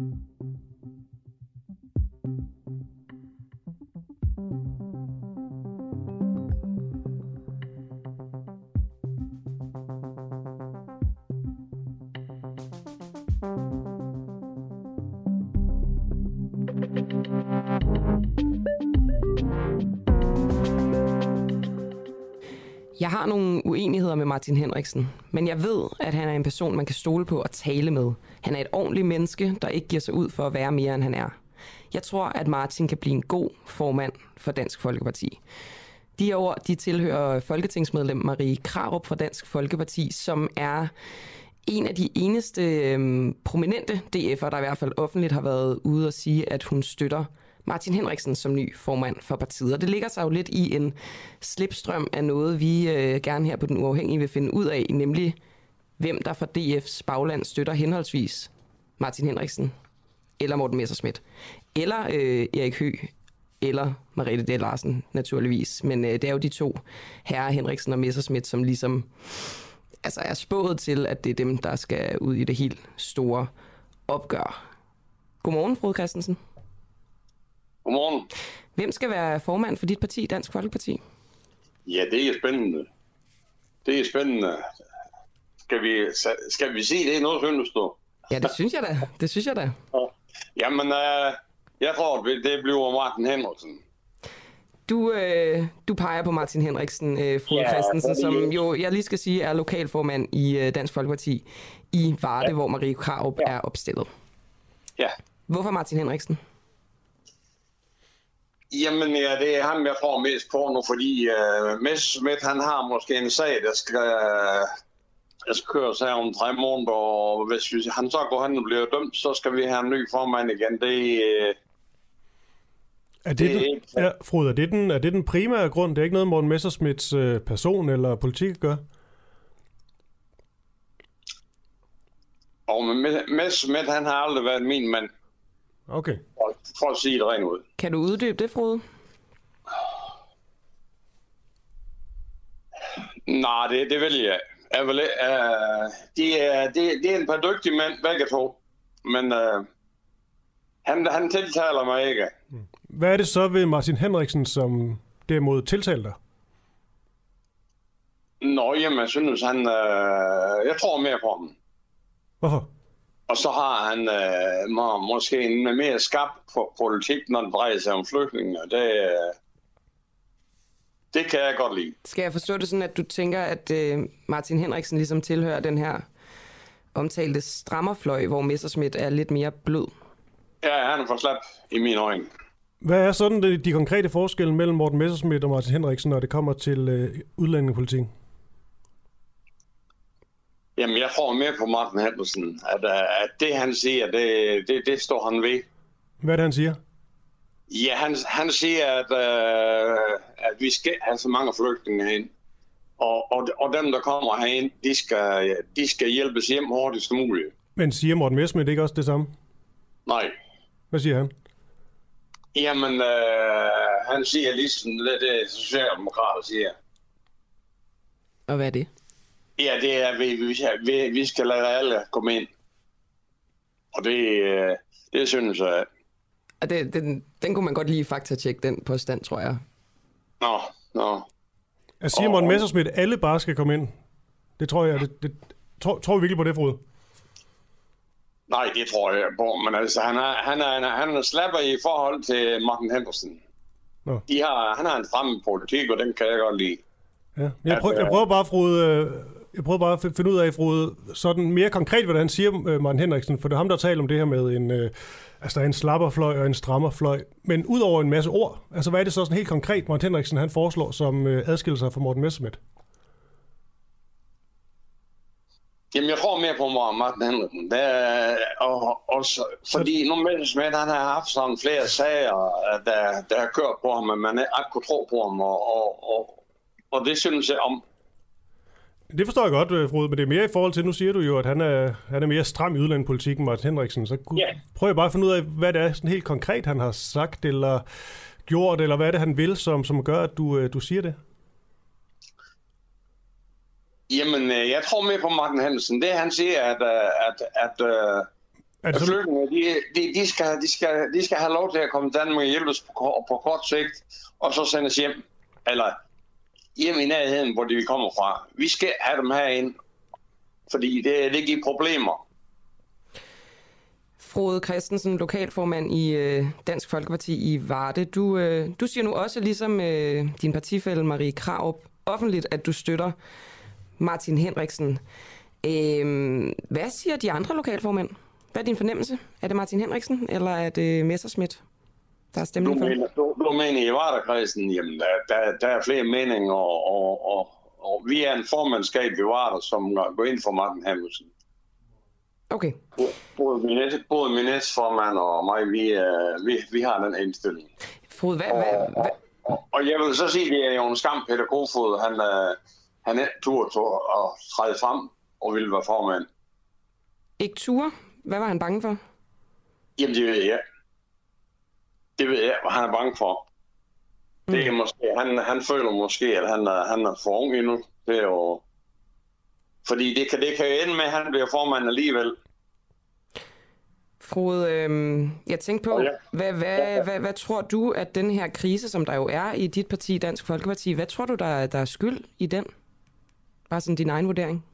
Thank you. Har nogle uenigheder med Martin Henriksen, men jeg ved, at han er en person, man kan stole på og tale med. Han er et ordentligt menneske, der ikke giver sig ud for at være mere, end han er. Jeg tror, at Martin kan blive en god formand for Dansk Folkeparti. De her ord, de tilhører folketingsmedlem Marie Krarup fra Dansk Folkeparti, som er en af de eneste øhm, prominente DF'er, der i hvert fald offentligt har været ude og sige, at hun støtter Martin Henriksen som ny formand for partiet. Og det ligger sig jo lidt i en slipstrøm af noget, vi øh, gerne her på Den Uafhængige vil finde ud af, nemlig hvem der fra DF's bagland støtter henholdsvis Martin Henriksen eller Morten Messerschmidt, eller øh, Erik Hø, eller Mariette D. Larsen naturligvis. Men øh, det er jo de to herrer, Henriksen og Messerschmidt, som ligesom altså er spået til, at det er dem, der skal ud i det helt store opgør. Godmorgen, Frode Christensen. Godmorgen. Hvem skal være formand for dit parti, Dansk Folkeparti? Ja, det er spændende. Det er spændende. Skal vi, skal vi sige det? Noget synes du? Ja, det synes jeg da. Det synes jeg da. Jamen, øh, jeg tror, det bliver Martin Henriksen. Du, øh, du peger på Martin Henriksen, øh, Frode ja, Christensen, som jo, jeg lige skal sige, er lokalformand i øh, Dansk Folkeparti i Varde, ja. hvor Marie Krarup ja. er opstillet. Ja. Hvorfor Martin Henriksen? Jamen, ja, det er ham, jeg tror mest på nu, fordi uh, Messerschmidt, han har måske en sag, der skal, uh, der skal køres her om tre måneder, og hvis vi, han så går hen og bliver dømt, så skal vi have en ny formand igen. Det, uh, er det, det den, ikke... ja, Frode, er det, den, er det den primære grund? Det er ikke noget, Morten Messersmiths uh, person eller politik gør? Og Messerschmidt, han har aldrig været min mand. Okay. For, for at sige det rent ud. Kan du uddybe det, Frode? Nej, det, det vil jeg. jeg vil, uh, de er, de, de er en par dygtige mænd, begge to. Men uh, han, han tiltaler mig ikke. Hvad er det så ved Martin Henriksen, som derimod tiltaler dig? Nå, jamen, jeg synes, han... Uh, jeg tror mere på ham. Hvorfor? Og så har han øh, må, måske en mere skab på politik, når det drejer sig om flygtninge. Det, øh, det kan jeg godt lide. Skal jeg forstå det sådan, at du tænker, at øh, Martin Henriksen ligesom tilhører den her omtalte strammerfløj, hvor Messerschmidt er lidt mere blød? Ja, han er for slap i min øjne. Hvad er sådan de, de konkrete forskelle mellem Morten Messerschmidt og Martin Henriksen, når det kommer til øh, udlændingepolitik? Jamen, jeg tror mere på Martin Henriksen, at, øh, at det, han siger, det, det, det står han ved. Hvad er det, han siger? Ja, han, han siger, at, uh, at vi skal have så mange flygtninge herind. Og, og, og dem, der kommer herind, de skal, de skal hjælpes hjem hurtigst muligt. Men siger Morten Messerschmidt ikke også det samme? Nej. Hvad siger han? Jamen, uh, han siger ligesom det, det Socialdemokrater siger. Og hvad er det? Ja, det er, vi, vi, vi skal lade alle komme ind. Og det, øh, det synes jeg. Og det, den, den kunne man godt lige faktatjekke, den påstand, tror jeg. Nå, nå. Jeg siger Morten Messerschmidt, alle bare skal komme ind. Det tror jeg, det, det, tror, tror vi virkelig på det, Frode? Nej, det tror jeg på, men altså, han er, han er, han er slapper i forhold til Martin Henderson. Nå. De har, han har en fremme politik, og den kan jeg godt lide. Ja. Jeg, prøver, jeg prøver bare, Frode, jeg prøver bare at finde ud af, Frode, sådan mere konkret, hvordan siger øh, Martin Henriksen, for det er ham, der taler om det her med en, øh, altså der er en slapperfløj og en strammerfløj, men ud over en masse ord, altså hvad er det så sådan helt konkret, Martin Henriksen han foreslår, som øh, adskiller sig fra Morten Messerschmidt? Jamen, jeg tror mere på Martin Henriksen. Det er, og, også, fordi nu Messerschmidt, han har haft sådan flere sager, der, der har kørt på ham, at man ikke kunne tro på ham, og, og, og, og det synes jeg om, det forstår jeg godt, øh, Frode, men det er mere i forhold til, nu siger du jo, at han er, han er mere stram i udlændingepolitikken, Martin Henriksen. Så yeah. prøv bare at finde ud af, hvad det er sådan helt konkret, han har sagt eller gjort, eller hvad er det, han vil, som, som gør, at du, øh, du siger det? Jamen, øh, jeg tror mere på Martin Hansen. Det han siger, at, at, at, at Er det Flygtninge, de, de, de, skal, de, skal, de skal have lov til at komme til Danmark og hjælpes på, på kort sigt, og så sendes hjem. Eller hjemme i nærheden, hvor de kommer fra. Vi skal have dem herind, fordi det, det giver problemer. Frode Christensen, lokalformand i øh, Dansk Folkeparti i Varde. Du, øh, du siger nu også, ligesom øh, din partifælle Marie Kraup, offentligt, at du støtter Martin Henriksen. Øh, hvad siger de andre lokalformænd? Hvad er din fornemmelse? Er det Martin Henriksen, eller er det Messerschmidt, der er Du stemning for? mener, du, du mener i Varderkredsen, jamen der, der, der er flere meninger, og, og, og, og vi er en formandskab i Varder, som går ind for Martin Hamilton. Okay. Både min, både min næstformand og mig, vi, øh, vi, vi har den indstilling. Frode, hvad, hvad, hvad, Og, og jeg vil så sige, det er jo en skam, Peter Kofod, han, øh, han er tur til at træde frem og ville være formand. ikke ture? Hvad var han bange for? Jamen, det jeg. Det ved jeg, hvad han er bange for. Mm. Det er måske, han, han føler måske, at han er, han er for ung endnu. Det er jo, fordi det kan, det kan jo ende med, at han bliver formand alligevel. Frode, øh, jeg tænkte på, Ja. hvad, hvad, hvad, hvad tror du, at den her krise, som der jo er i dit parti, Dansk Folkeparti, hvad tror du, der, der er skyld i den? Bare sådan din egen vurdering.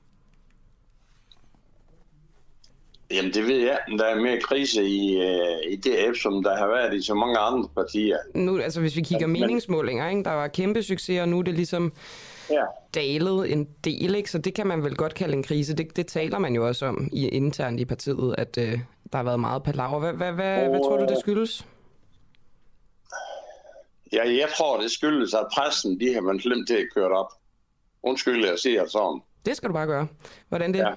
Jamen, det ved jeg. Der er mere krise i, øh, i DF, som der har været i så mange andre partier. Nu, altså hvis vi kigger Men- meningsmålinger, ikke? der var kæmpe succes, og nu er det ligesom Ja. dalet en del, ikke? så det kan man vel godt kalde en krise. Det, det taler man jo også om i internt i partiet, at øh, der har været meget palaver. Hvad, hvad, hvad, hvad tror du, det skyldes? Ja, jeg tror, det skyldes, at pressen, de har man slemt til at køre op. Undskyld, jeg siger sådan. Det skal du bare gøre. Hvordan det? Ja.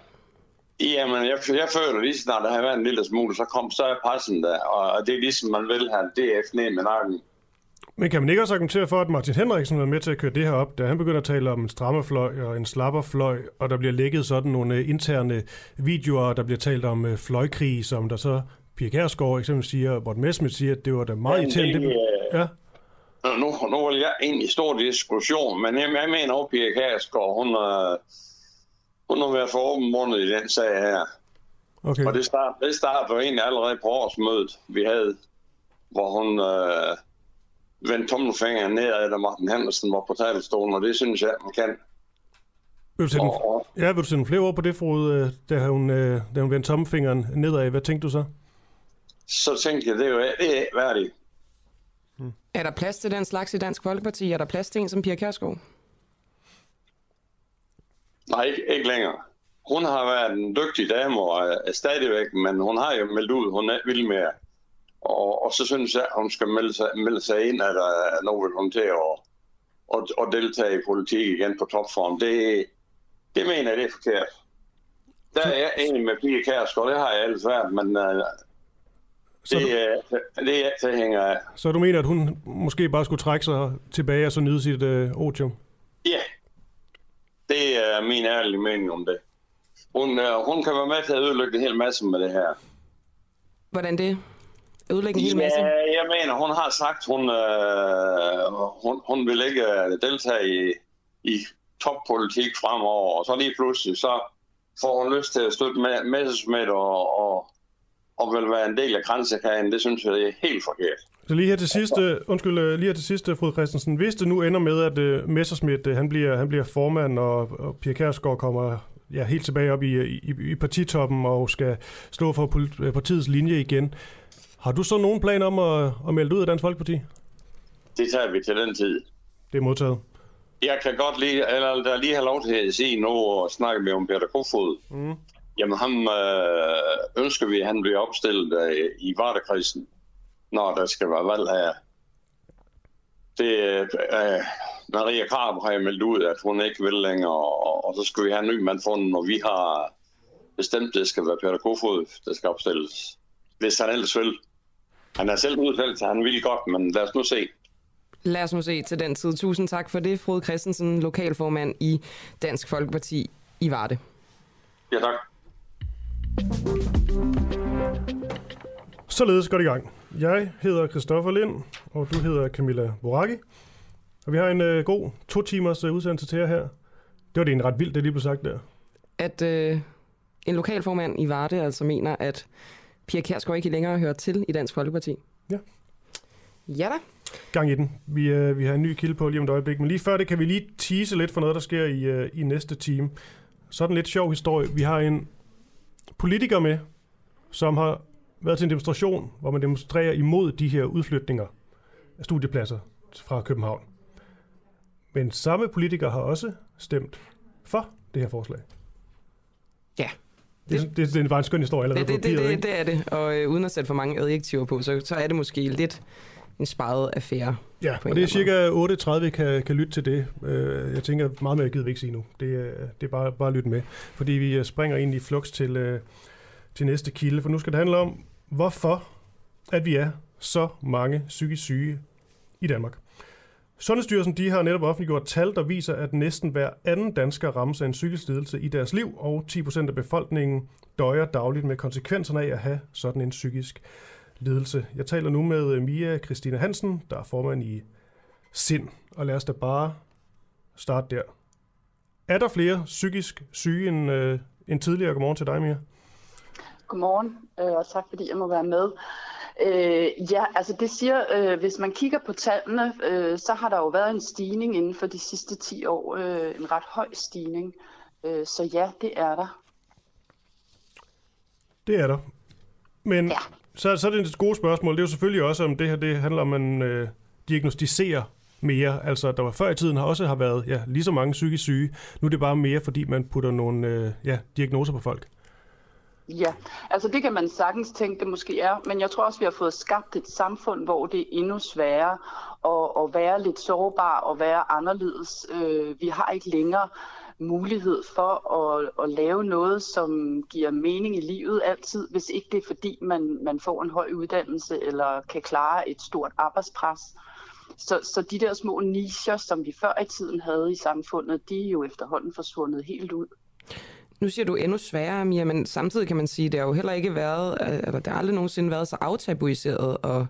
Jamen, jeg, jeg føler lige snart, der har været en lille smule, så kom så er pressen der, og, det er ligesom, man vil have DF ned med nakken. Men kan man ikke også argumentere for, at Martin Henriksen var med til at køre det her op, da han begynder at tale om en strammerfløj og en slapperfløj, og der bliver lækket sådan nogle øh, interne videoer, der bliver talt om øh, fløjkrig, som der så Pia Kærsgaard eksempelvis siger, og Morten Messerschmidt siger, at det var da meget irriterende. det, Det, ja. Nu, nu vil jeg ind i stor diskussion, men jeg, jeg mener også, Pia Kærsgaard, hun, øh, hun har været for åben mundet i den sag her. Okay. Og det startede det start jo egentlig allerede på årsmødet, vi havde, hvor hun øh, vendte tommelfingeren nedad, da Martin Hansen var på talerstolen, og det synes jeg, man kan. Vil du sætte, Og, en, og, ja, vil du sætte flere ord på det, Frode, øh, da hun, øh, da hun vendte tommelfingeren nedad? Hvad tænkte du så? så tænkte jeg, det er jo det er værdigt. Er der plads til den slags i Dansk Folkeparti? Er der plads til en som Pia Kærsgaard? Nej, ikke, ikke længere. Hun har været en dygtig dame og er, stadigvæk, men hun har jo meldt ud, hun er vild mere. Og, og så synes jeg, at hun skal melde sig, melde sig ind, at uh, nu vil hun til at, at, at deltage i politik igen på topform. Det, det mener jeg, det er forkert. Der er jeg enig med Pia Kærsgaard, det har jeg ellers været, men uh, Så, det, du, uh, det er jeg af. så du mener, at hun måske bare skulle trække sig tilbage og så nyde sit øh, otium? Ja, det er min ærlige mening om det. Hun, uh, hun kan være med til at ødelægge en hel masse med det her. Hvordan det? Ødelægge en hel masse? Ja, jeg mener, hun har sagt, hun, øh, hun, hun vil ikke øh, deltage i, i toppolitik fremover, og så lige pludselig, så får hun lyst til at støtte med, Messerschmidt og, og, og vil være en del af grænsekagen. Det synes jeg, det er helt forkert. Så lige her til sidste, undskyld, øh, lige her til sidste, Frode Christensen. Hvis det nu ender med, at uh, Messerschmidt uh, han bliver, han bliver formand, og, og Pia Kærsgaard kommer ja, helt tilbage op i, i, i partitoppen og skal stå for øh, partiets linje igen, har du så nogen plan om at, at melde ud af Dansk Folkeparti? Det tager vi til den tid. Det er modtaget. Jeg kan godt lige, eller der lige have lov til at sige nu, og snakke med om Peter Kofod. Mm. Jamen ham øh, ønsker vi, at han bliver opstillet øh, i Vardekrisen, når der skal være valg her. Det, øh, Maria Krab har jeg meldt ud, at hun ikke vil længere, og, og så skal vi have en ny mand fundet, og vi har bestemt, at det skal være Peter Kofod, der skal opstilles. Hvis han ellers vil. Han er selv udtalt, så han vil godt, men lad os nu se. Lad os nu se til den tid. Tusind tak for det, Frode Christensen, lokalformand i Dansk Folkeparti i Varde. Ja, tak. Således går det i gang. Jeg hedder Christoffer Lind, og du hedder Camilla Boraki. Og vi har en øh, god to timers øh, udsendelse til jer her. Det var det en ret vildt, det lige blev sagt der. At øh, en lokalformand i Varde altså mener, at Pia Kærsgaard ikke længere hører til i Dansk Folkeparti. Ja. Ja da. Gang i den. Vi, øh, vi har en ny kilde på lige om et øjeblik, men lige før det kan vi lige tease lidt for noget, der sker i, øh, i næste time. Sådan lidt sjov historie. Vi har en politiker med, som har været til en demonstration, hvor man demonstrerer imod de her udflytninger af studiepladser fra København. Men samme politiker har også stemt for det her forslag. Ja. Det, det, det, det var en skøn historie allerede Det, på det, det, papiret, det, ikke? det er det, og øh, uden at sætte for mange adjektiver på, så, så er det måske lidt en sparet affære. Ja, og det er cirka 8.30, kan, kan lytte til det. Øh, Jeg tænker, meget mere gider vi ikke sige nu. Det, er- det er bare, bare at lytte med. Fordi vi øh, springer ind i flux til, øh, til næste kilde, for nu skal det handle om, hvorfor at vi er så mange psykisk syge i Danmark. Sundhedsstyrelsen de har netop offentliggjort tal, der viser, at næsten hver anden dansker rammes af en psykisk lidelse i deres liv, og 10% af befolkningen døjer dagligt med konsekvenserne af at have sådan en psykisk lidelse. Jeg taler nu med øh, Mia Christine Hansen, der er formand i SIND, og lad os da bare starte der. Er der flere psykisk syge end, øh, end tidligere? Godmorgen til dig, Mia. Godmorgen, øh, og tak fordi jeg må være med. Øh, ja, altså det siger, øh, hvis man kigger på tallene, øh, så har der jo været en stigning inden for de sidste 10 år, øh, en ret høj stigning. Øh, så ja, det er der. Det er der. Men Ja. så, så er det et gode spørgsmål. Det er jo selvfølgelig også, om det her det handler om, at man øh, diagnostiserer mere. Altså, der var før i tiden har også har været ja, lige så mange psykisk syge. Nu er det bare mere, fordi man putter nogle øh, ja, diagnoser på folk. Ja, altså det kan man sagtens tænke, det måske er, men jeg tror også, vi har fået skabt et samfund, hvor det er endnu sværere at, at være lidt sårbar og være anderledes. Øh, vi har ikke længere mulighed for at, at lave noget, som giver mening i livet altid, hvis ikke det er fordi, man, man får en høj uddannelse eller kan klare et stort arbejdspres. Så, så de der små nicher, som vi før i tiden havde i samfundet, de er jo efterhånden forsvundet helt ud. Nu siger du endnu sværere, Mia, men samtidig kan man sige, det har jo heller ikke været, eller det har aldrig nogensinde været så aftabuiseret at,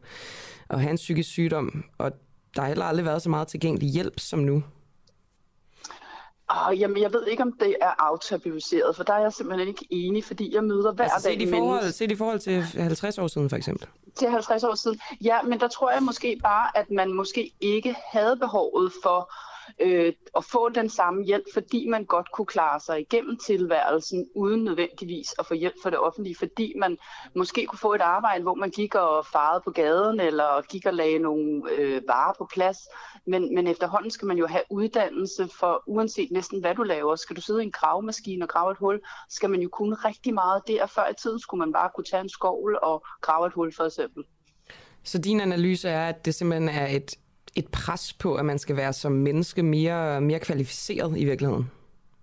at have en psykisk sygdom, og der har heller aldrig været så meget tilgængelig hjælp som nu. Oh, jamen, jeg ved ikke, om det er aftabuiseret, for der er jeg simpelthen ikke enig, fordi jeg møder hver Altså dag set i, forhold, set i forhold til 50 år siden, for eksempel. til 50 år siden. Ja, men der tror jeg måske bare, at man måske ikke havde behovet for øh, at få den samme hjælp, fordi man godt kunne klare sig igennem tilværelsen, uden nødvendigvis at få hjælp fra det offentlige, fordi man måske kunne få et arbejde, hvor man gik og farede på gaden, eller gik og lagde nogle øh, varer på plads. Men, men efterhånden skal man jo have uddannelse, for uanset næsten hvad du laver, skal du sidde i en gravemaskine og grave et hul, skal man jo kunne rigtig meget der. Før i tiden skulle man bare kunne tage en skovl og grave et hul for eksempel. Så din analyse er, at det simpelthen er et, et pres på, at man skal være som menneske mere, mere kvalificeret i virkeligheden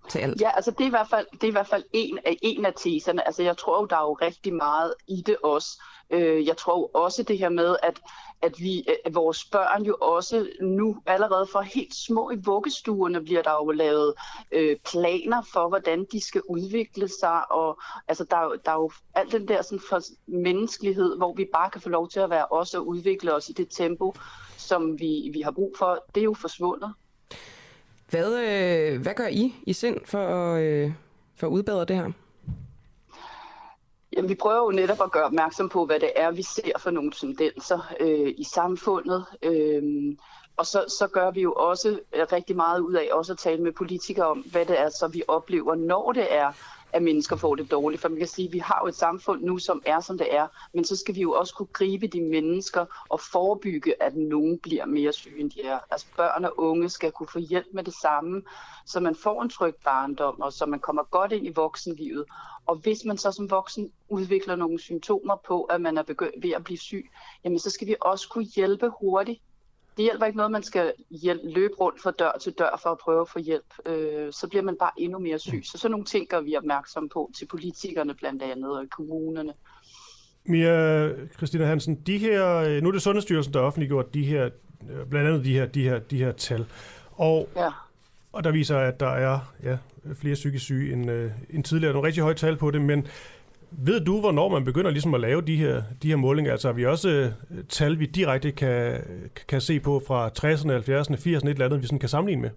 til alt. Ja, altså det er i hvert fald, det er i hvert fald en, af, en af teserne. Altså jeg tror jo, der er jo rigtig meget i det også. Øh, jeg tror jo også det her med, at, at vi, at vores børn jo også nu allerede for helt små i vuggestuerne bliver der jo lavet øh, planer for, hvordan de skal udvikle sig. Og altså der, er der er jo alt den der sådan for menneskelighed, hvor vi bare kan få lov til at være os og udvikle os i det tempo, som vi, vi har brug for. Det er jo forsvundet. Hvad, øh, hvad gør I i sind for at, øh, for at udbedre det her? Jamen, vi prøver jo netop at gøre opmærksom på, hvad det er, vi ser for nogle tendenser øh, i samfundet. Øh, og så, så gør vi jo også øh, rigtig meget ud af også at tale med politikere om, hvad det er, så vi oplever, når det er, at mennesker får det dårligt. For man kan sige, at vi har jo et samfund nu, som er, som det er, men så skal vi jo også kunne gribe de mennesker og forebygge, at nogen bliver mere syge, end de er. Altså børn og unge skal kunne få hjælp med det samme, så man får en tryg barndom, og så man kommer godt ind i voksenlivet. Og hvis man så som voksen udvikler nogle symptomer på, at man er begyndt ved at blive syg, jamen så skal vi også kunne hjælpe hurtigt. Det hjælper ikke noget, man skal hjælpe, løbe rundt fra dør til dør for at prøve at få hjælp. Øh, så bliver man bare endnu mere syg. Så sådan nogle ting gør vi opmærksom på til politikerne blandt andet og i kommunerne. Mia Christina Hansen, de her, øh, nu er det Sundhedsstyrelsen, der har offentliggjort de her, øh, blandt andet de her, de her, de her tal. Og, Ja. og der viser, at der er ja, flere psykisk syge end, øh, end tidligere. Nogle rigtig høje tal på det, men ved du, hvornår man begynder ligesom at lave de her, de her målinger? Altså har vi også øh, tal, vi direkte kan, kan se på fra 60'erne, 70'erne, 80'erne, et eller andet, vi sådan kan sammenligne med?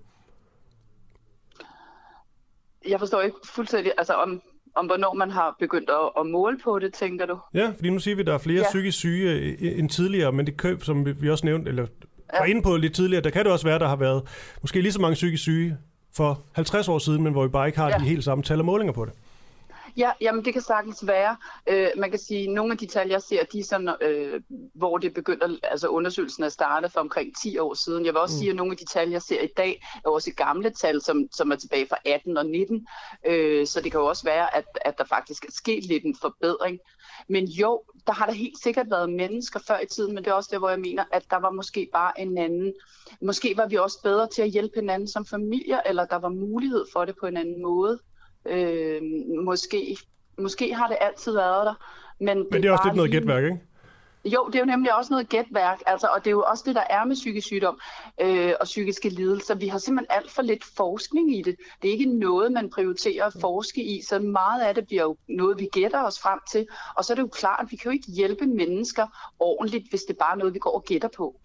Jeg forstår ikke fuldstændig, altså om, om hvornår man har begyndt at, at måle på det, tænker du? Ja, fordi nu siger vi, at der er flere ja. psykisk syge øh, end tidligere, men det køb, som vi også nævnte, eller var inde på lidt tidligere, der kan det også være, der har været måske lige så mange psykisk syge for 50 år siden, men hvor vi bare ikke har ja. de helt samme tal og målinger på det. Ja, jamen det kan sagtens være. Øh, man kan sige, at nogle af de tal, jeg ser, de er sådan, øh, hvor det begynder, altså undersøgelsen er startet for omkring 10 år siden. Jeg vil også mm. sige, at nogle af de tal, jeg ser i dag, er også gamle tal, som, som er tilbage fra 18 og 19. Øh, så det kan jo også være, at, at der faktisk er sket lidt en forbedring. Men jo, der har der helt sikkert været mennesker før i tiden, men det er også der, hvor jeg mener, at der var måske bare en anden, måske var vi også bedre til at hjælpe hinanden som familier, eller der var mulighed for det på en anden måde. Øh, måske, måske har det altid været der. Men det, men det er også lidt noget gætværk, ikke? Jo, det er jo nemlig også noget gætværk, altså, og det er jo også det, der er med psykisk sygdom øh, og psykiske lidelser. Vi har simpelthen alt for lidt forskning i det. Det er ikke noget, man prioriterer at forske i, så meget af det bliver jo noget, vi gætter os frem til. Og så er det jo klart, at vi kan jo ikke hjælpe mennesker ordentligt, hvis det bare er noget, vi går og gætter på.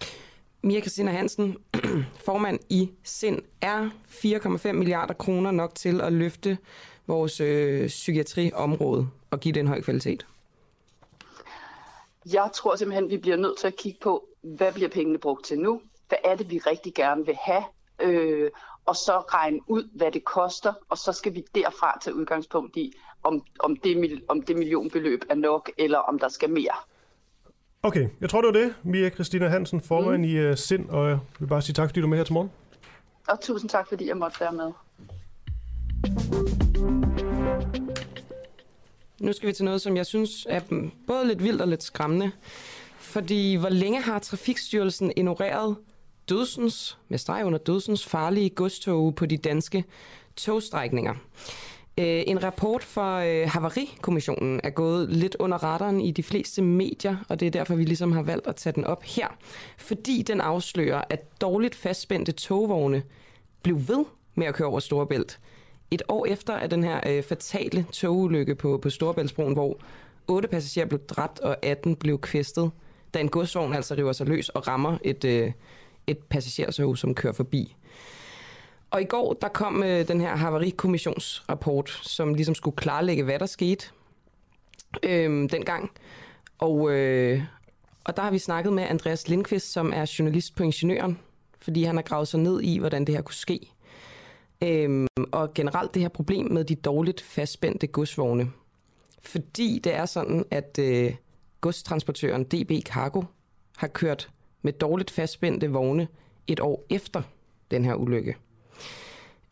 Mia Christina Hansen, formand i SIND, er 4,5 milliarder kroner nok til at løfte vores øh, psykiatriområde og give det en høj kvalitet? Jeg tror simpelthen, vi bliver nødt til at kigge på, hvad bliver pengene brugt til nu? Hvad er det, vi rigtig gerne vil have? Øh, og så regne ud, hvad det koster, og så skal vi derfra tage udgangspunkt i, om, om, det, om det millionbeløb er nok, eller om der skal mere. Okay, jeg tror, det var det. Mia Christina Hansen, formand mm. i uh, SIND, og jeg vil bare sige tak, fordi du er med her til morgen. Og tusind tak, fordi jeg måtte være med. Nu skal vi til noget, som jeg synes er både lidt vildt og lidt skræmmende. Fordi hvor længe har Trafikstyrelsen ignoreret dødsens, med streg under dødsens, farlige godstog på de danske togstrækninger? Øh, en rapport fra øh, Havarikommissionen er gået lidt under radaren i de fleste medier, og det er derfor, vi ligesom har valgt at tage den op her. Fordi den afslører, at dårligt fastspændte togvogne blev ved med at køre over Storebælt. Et år efter at den her øh, fatale togulykke på, på Storebæltsbroen, hvor otte passagerer blev dræbt og 18 blev kvæstet, da en godsvogn altså river sig løs og rammer et, øh, et passagertog, som kører forbi. Og i går, der kom øh, den her havarikommissionsrapport, som ligesom skulle klarlægge, hvad der skete øh, dengang. Og, øh, og der har vi snakket med Andreas Lindqvist, som er journalist på Ingeniøren, fordi han har gravet sig ned i, hvordan det her kunne ske. Øh, og generelt det her problem med de dårligt fastspændte godsvogne. Fordi det er sådan, at øh, godstransportøren DB Cargo har kørt med dårligt fastspændte vogne et år efter den her ulykke.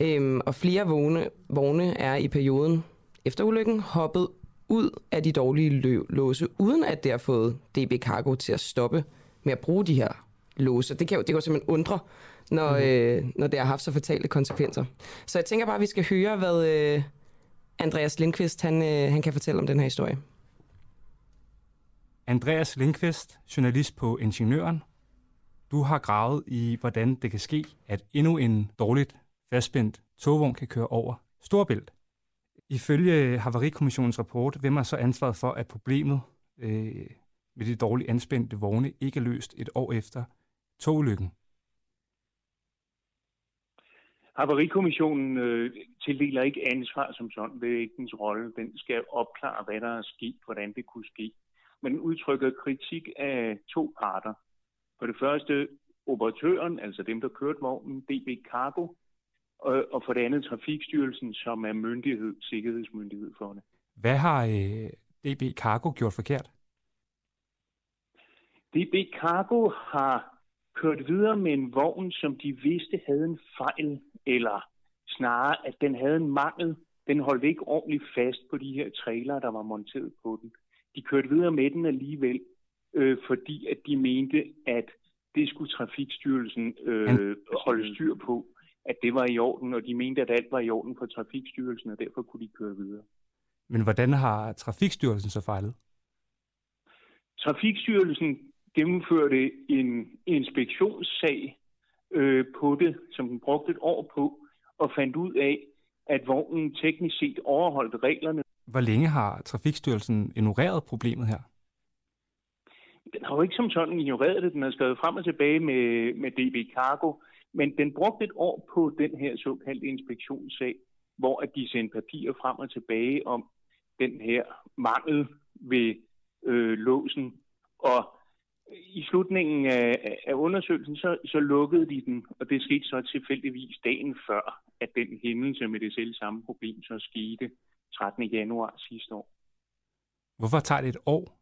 Øhm, og flere vogne, vogne er i perioden efter ulykken hoppet ud af de dårlige lø- låse, uden at det har fået DB Cargo til at stoppe med at bruge de her låse. Det kan jo, det kan jo simpelthen undre, når, mm. øh, når det har haft så fatale konsekvenser. Så jeg tænker bare, at vi skal høre, hvad øh, Andreas Lindqvist han, øh, han kan fortælle om den her historie. Andreas Lindqvist, journalist på Ingeniøren. Du har gravet i, hvordan det kan ske, at endnu en dårligt fastspændt togvogn kan køre over Storbælt. Ifølge Havarikommissionens rapport, hvem er så ansvaret for, at problemet øh, med de dårligt anspændte vogne ikke er løst et år efter togulykken? Havarikommissionen øh, tildeler ikke ansvar som sådan. Det er ikke dens rolle. Den skal opklare, hvad der er sket, hvordan det kunne ske. Men udtrykker kritik af to parter. For det første operatøren, altså dem, der kørte vognen, DB Cargo, og, og for det andet Trafikstyrelsen, som er myndighed, sikkerhedsmyndighed for det. Hvad har øh, DB Cargo gjort forkert? DB Cargo har kørt videre med en vogn, som de vidste havde en fejl, eller snarere, at den havde en mangel. Den holdt ikke ordentligt fast på de her trailer, der var monteret på den. De kørte videre med den alligevel, øh, fordi at de mente, at det skulle Trafikstyrelsen øh, holde styr på at det var i orden, og de mente, at alt var i orden på Trafikstyrelsen, og derfor kunne de køre videre. Men hvordan har Trafikstyrelsen så fejlet? Trafikstyrelsen gennemførte en inspektionssag øh, på det, som den brugte et år på, og fandt ud af, at vognen teknisk set overholdt reglerne. Hvor længe har Trafikstyrelsen ignoreret problemet her? Den har jo ikke som sådan ignoreret det. Den har skrevet frem og tilbage med, med DB Cargo, men den brugte et år på den her såkaldte inspektionssag, hvor at de sendte papirer frem og tilbage om, den her mangel ved øh, låsen. Og i slutningen af, af undersøgelsen, så, så lukkede de den, og det skete så tilfældigvis dagen før, at den hændelse med det selv samme problem så skete 13. januar sidste år. Hvorfor tager det et år?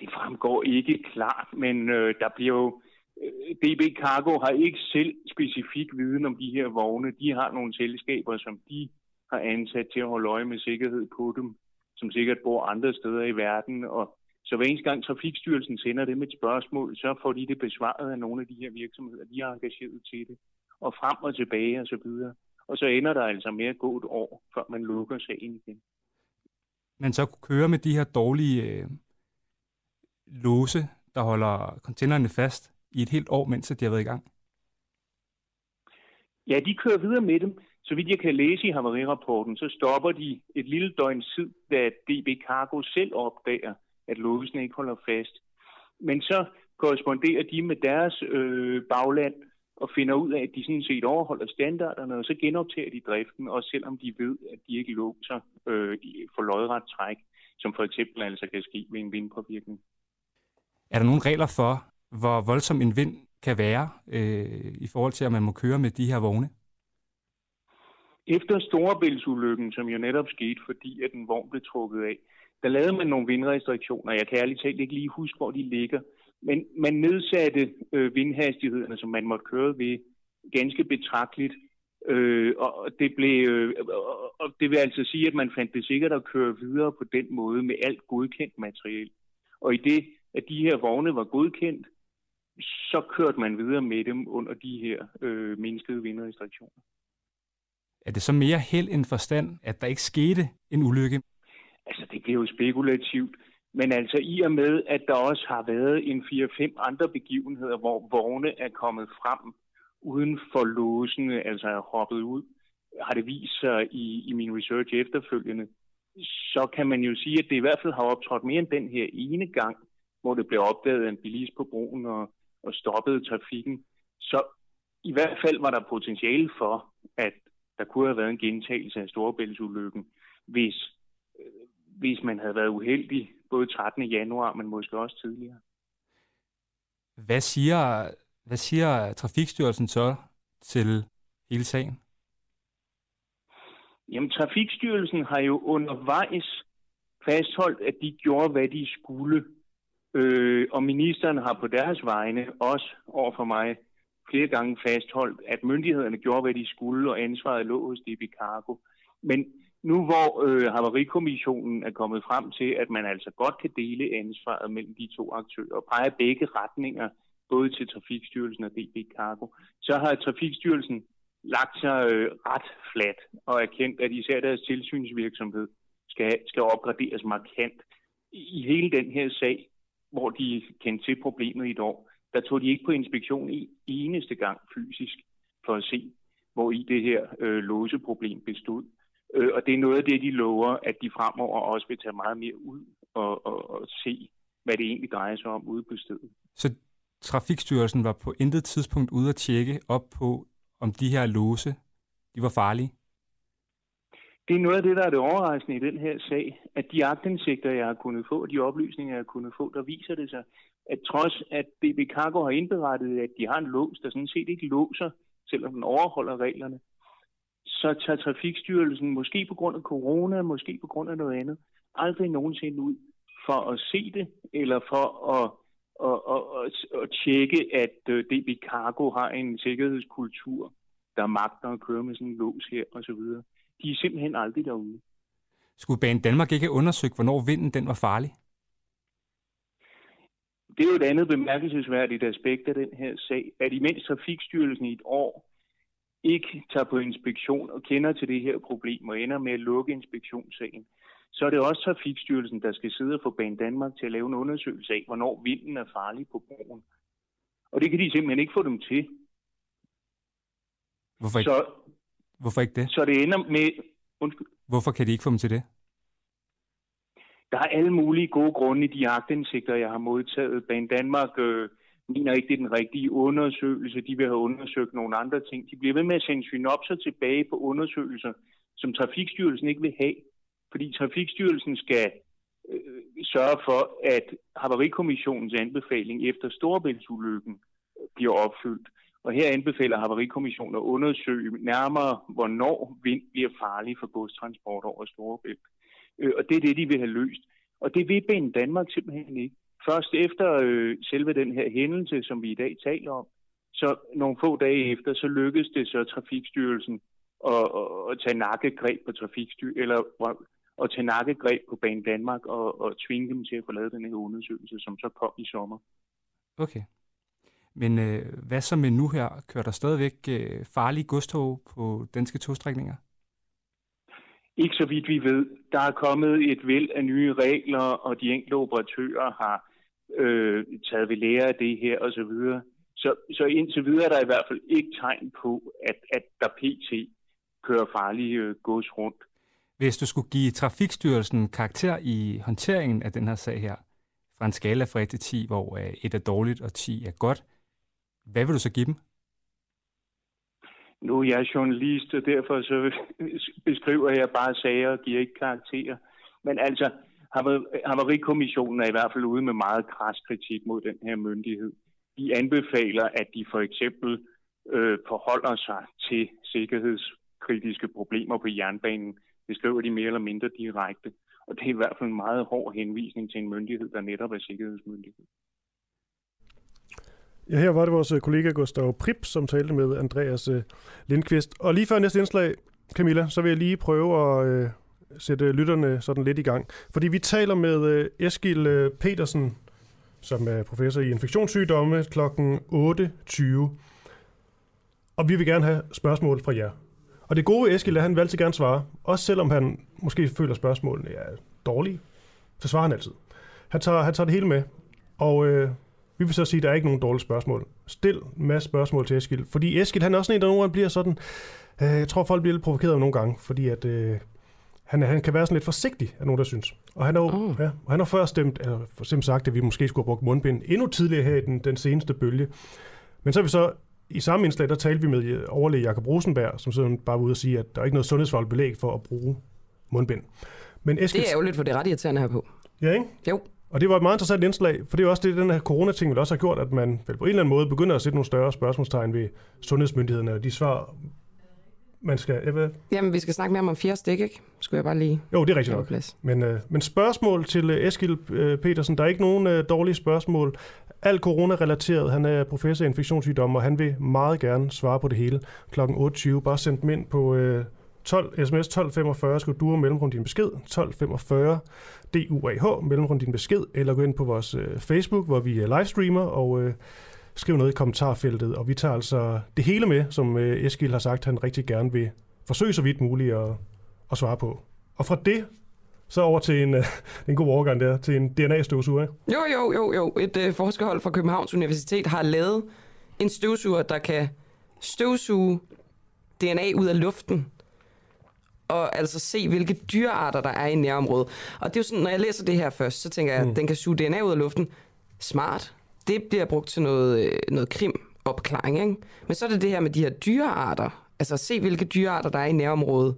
Det fremgår ikke klart, men øh, der bliver jo... Øh, DB Cargo har ikke selv specifik viden om de her vogne. De har nogle selskaber, som de har ansat til at holde øje med sikkerhed på dem, som sikkert bor andre steder i verden, og så hver eneste gang Trafikstyrelsen sender dem et spørgsmål, så får de det besvaret af nogle af de her virksomheder, de har engageret til det, og frem og tilbage og så videre. Og så ender der altså med at gå et år, før man lukker sagen igen. Man så kunne køre med de her dårlige øh, låse, der holder containerne fast i et helt år, mens de har været i gang? Ja, de kører videre med dem. Så vidt jeg kan læse i havarirapporten, så stopper de et lille døgn tid, da DB Cargo selv opdager, at låsen ikke holder fast. Men så korresponderer de med deres øh, bagland og finder ud af, at de sådan set overholder standarderne, og så genoptager de driften, også selvom de ved, at de ikke låser øh, for lodret træk, som for eksempel altså kan ske ved en vindpåvirkning. Er der nogle regler for, hvor voldsom en vind kan være øh, i forhold til, at man må køre med de her vogne? Efter Storebæltsulykken, som jo netop skete, fordi at en vogn blev trukket af, der lavede man nogle vindrestriktioner. Jeg kan ærligt talt ikke lige huske, hvor de ligger. Men man nedsatte øh, vindhastighederne, som man måtte køre ved, ganske betragteligt. Øh, og, det blev, øh, og det vil altså sige, at man fandt det sikkert at køre videre på den måde med alt godkendt materiel. Og i det, at de her vogne var godkendt, så kørte man videre med dem under de her øh, mindskede vindrestriktioner. Er det så mere held end forstand, at der ikke skete en ulykke? Altså, det bliver jo spekulativt. Men altså i og med, at der også har været en 4-5 andre begivenheder, hvor vogne er kommet frem uden for låsene, altså er hoppet ud, har det vist sig i, i min research efterfølgende, så kan man jo sige, at det i hvert fald har optrådt mere end den her ene gang, hvor det blev opdaget af en bilist på broen og, og stoppede trafikken. Så i hvert fald var der potentiale for, at der kunne have været en gentagelse af Storebæltsulykken, hvis, øh, hvis man havde været uheldig både 13. januar, men måske også tidligere. Hvad siger, hvad siger Trafikstyrelsen så til hele sagen? Jamen, Trafikstyrelsen har jo undervejs fastholdt, at de gjorde, hvad de skulle. Øh, og ministeren har på deres vegne også over for mig flere gange fastholdt, at myndighederne gjorde, hvad de skulle, og ansvaret lå hos DB Cargo. Men nu hvor øh, Havarikommissionen er kommet frem til, at man altså godt kan dele ansvaret mellem de to aktører og pege begge retninger, både til Trafikstyrelsen og DB Cargo, så har Trafikstyrelsen lagt sig øh, ret fladt og erkendt, at især deres tilsynsvirksomhed skal, skal opgraderes markant. I hele den her sag, hvor de kendte til problemet i et år, der tog de ikke på inspektion i eneste gang fysisk for at se, hvor i det her øh, låseproblem bestod. Øh, og det er noget af det, de lover, at de fremover også vil tage meget mere ud og, og, og se, hvad det egentlig drejer sig om ude på stedet. Så Trafikstyrelsen var på intet tidspunkt ude at tjekke op på, om de her låse, de var farlige? Det er noget af det, der er det overraskende i den her sag, at de agtindsigter, jeg har kunnet få, de oplysninger, jeg har kunnet få, der viser det sig, at trods at DB Cargo har indberettet, at de har en lås, der sådan set ikke låser, selvom den overholder reglerne, så tager Trafikstyrelsen, måske på grund af corona, måske på grund af noget andet, aldrig nogensinde ud for at se det, eller for at, at, at, at, at tjekke, at øh, DB Cargo har en sikkerhedskultur, der magter at køre med sådan en lås her, osv. De er simpelthen aldrig derude. Skulle Banen Danmark ikke have undersøgt, hvornår vinden den var farlig? Det er jo et andet bemærkelsesværdigt aspekt af den her sag, at imens Trafikstyrelsen i et år ikke tager på inspektion og kender til det her problem og ender med at lukke inspektionssagen, så er det også Trafikstyrelsen, der skal sidde og få Bane Danmark til at lave en undersøgelse af, hvornår vinden er farlig på broen. Og det kan de simpelthen ikke få dem til. Hvorfor ikke, så, Hvorfor ikke det? Så det ender med... Undskyld. Hvorfor kan de ikke få dem til det? Der er alle mulige gode grunde i de agtindsigter, jeg har modtaget. Bane Danmark øh, mener ikke, det er den rigtige undersøgelse. De vil have undersøgt nogle andre ting. De bliver ved med at sende synopser tilbage på undersøgelser, som Trafikstyrelsen ikke vil have. Fordi Trafikstyrelsen skal øh, sørge for, at Havarikommissionens anbefaling efter Storebæltsulykken bliver opfyldt. Og her anbefaler Havarikommissionen at undersøge nærmere, hvornår vind bliver farlig for godstransport over Storebælt. Øh, og det er det, de vil have løst. Og det vil Banen Danmark simpelthen ikke. Først efter øh, selve den her hændelse, som vi i dag taler om, så nogle få dage efter, så lykkedes det så Trafikstyrelsen at, at, at tage nakkegreb på Trafikstyrelsen, eller at tage nakkegreb på Banen Danmark og, og tvinge dem til at få lavet den her undersøgelse, som så kom i sommer. Okay. Men øh, hvad så med nu her? Kører der stadigvæk øh, farlige godstog på danske togstrækninger? Ikke så vidt vi ved. Der er kommet et væld af nye regler, og de enkelte operatører har øh, taget ved lære af det her osv. Så, så indtil videre er der i hvert fald ikke tegn på, at, at der pt. kører farlige øh, gods rundt. Hvis du skulle give Trafikstyrelsen karakter i håndteringen af den her sag her, fra en skala fra 1 til 10, hvor øh, 1 er dårligt og 10 er godt, hvad vil du så give dem? Nu er jeg journalist, og derfor så beskriver jeg bare sager og giver ikke karakterer. Men altså, Havarikommissionen er i hvert fald ude med meget kras kritik mod den her myndighed. De anbefaler, at de for eksempel øh, forholder sig til sikkerhedskritiske problemer på jernbanen. Det skriver de mere eller mindre direkte. Og det er i hvert fald en meget hård henvisning til en myndighed, der netop er sikkerhedsmyndighed. Ja, her var det vores øh, kollega Gustav Prip, som talte med Andreas øh, Lindqvist. Og lige før næste indslag, Camilla, så vil jeg lige prøve at øh, sætte lytterne sådan lidt i gang. Fordi vi taler med øh, Eskil øh, Petersen, som er professor i infektionssygdomme, kl. 8.20. Og vi vil gerne have spørgsmål fra jer. Og det gode ved Eskil er, at han vil altid gerne svare. Også selvom han måske føler spørgsmålene er dårlige, så svarer han altid. Han tager, han tager det hele med. Og øh, vi vil så sige, at der er ikke nogen dårlige spørgsmål. Stil en masse spørgsmål til Eskil. Fordi Eskil, han er også en, der nogle gange bliver sådan... Øh, jeg tror, folk bliver lidt provokeret nogle gange, fordi at... Øh, han, han kan være sådan lidt forsigtig, er nogen, der synes. Og han har oh. ja, og han har før stemt, eller for simpelthen sagt, at vi måske skulle have brugt mundbind endnu tidligere her i den, den seneste bølge. Men så er vi så i samme indslag, der talte vi med overlæge Jakob Rosenberg, som sådan bare var ude og sige, at der er ikke noget sundhedsfagligt belæg for at bruge mundbind. Men Eskil... Det er jo lidt for det ret irriterende her på. Ja, ikke? Jo. Og det var et meget interessant indslag, for det er også det, den her corona-ting vil også have gjort, at man vel på en eller anden måde begynder at sætte nogle større spørgsmålstegn ved sundhedsmyndighederne og de svar, man skal... Jeg ved... Jamen, vi skal snakke mere om fjerde stik, ikke? Skulle jeg bare lige... Jo, det er rigtigt nok. Plads. Men, øh, men spørgsmål til øh, Eskil øh, Petersen. Der er ikke nogen øh, dårlige spørgsmål. Alt corona-relateret. Han er professor i infektionssygdomme, og han vil meget gerne svare på det hele kl. 8.20. Bare send dem ind på... Øh, 12, sms 1245, skal du mellemrum din besked, 1245 DUAH, mellemrum din besked, eller gå ind på vores øh, Facebook, hvor vi er livestreamer, og øh, skriv noget i kommentarfeltet, og vi tager altså det hele med, som øh, Eskil har sagt, han rigtig gerne vil forsøge så vidt muligt at, at svare på. Og fra det, så over til en, øh, en god overgang der, til en DNA-støvsuger. Jo, jo, jo, jo. Et øh, forskerhold fra Københavns Universitet har lavet en støvsuger, der kan støvsuge DNA ud af luften og altså se, hvilke dyrearter der er i nærområdet. Og det er jo sådan, når jeg læser det her først, så tænker jeg, at mm. den kan suge DNA ud af luften. Smart. Det bliver brugt til noget, øh, noget krim opklaring, ikke? Men så er det det her med de her dyrearter. Altså se, hvilke dyrearter der er i nærområdet.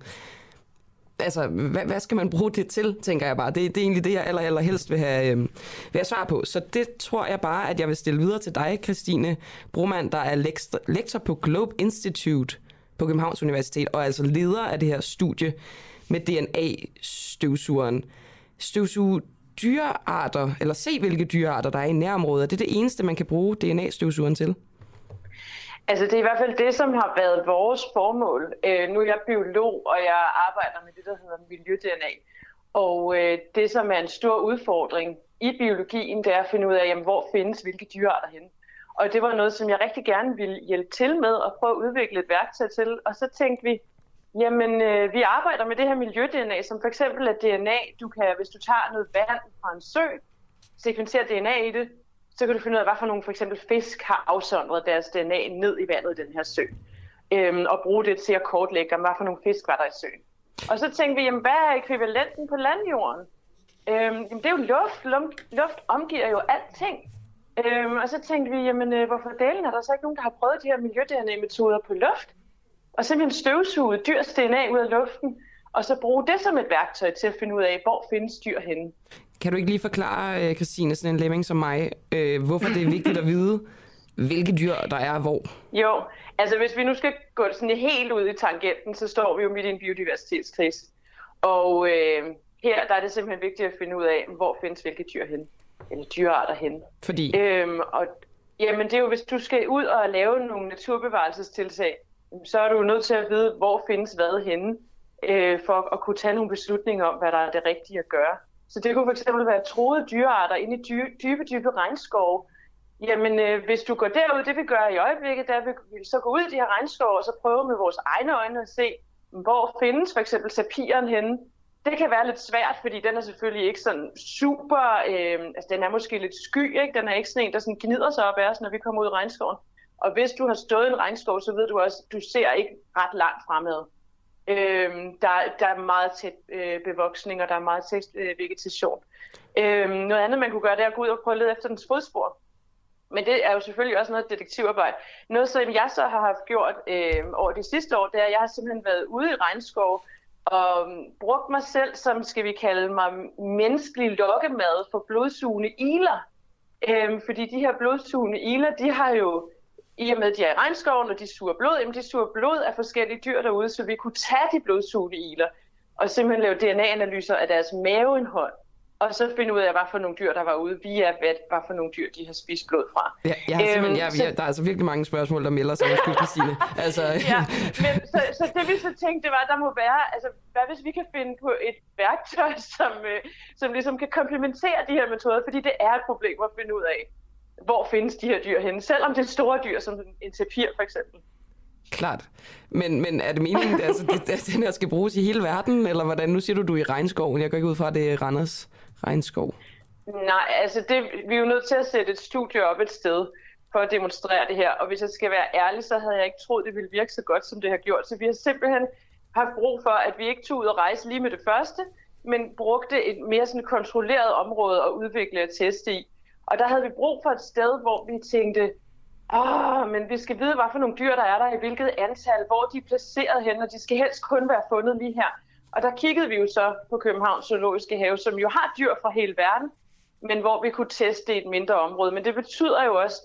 Altså, hvad, hvad skal man bruge det til, tænker jeg bare. Det, det er egentlig det, jeg aller, aller helst vil have, øh, vil have svar på. Så det tror jeg bare, at jeg vil stille videre til dig, Christine Broman, der er lektor, lektor på Globe Institute på Københavns Universitet, og altså leder af det her studie med DNA-støvsugeren. Støvsuge dyrearter, eller se hvilke dyrearter der er i nærområdet. Det er det eneste, man kan bruge DNA-støvsugeren til. Altså det er i hvert fald det, som har været vores formål. Øh, nu er jeg biolog, og jeg arbejder med det, der hedder miljø-DNA. Og øh, det, som er en stor udfordring i biologien, det er at finde ud af, jamen, hvor findes hvilke dyrearter henne. Og det var noget, som jeg rigtig gerne ville hjælpe til med og prøve at udvikle et værktøj til. Og så tænkte vi, jamen øh, vi arbejder med det her miljø-DNA, som for eksempel er DNA, du kan, hvis du tager noget vand fra en sø, sekventerer DNA i det, så kan du finde ud af, hvad for nogle for eksempel fisk har afsondret deres DNA ned i vandet i den her sø. Øhm, og bruge det til at kortlægge, hvad for nogle fisk var der i søen. Og så tænkte vi, jamen, hvad er ekvivalenten på landjorden? Øhm, jamen, det er jo luft. Luft omgiver jo alting. Øhm, og så tænkte vi, jamen øh, hvorfor delen er der så ikke nogen, der har prøvet de her miljø-DNA-metoder på luft? Og simpelthen støvsuget dyrs DNA ud af luften, og så bruge det som et værktøj til at finde ud af, hvor findes dyr henne. Kan du ikke lige forklare, øh, Christine, sådan en lemming som mig, øh, hvorfor det er vigtigt at vide, hvilke dyr der er hvor? Jo, altså hvis vi nu skal gå sådan helt ud i tangenten, så står vi jo midt i en biodiversitetskrise. Og øh, her der er det simpelthen vigtigt at finde ud af, hvor findes hvilke dyr hen, eller dyrearter hen. Fordi? Øhm, og, jamen det er jo, hvis du skal ud og lave nogle naturbevarelsestiltag, så er du nødt til at vide, hvor findes hvad henne, øh, for at kunne tage nogle beslutninger om, hvad der er det rigtige at gøre. Så det kunne fx være troede dyrearter inde i dybe, dybe, dybe regnskove. Jamen, øh, hvis du går derud, det vi gør i øjeblikket, der vil vi så gå ud i de her regnskove og så prøve med vores egne øjne at se, hvor findes for eksempel sapiren henne. Det kan være lidt svært, fordi den er selvfølgelig ikke sådan super, øh, altså den er måske lidt sky, ikke? den er ikke sådan en, der sådan gnider sig op af os, når vi kommer ud i regnskoven. Og hvis du har stået i en regnskov, så ved du også, at du ser ikke ret langt fremad. Øhm, der, der er meget tæt øh, bevoksning, og der er meget tæt øh, vegetation. Øhm, noget andet, man kunne gøre, det er at gå ud og prøve at lede efter dens fodspor. Men det er jo selvfølgelig også noget detektivarbejde. Noget, som jeg så har haft gjort øh, over de sidste år, det er, at jeg har simpelthen været ude i regnskov og brugt mig selv som, skal vi kalde mig, menneskelig lokkemad for blodsugende iler. Øhm, fordi de her blodsugende iler, de har jo i og med, at de er i regnskoven, og de suger blod, jamen de suger blod af forskellige dyr derude, så vi kunne tage de blodsugende iler og simpelthen lave DNA-analyser af deres maveindhold og så finde ud af, hvad for nogle dyr, der var ude via, hvad, hvad for nogle dyr, de har spist blod fra. Ja, jeg har øhm, jeg, jeg, der er altså virkelig mange spørgsmål, der melder sig, skulle Christine. Altså, ja, men så, så det vi så tænkte, det var, at der må være, altså hvad hvis vi kan finde på et værktøj, som, øh, som ligesom kan komplementere de her metoder, fordi det er et problem at finde ud af, hvor findes de her dyr henne, selvom det er store dyr, som en tapir for eksempel. Klart. Men, men er det meningen, at altså, det, den her skal bruges i hele verden, eller hvordan? Nu siger du, du er i regnskoven. Jeg går ikke ud fra, at det er Randers regnskov? Nej, altså det, vi er jo nødt til at sætte et studie op et sted for at demonstrere det her. Og hvis jeg skal være ærlig, så havde jeg ikke troet, det ville virke så godt, som det har gjort. Så vi har simpelthen haft brug for, at vi ikke tog ud og rejse lige med det første, men brugte et mere sådan kontrolleret område at udvikle og teste i. Og der havde vi brug for et sted, hvor vi tænkte, åh, men vi skal vide, hvad for nogle dyr, der er der, i hvilket antal, hvor de er placeret hen, og de skal helst kun være fundet lige her. Og der kiggede vi jo så på Københavns Zoologiske Have, som jo har dyr fra hele verden, men hvor vi kunne teste et mindre område. Men det betyder jo også,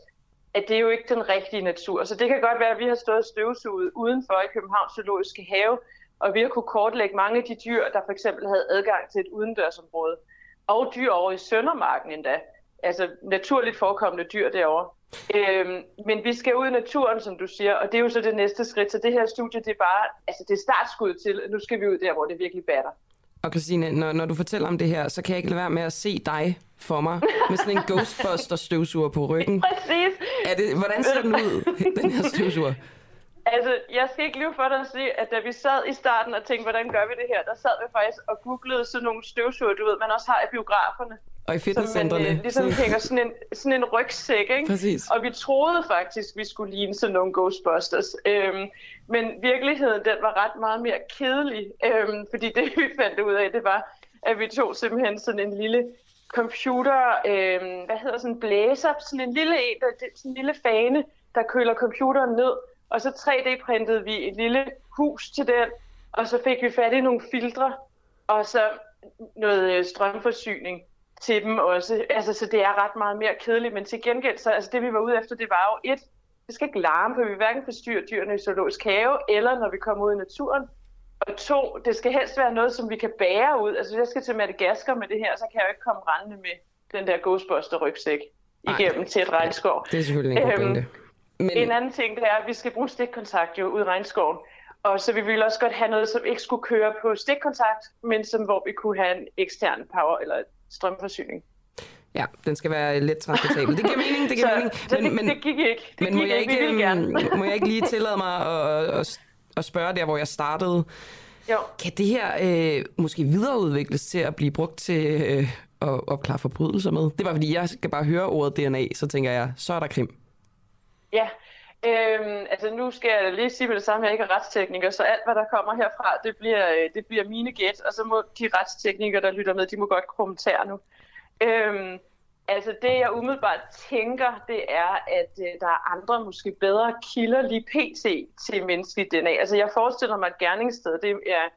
at det er jo ikke den rigtige natur. Så det kan godt være, at vi har stået støvsuget udenfor i Københavns Zoologiske Have, og vi har kunne kortlægge mange af de dyr, der for eksempel havde adgang til et udendørsområde. Og dyr over i Søndermarken endda. Altså naturligt forekommende dyr derovre. Øhm, men vi skal ud i naturen, som du siger, og det er jo så det næste skridt. Så det her studie, det er bare, altså det er startskud til, at nu skal vi ud der, hvor det virkelig batter. Og Christine, når, når du fortæller om det her, så kan jeg ikke lade være med at se dig for mig, med sådan en Ghostbuster støvsuger på ryggen. Præcis. Er det, hvordan ser den ud, den her støvsuger? Altså, jeg skal ikke lige for dig at sige, at da vi sad i starten og tænkte, hvordan gør vi det her, der sad vi faktisk og googlede sådan nogle støvsuger, du ved, man også har i biograferne. Og i fitnesscentrene. Som man øh, ligesom hænger sådan en, sådan en rygsæk, ikke? Præcis. Og vi troede faktisk, vi skulle ligne sådan nogle Ghostbusters. Øhm, men virkeligheden, den var ret meget mere kedelig. Øhm, fordi det, vi fandt ud af, det var, at vi tog simpelthen sådan en lille computer, øhm, hvad hedder sådan en blæser, sådan en lille en, der, sådan en lille fane, der køler computeren ned. Og så 3D-printede vi et lille hus til den, og så fik vi fat i nogle filtre, og så noget øh, strømforsyning til dem også. Altså, så det er ret meget mere kedeligt, men til gengæld, så altså, det vi var ude efter, det var jo et, det skal ikke larme, for vi hverken forstyrre dyrene i zoologisk have, eller når vi kommer ud i naturen. Og to, det skal helst være noget, som vi kan bære ud. Altså, hvis jeg skal til Madagaskar med det her, så kan jeg jo ikke komme rendende med den der Ghostbuster-rygsæk igennem til et regnskov. Det er selvfølgelig en øhm, Men... En anden ting, det er, at vi skal bruge stikkontakt jo ud i regnskoven. Og så vi ville også godt have noget, som ikke skulle køre på stikkontakt, men som hvor vi kunne have en ekstern power eller strømforsyning. Ja, den skal være let transportabel. Det giver mening, det giver så, mening. Så men, det, men, det gik ikke. Det men må, gik jeg ikke, ikke, ikke må jeg ikke lige tillade mig at, at, at spørge der, hvor jeg startede? Jo. Kan det her øh, måske videreudvikles til at blive brugt til øh, at opklare forbrydelser med? Det var fordi, jeg skal bare høre ordet DNA, så tænker jeg, så er der krim. Ja, Øhm, altså nu skal jeg lige sige med det samme, at jeg ikke er retstekniker, så alt hvad der kommer herfra, det bliver, øh, det bliver mine gæt, og så må de retsteknikere, der lytter med, de må godt kommentere nu. Øhm, altså det jeg umiddelbart tænker, det er, at øh, der er andre måske bedre kilder lige pt. til menneskelig DNA. Altså jeg forestiller mig, et gerningssted, det er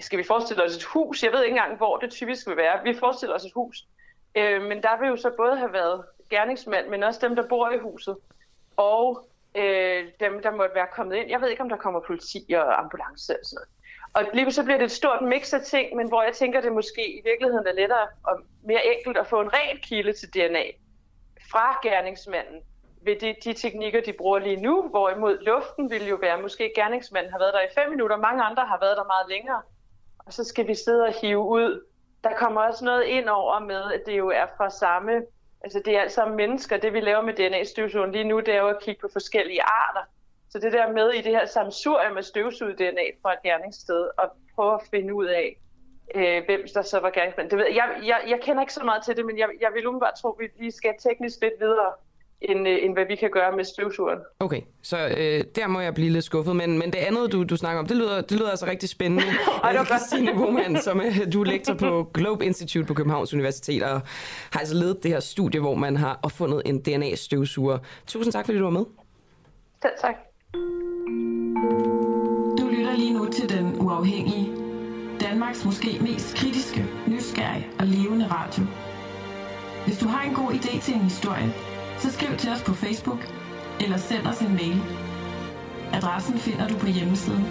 skal vi forestille os et hus? Jeg ved ikke engang, hvor det typisk vil være. Vi forestiller os et hus. Øh, men der vil jo så både have været gerningsmænd, men også dem, der bor i huset, og øh, dem, der måtte være kommet ind. Jeg ved ikke, om der kommer politi og ambulance og sådan noget. Og lige så bliver det et stort mix af ting, men hvor jeg tænker, det måske i virkeligheden er lettere og mere enkelt at få en ren kilde til DNA fra gerningsmanden ved de, de teknikker, de bruger lige nu, hvorimod luften ville jo være, måske gerningsmanden har været der i fem minutter, mange andre har været der meget længere, og så skal vi sidde og hive ud. Der kommer også noget ind over med, at det jo er fra samme, altså det er alt sammen mennesker, det vi laver med DNA-støvsugeren lige nu, det er jo at kigge på forskellige arter. Så det der med i det her samsurium med støvsuget DNA fra et gerningssted, og prøve at finde ud af, øh, hvem der så var gerningsmand. Det ved, jeg, jeg, jeg kender ikke så meget til det, men jeg, jeg vil umiddelbart tro, at vi lige skal teknisk lidt videre end, øh, end hvad vi kan gøre med støvsugeren. Okay, så øh, der må jeg blive lidt skuffet, men, men det andet, du, du snakker om, det lyder, det lyder altså rigtig spændende. Ej, det var Christine Boman, som øh, du er lektor på Globe Institute på Københavns Universitet, og har altså ledet det her studie, hvor man har opfundet en DNA-støvsuger. Tusind tak, fordi du var med. Selv tak. Du lytter lige nu til Den Uafhængige. Danmarks måske mest kritiske, nysgerrige og levende radio. Hvis du har en god idé til en historie, så skriv til os på Facebook eller send os en mail. Adressen finder du på hjemmesiden.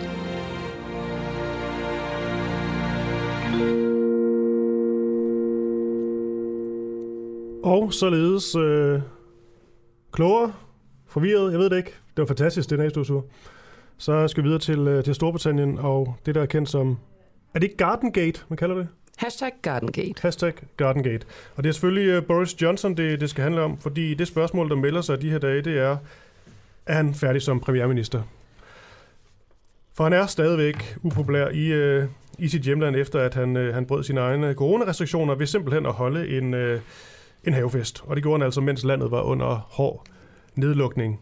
Og således øh, klogere, forvirret, jeg ved det ikke. Det var fantastisk, det næste Så skal vi videre til, øh, til Storbritannien og det, der er kendt som... Er det ikke Gardengate, man kalder det? Hashtag Gardengate. Hashtag Gardengate. Og det er selvfølgelig øh, Boris Johnson, det, det skal handle om, fordi det spørgsmål, der melder sig de her dage, det er, er han færdig som premierminister? For han er stadigvæk upopulær i, øh, i sit hjemland, efter at han, øh, han brød sine egne coronarestriktioner ved simpelthen at holde en, øh, en havefest. Og det gjorde han altså, mens landet var under hård nedlukning.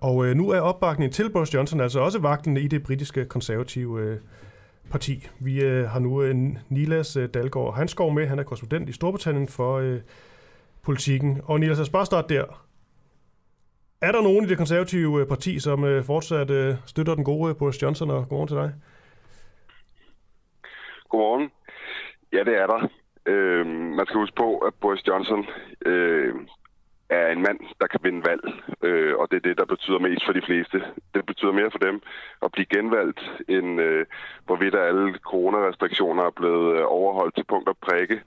Og øh, nu er opbakningen til Boris Johnson altså også vagtende i det britiske konservative øh, parti. Vi øh, har nu en Nilas øh, Dalgaard Hanskov med. Han er korrespondent i Storbritannien for øh, politikken. Og Nilas, jeg bare starte der. Er der nogen i det konservative øh, parti, som øh, fortsat øh, støtter den gode øh, Boris Johnson, og godmorgen til dig? Godmorgen. Ja, det er der. Øh, man skal huske på, at Boris Johnson øh, er en mand, der kan vinde valg, øh, og det er det, der betyder mest for de fleste. Det betyder mere for dem at blive genvalgt, end øh, hvorvidt alle coronarestriktioner er blevet øh, overholdt til punkt og prikke.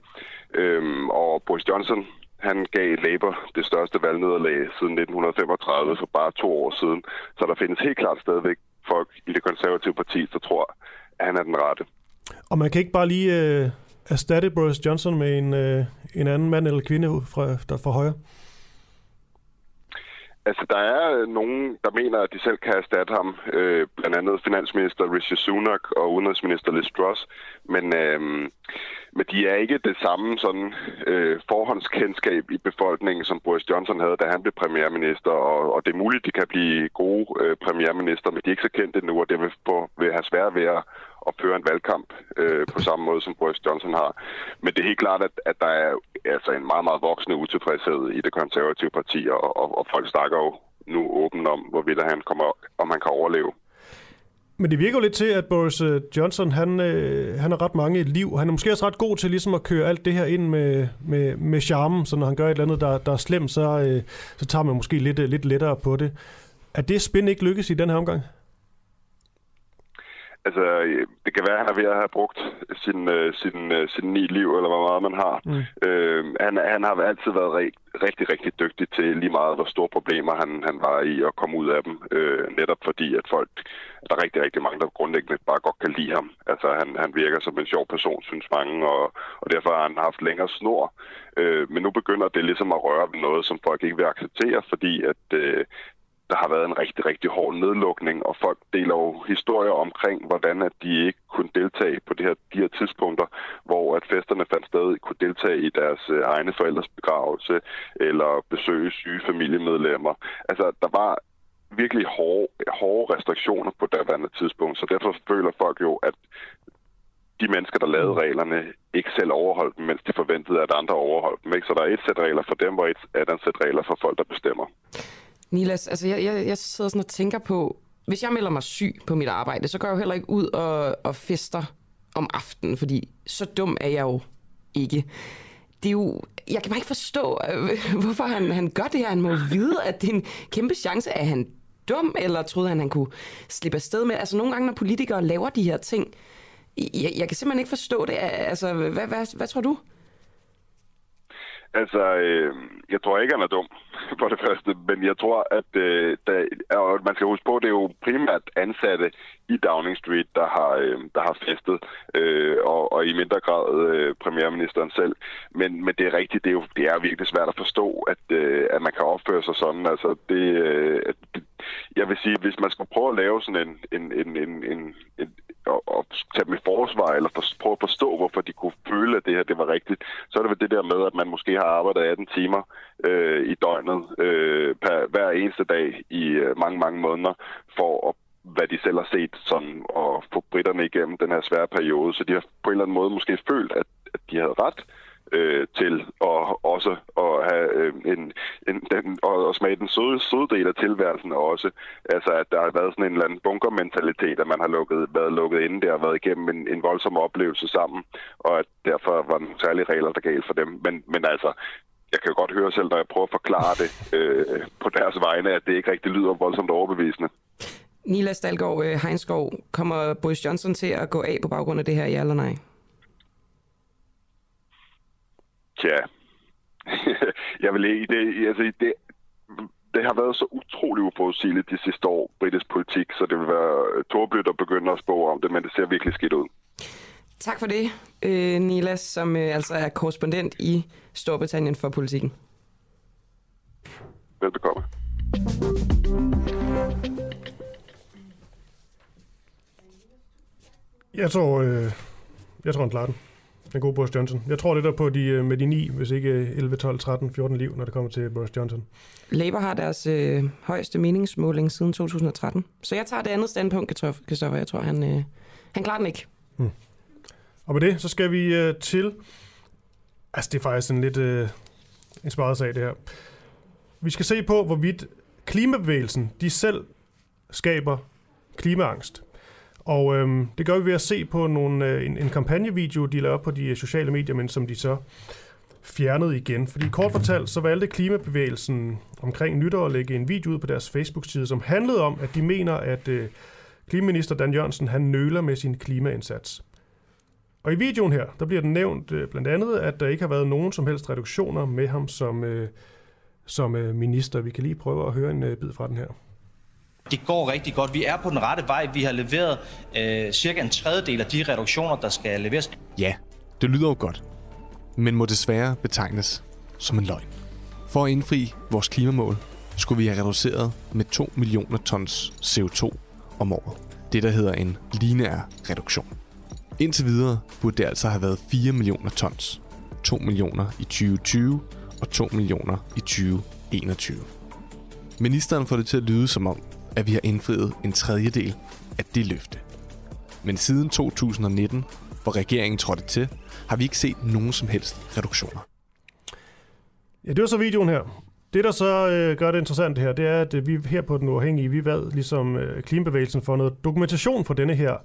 Øh, og Boris Johnson, han gav Labour det største valgnederlag siden 1935, for bare to år siden. Så der findes helt klart stadigvæk folk i det konservative parti, der tror, at han er den rette. Og man kan ikke bare lige øh, erstatte Boris Johnson med en, øh, en anden mand eller kvinde fra, der fra højre? Altså, der er øh, nogen, der mener, at de selv kan erstatte ham. Øh, blandt andet finansminister Rishi Sunak og udenrigsminister Liz Truss. Men, øh, men de er ikke det samme sådan, øh, forhåndskendskab i befolkningen, som Boris Johnson havde, da han blev premierminister. Og, og det er muligt, de kan blive gode øh, premierminister, men de er ikke så kendte nu, og det vil, få, vil have svært ved at, at føre en valgkamp øh, på samme måde, som Boris Johnson har. Men det er helt klart, at, at der er altså en meget, meget voksende utilfredshed i det konservative parti, og, og, og folk snakker jo nu åbent om, hvorvidt han kommer, om han kan overleve. Men det virker jo lidt til, at Boris øh, Johnson, han, øh, han har ret mange liv. Han er måske også ret god til ligesom at køre alt det her ind med, med, med charme, så når han gør et eller andet, der, der er slemt, så, øh, så tager man måske lidt, øh, lidt lettere på det. Er det spin ikke lykkes i den her omgang? Altså, det kan være, at han er ved at have brugt sin, uh, sin, uh, sin ni liv, eller hvor meget man har. Mm. Uh, han, han har altid været rig, rigtig, rigtig dygtig til lige meget, hvor store problemer han, han var i at komme ud af dem. Uh, netop fordi, at folk, der er rigtig, rigtig mange, der grundlæggende bare godt kan lide ham. Altså, han, han virker som en sjov person, synes mange, og, og derfor har han haft længere snor. Uh, men nu begynder det ligesom at røre ved noget, som folk ikke vil acceptere, fordi at uh, der har været en rigtig, rigtig hård nedlukning, og folk deler jo historier omkring, hvordan at de ikke kunne deltage på det her, de her tidspunkter, hvor at festerne fandt sted, kunne deltage i deres øh, egne forældres begravelse, eller besøge syge familiemedlemmer. Altså, der var virkelig hårde, hårde restriktioner på daværende tidspunkt, så derfor føler folk jo, at de mennesker, der lavede reglerne, ikke selv overholdt dem, mens de forventede, at andre overholdt dem. Ikke? Så der er et sæt regler for dem, og et andet sæt regler for folk, der bestemmer. Nilas, altså jeg, jeg, jeg sidder sådan og tænker på, hvis jeg melder mig syg på mit arbejde, så går jeg jo heller ikke ud og, og fester om aftenen, fordi så dum er jeg jo ikke. Det er jo, jeg kan bare ikke forstå, øh, hvorfor han, han gør det her. Han må vide, at det er en kæmpe chance. at han dum, eller troede han, han kunne slippe afsted med? Altså nogle gange, når politikere laver de her ting, jeg, jeg kan simpelthen ikke forstå det. Altså, hvad, hvad, hvad tror du? Altså, øh, jeg tror ikke, han er dum, for det første. Men jeg tror, at øh, der, og man skal huske på, at det er jo primært ansatte i Downing Street, der har, øh, der har festet, øh, og, og i mindre grad øh, premierministeren selv. Men, men det er rigtigt, det er jo det er virkelig svært at forstå, at, øh, at man kan opføre sig sådan. Altså, det, øh, jeg vil sige, hvis man skal prøve at lave sådan en, en, en, en, en, en at, at tage dem i forsvar, eller for, prøve at forstå, hvorfor de kunne føle, at det her det var rigtigt, så er det vel det der med, at man måske har arbejdet 18 timer øh, i døgnet øh, per, hver eneste dag i øh, mange, mange måneder, for at hvad de selv har set sådan, og få britterne igennem den her svære periode. Så de har på en eller anden måde måske følt, at, at de havde ret, øh, Øh, til at også at have øh, en, en, den, og, og smage den søde, søde del af tilværelsen også. Altså, at der har været sådan en eller anden bunkermentalitet, at man har lukket, været lukket inde der og været igennem en, en voldsom oplevelse sammen, og at derfor var nogle særlige regler, der galt for dem. Men, men altså, jeg kan jo godt høre selv, når jeg prøver at forklare det øh, på deres vegne, at det ikke rigtig lyder voldsomt overbevisende. Nila Stalgaard øh, Heinskov, kommer Boris Johnson til at gå af på baggrund af det her, ja eller nej? Tja, jeg vil ikke, det, altså, det, det har været så utrolig uforudsigeligt de sidste år, britisk politik, så det vil være tåbeligt at begynde at spå om det, men det ser virkelig skidt ud. Tak for det, øh, Nilas, som øh, altså er korrespondent i Storbritannien for politikken. Velbekomme. Jeg tror, øh, jeg tror, han klarer den den gode Boris Johnson. Jeg tror lidt der på de, øh, med de 9, hvis ikke 11, 12, 13, 14 liv, når det kommer til Boris Johnson. Labour har deres øh, højeste meningsmåling siden 2013. Så jeg tager det andet standpunkt, Kristoffer. Jeg tror, han, øh, han klarer den ikke. Hmm. Og med det, så skal vi øh, til... Altså, det er faktisk en lidt øh, en sparet sag, det her. Vi skal se på, hvorvidt klimabevægelsen, de selv skaber klimaangst. Og øhm, det gør vi ved at se på nogle, øh, en, en kampagnevideo, de lavede op på de øh, sociale medier, men som de så fjernede igen. Fordi kort fortalt, så valgte klimabevægelsen omkring nytår at lægge en video ud på deres Facebook-side, som handlede om, at de mener, at øh, klimaminister Dan Jørgensen, han nøler med sin klimaindsats. Og i videoen her, der bliver den nævnt øh, blandt andet, at der ikke har været nogen som helst reduktioner med ham som, øh, som øh, minister. Vi kan lige prøve at høre en øh, bid fra den her. Det går rigtig godt. Vi er på den rette vej. Vi har leveret øh, cirka en tredjedel af de reduktioner, der skal leveres. Ja, det lyder jo godt, men må desværre betegnes som en løgn. For at indfri vores klimamål, skulle vi have reduceret med 2 millioner tons CO2 om året. Det, der hedder en lineær reduktion. Indtil videre burde det altså have været 4 millioner tons. 2 millioner i 2020 og 2 millioner i 2021. Ministeren får det til at lyde som om, at vi har indfriet en tredjedel af det løfte. Men siden 2019, hvor regeringen trådte til, har vi ikke set nogen som helst reduktioner. Ja, det var så videoen her. Det, der så øh, gør det interessant her, det er, at øh, vi her på Den Uafhængige, vi valgte ligesom øh, klimabevægelsen for noget dokumentation for denne her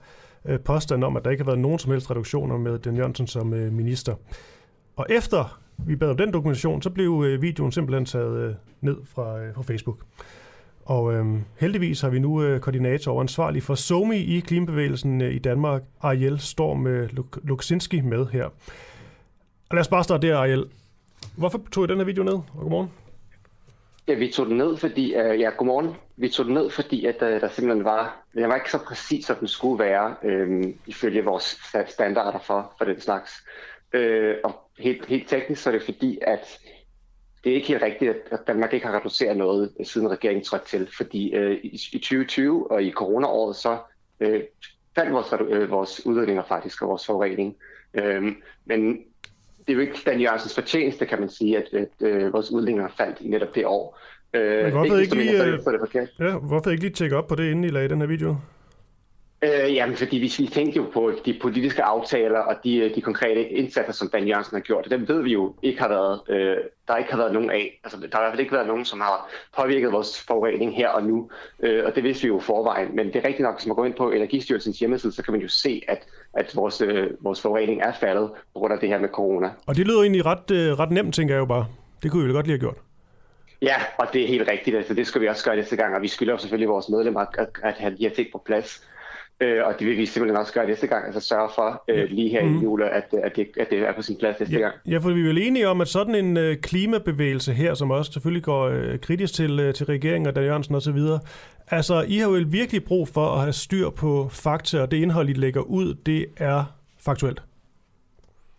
øh, påstand om, at der ikke har været nogen som helst reduktioner med Den Jørgensen som øh, minister. Og efter vi bad om den dokumentation, så blev øh, videoen simpelthen taget øh, ned fra, øh, fra Facebook. Og øhm, heldigvis har vi nu øh, koordinator og ansvarlig for SOMI i klimabevægelsen øh, i Danmark, Ariel Storm øh, Luk- Luksinski, med her. Og lad os bare starte der, Ariel. Hvorfor tog I den her video ned? Og godmorgen. Ja, vi tog den ned, fordi... Øh, ja, godmorgen. Vi tog den ned, fordi at, øh, der simpelthen var... Den var ikke så præcis, som den skulle være, øh, ifølge vores standarder for, for den slags. Øh, og helt, helt teknisk så er det fordi, at det er ikke helt rigtigt, at Danmark ikke har reduceret noget, siden regeringen trådte til, fordi øh, i, i 2020 og i coronaåret, så øh, faldt vores, øh, vores udledninger faktisk og vores forurening. Øh, men det er jo ikke Dan Jørgensens fortjeneste, kan man sige, at, at øh, vores udledninger faldt i netop det år. Øh, Men hvorfor ikke, ikke lige, mener, det, det ja, hvorfor ikke lige tjekke op på det, inden I lagde den her video? Øh, jamen, fordi hvis vi tænker jo på de politiske aftaler og de, de konkrete indsatser, som Dan Jørgensen har gjort, dem ved vi jo ikke har været, øh, der ikke har været nogen af. Altså, der har i hvert fald ikke været nogen, som har påvirket vores forurening her og nu, øh, og det vidste vi jo forvejen. Men det er rigtigt nok, hvis man går ind på Energistyrelsens hjemmeside, så kan man jo se, at, at vores, øh, vores forurening er faldet på grund af det her med corona. Og det lyder egentlig ret, øh, ret nemt, tænker jeg jo bare. Det kunne vi jo godt lige have gjort. Ja, og det er helt rigtigt. Altså, det skal vi også gøre næste gang, og vi skylder jo selvfølgelig vores medlemmer at, at have de her ting på plads. Øh, og det vil vi simpelthen også gøre næste gang, altså sørge for øh, lige her mm. i jule, at, at, det, at det er på sin plads næste ja, gang. Ja, for vi er vel enige om, at sådan en øh, klimabevægelse her, som også selvfølgelig går øh, kritisk til, øh, til regeringen og Dan Jørgensen osv., altså I har jo virkelig brug for at have styr på fakta, og det indhold, I lægger ud, det er faktuelt.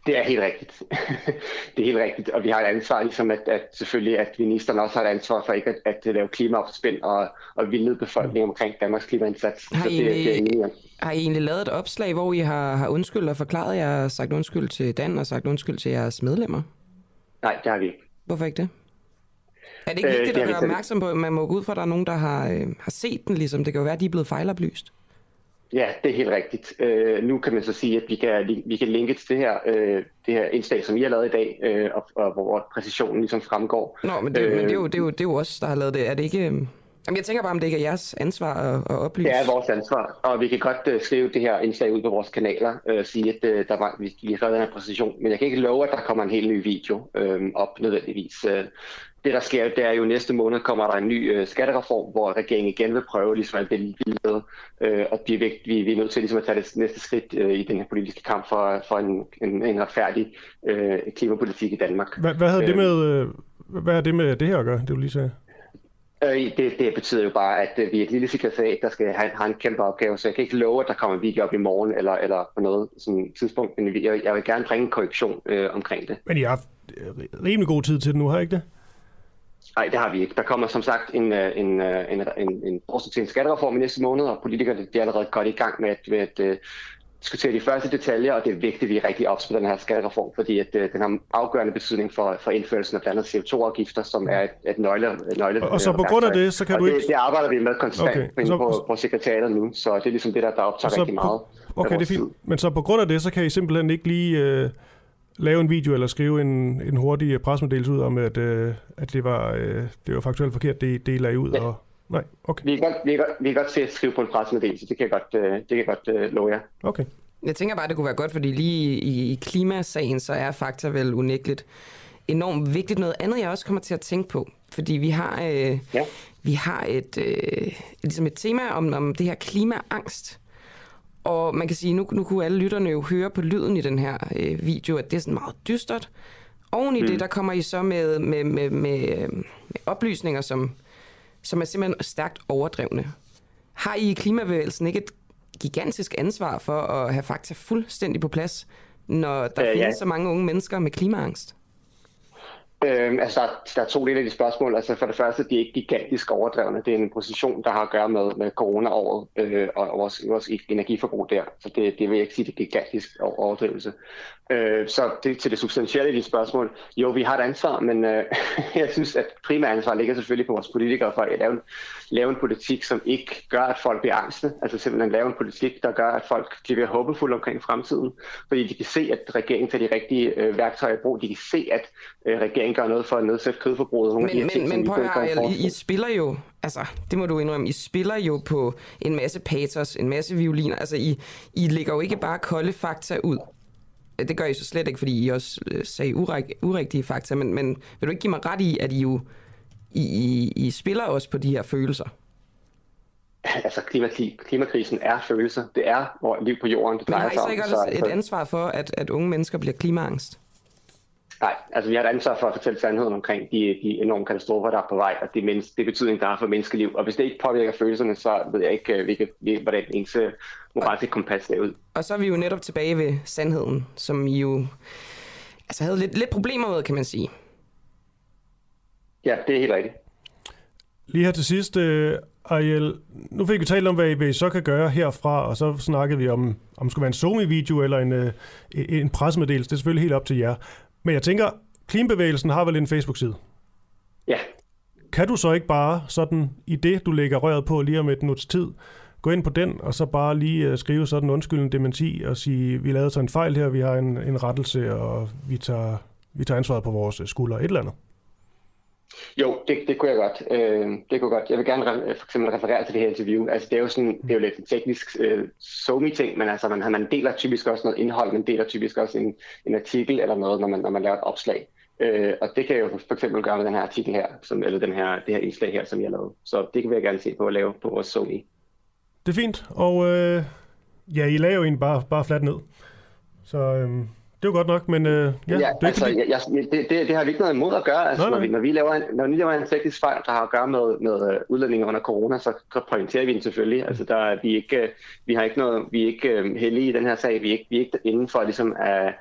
Det er helt rigtigt. det er helt rigtigt, og vi har et ansvar, ligesom at, at selvfølgelig, at ministeren også har et ansvar for ikke at, at lave klimaopspind og, og vildlede befolkningen omkring Danmarks klimaindsats. Har I, Så det, det er egentlig, har I egentlig lavet et opslag, hvor I har, har undskyldt og forklaret jer, sagt undskyld til Dan og sagt undskyld til jeres medlemmer? Nej, det har vi ikke. Hvorfor ikke det? Er det ikke vigtigt det at selv. opmærksom på, at man må gå ud fra, at der er nogen, der har, øh, har set den, ligesom? Det kan jo være, at de er blevet fejloplyst. Ja, det er helt rigtigt. Øh, nu kan man så sige, at vi kan, vi kan linke til det her, øh, det her indslag, som I har lavet i dag, øh, og, og hvor præcisionen ligesom fremgår. Nå, men det, øh, men det, er, jo, det, er, jo, det er jo os, der har lavet det. Er det ikke... øh, Jamen, jeg tænker bare, om det ikke er jeres ansvar at, at oplyse. Det er vores ansvar, og vi kan godt uh, skrive det her indslag ud på vores kanaler og uh, sige, at uh, der var, vi, vi har lavet den her præcision, men jeg kan ikke love, at der kommer en helt ny video uh, op nødvendigvis. Uh, det, der sker, det er jo næste måned kommer der en ny uh, skattereform, hvor regeringen igen vil prøve ligesom at blive med, uh, og vi, er, vi, vi er nødt til ligesom at tage det næste skridt uh, i den her politiske kamp for, for en, en, en retfærdig uh, klimapolitik i Danmark. Hvad, hvad, havde det med, øh, hvad har det med det her at gøre, det du lige sagde? Øh, det, det betyder jo bare, at øh, vi er et lille sekretariat, der skal have, have en kæmpe opgave, så jeg kan ikke love, at der kommer en video op i morgen eller, eller på noget sådan tidspunkt, men jeg, jeg vil gerne bringe en korrektion øh, omkring det. Men I har haft øh, rimelig god tid til det nu, har I ikke det? Nej, det har vi ikke. Der kommer som sagt en, øh, en, øh, en, en, en forslag til en skattereform i næste måned, og politikerne de er allerede godt i gang med at, med at uh, diskutere de første detaljer, og det er vigtigt, at vi er rigtig ops på den her skattereform, fordi at, uh, den har afgørende betydning for, for indførelsen af blandt andet CO2-afgifter, som er et, et nøgle, nøgle Og- og så på grund af det, så kan og du det, ikke- det arbejder vi med konstant Okay, så- på, på sekretariatet nu, så det er ligesom det, der, der optager så rigtig meget. okay, det er vores tid. fint. Men så på grund af det, så kan I simpelthen ikke lige øh, lave en video eller skrive en, en hurtig pressemeddelelse ud om, at, øh, at det, var, øh, det var faktuelt forkert, det, det I ud. Ja. Og, nej, okay. Vi kan godt, vi kan godt, vi kan godt se at skrive på en pressemeddelelse, det kan jeg godt, øh, det kan jeg godt øh, love jer. Okay. Jeg tænker bare, det kunne være godt, fordi lige i, i klimasagen, så er fakta vel unægteligt enormt vigtigt. Noget andet, jeg også kommer til at tænke på, fordi vi har, øh, ja. vi har et, øh, ligesom et tema om, om det her klimaangst. Og man kan sige, nu, nu kunne alle lytterne jo høre på lyden i den her øh, video, at det er sådan meget dystert. Oven i mm. det, der kommer I så med, med, med, med, øh, med oplysninger, som, som er simpelthen stærkt overdrevne. Har I i klimabevægelsen ikke et gigantisk ansvar for at have fakta fuldstændig på plads, når der Øh, øh, ja. findes så mange unge mennesker med klimaangst? Øhm, altså, der, der er to dele af de spørgsmål. Altså, for det første, de er ikke gigantisk overdrevne. Det er en position, der har at gøre med, med corona-året øh, og vores, vores energiforbrug der. Så det, det vil jeg ikke sige, det er gigantisk overdrivelse. Øh, så det, til det substantielle i de spørgsmål. Jo, vi har et ansvar, men øh, jeg synes, at primært ansvar ligger selvfølgelig på vores politikere for at lave en, lave en politik, som ikke gør, at folk bliver angste. Altså simpelthen lave en politik, der gør, at folk bliver håbefulde omkring fremtiden. Fordi de kan se, at regeringen tager de rigtige øh, værktøjer i brug. De kan se, at øh, regeringen gør noget for at nedsætte kødforbruget. Nogle af de Men, ting, men, men prøv at høre, I, I spiller jo, altså det må du indrømme, I spiller jo på en masse patos, en masse violiner. Altså I, I lægger jo ikke bare kolde fakta ud. Det gør I så slet ikke, fordi I også øh, sagde urig, urigtige fakta, men, men vil du ikke give mig ret i, at I jo I, I, I spiller også på de her følelser? Altså, klima, klimakrisen er følelser. Det er hvor liv på jorden, det Men har I så ikke også et ansvar for, at, at unge mennesker bliver klimaangst? Nej, altså vi har et ansvar for at fortælle sandheden omkring de, de enorme katastrofer, der er på vej, og det, menneske, det betydning, der har for menneskeliv. Og hvis det ikke påvirker følelserne, så ved jeg ikke, øh, hvilket, hvil- hvordan ens øh, moralske kompas ser ud. Og så er vi jo netop tilbage ved sandheden, som I jo altså, havde lidt, lidt problemer med, kan man sige. Ja, det er helt rigtigt. Lige her til sidst, øh, Ariel, nu fik vi talt om, hvad I, hvad I så kan gøre herfra, og så snakkede vi om, om det skulle være en Zoom-video eller en, øh, en pressemeddelelse. Det er selvfølgelig helt op til jer. Men jeg tænker, klimabevægelsen har vel en Facebook-side? Ja. Kan du så ikke bare sådan, i det du lægger røret på lige om et minuts tid, gå ind på den, og så bare lige uh, skrive sådan en undskyldende dementi og sige, vi lavede så en fejl her, vi har en, en rettelse, og vi tager, vi tager ansvaret på vores skuldre, et eller andet. Jo, det, det kunne jeg godt. Øh, det kunne godt. Jeg vil gerne re- øh, for eksempel referere til det her interview. Altså, det er jo sådan, det er jo lidt en teknisk øh, somi ting, men altså, man, man deler typisk også noget indhold, man deler typisk også en, en artikel eller noget, når man, når man laver et opslag. Øh, og det kan jeg jo for eksempel gøre med den her artikel her, som, eller den her, det her indslag her, som jeg lavede. Så det kan vi gerne se på at lave på vores somi. Det er fint, og øh, ja, I laver jo en bare, bare fladt ned. Så øh, det er jo godt nok, men øh, ja, ja det, altså, ikke, jeg, jeg, det, det, det har vi ikke noget imod at gøre. Altså, Nej, nej. Når, vi, når, vi laver en, når vi laver en teknisk fejl, der har at gøre med, med øh, udlændinge under corona, så pointerer vi den selvfølgelig. Altså, der, er- vi, ikke, øh, vi har ikke noget, vi er ikke øh, heldige i den her sag. Vi er ikke, vi er ikke inden for ligesom, at,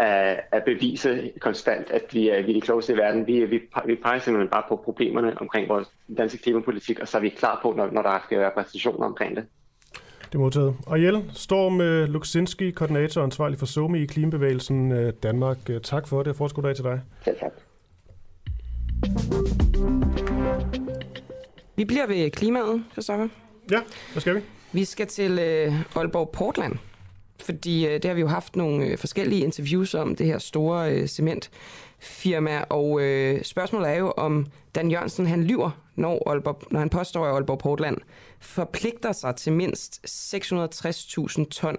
at, at bevise konstant, at vi er, vi er de klogeste i verden. Vi, vi, vi peger simpelthen bare på problemerne omkring vores danske klimapolitik, og så er vi klar på, når, når der skal være præstationer omkring det. Det er modtaget. Og Jelle, Storm øh, Luksinski, koordinator og ansvarlig for SOMI i Klimabevægelsen øh, Danmark. Øh, tak for det, og fortsat god dag til dig. Selv tak. Vi bliver ved klimaet, Christoffer. Ja, hvad skal vi? Vi skal til øh, Aalborg Portland, fordi øh, det har vi jo haft nogle øh, forskellige interviews om, det her store øh, cementfirma, og øh, spørgsmålet er jo, om Dan Jørgensen han lyver, når, Aalborg, når han påstår, at Aalborg Portland forpligter sig til mindst 660.000 ton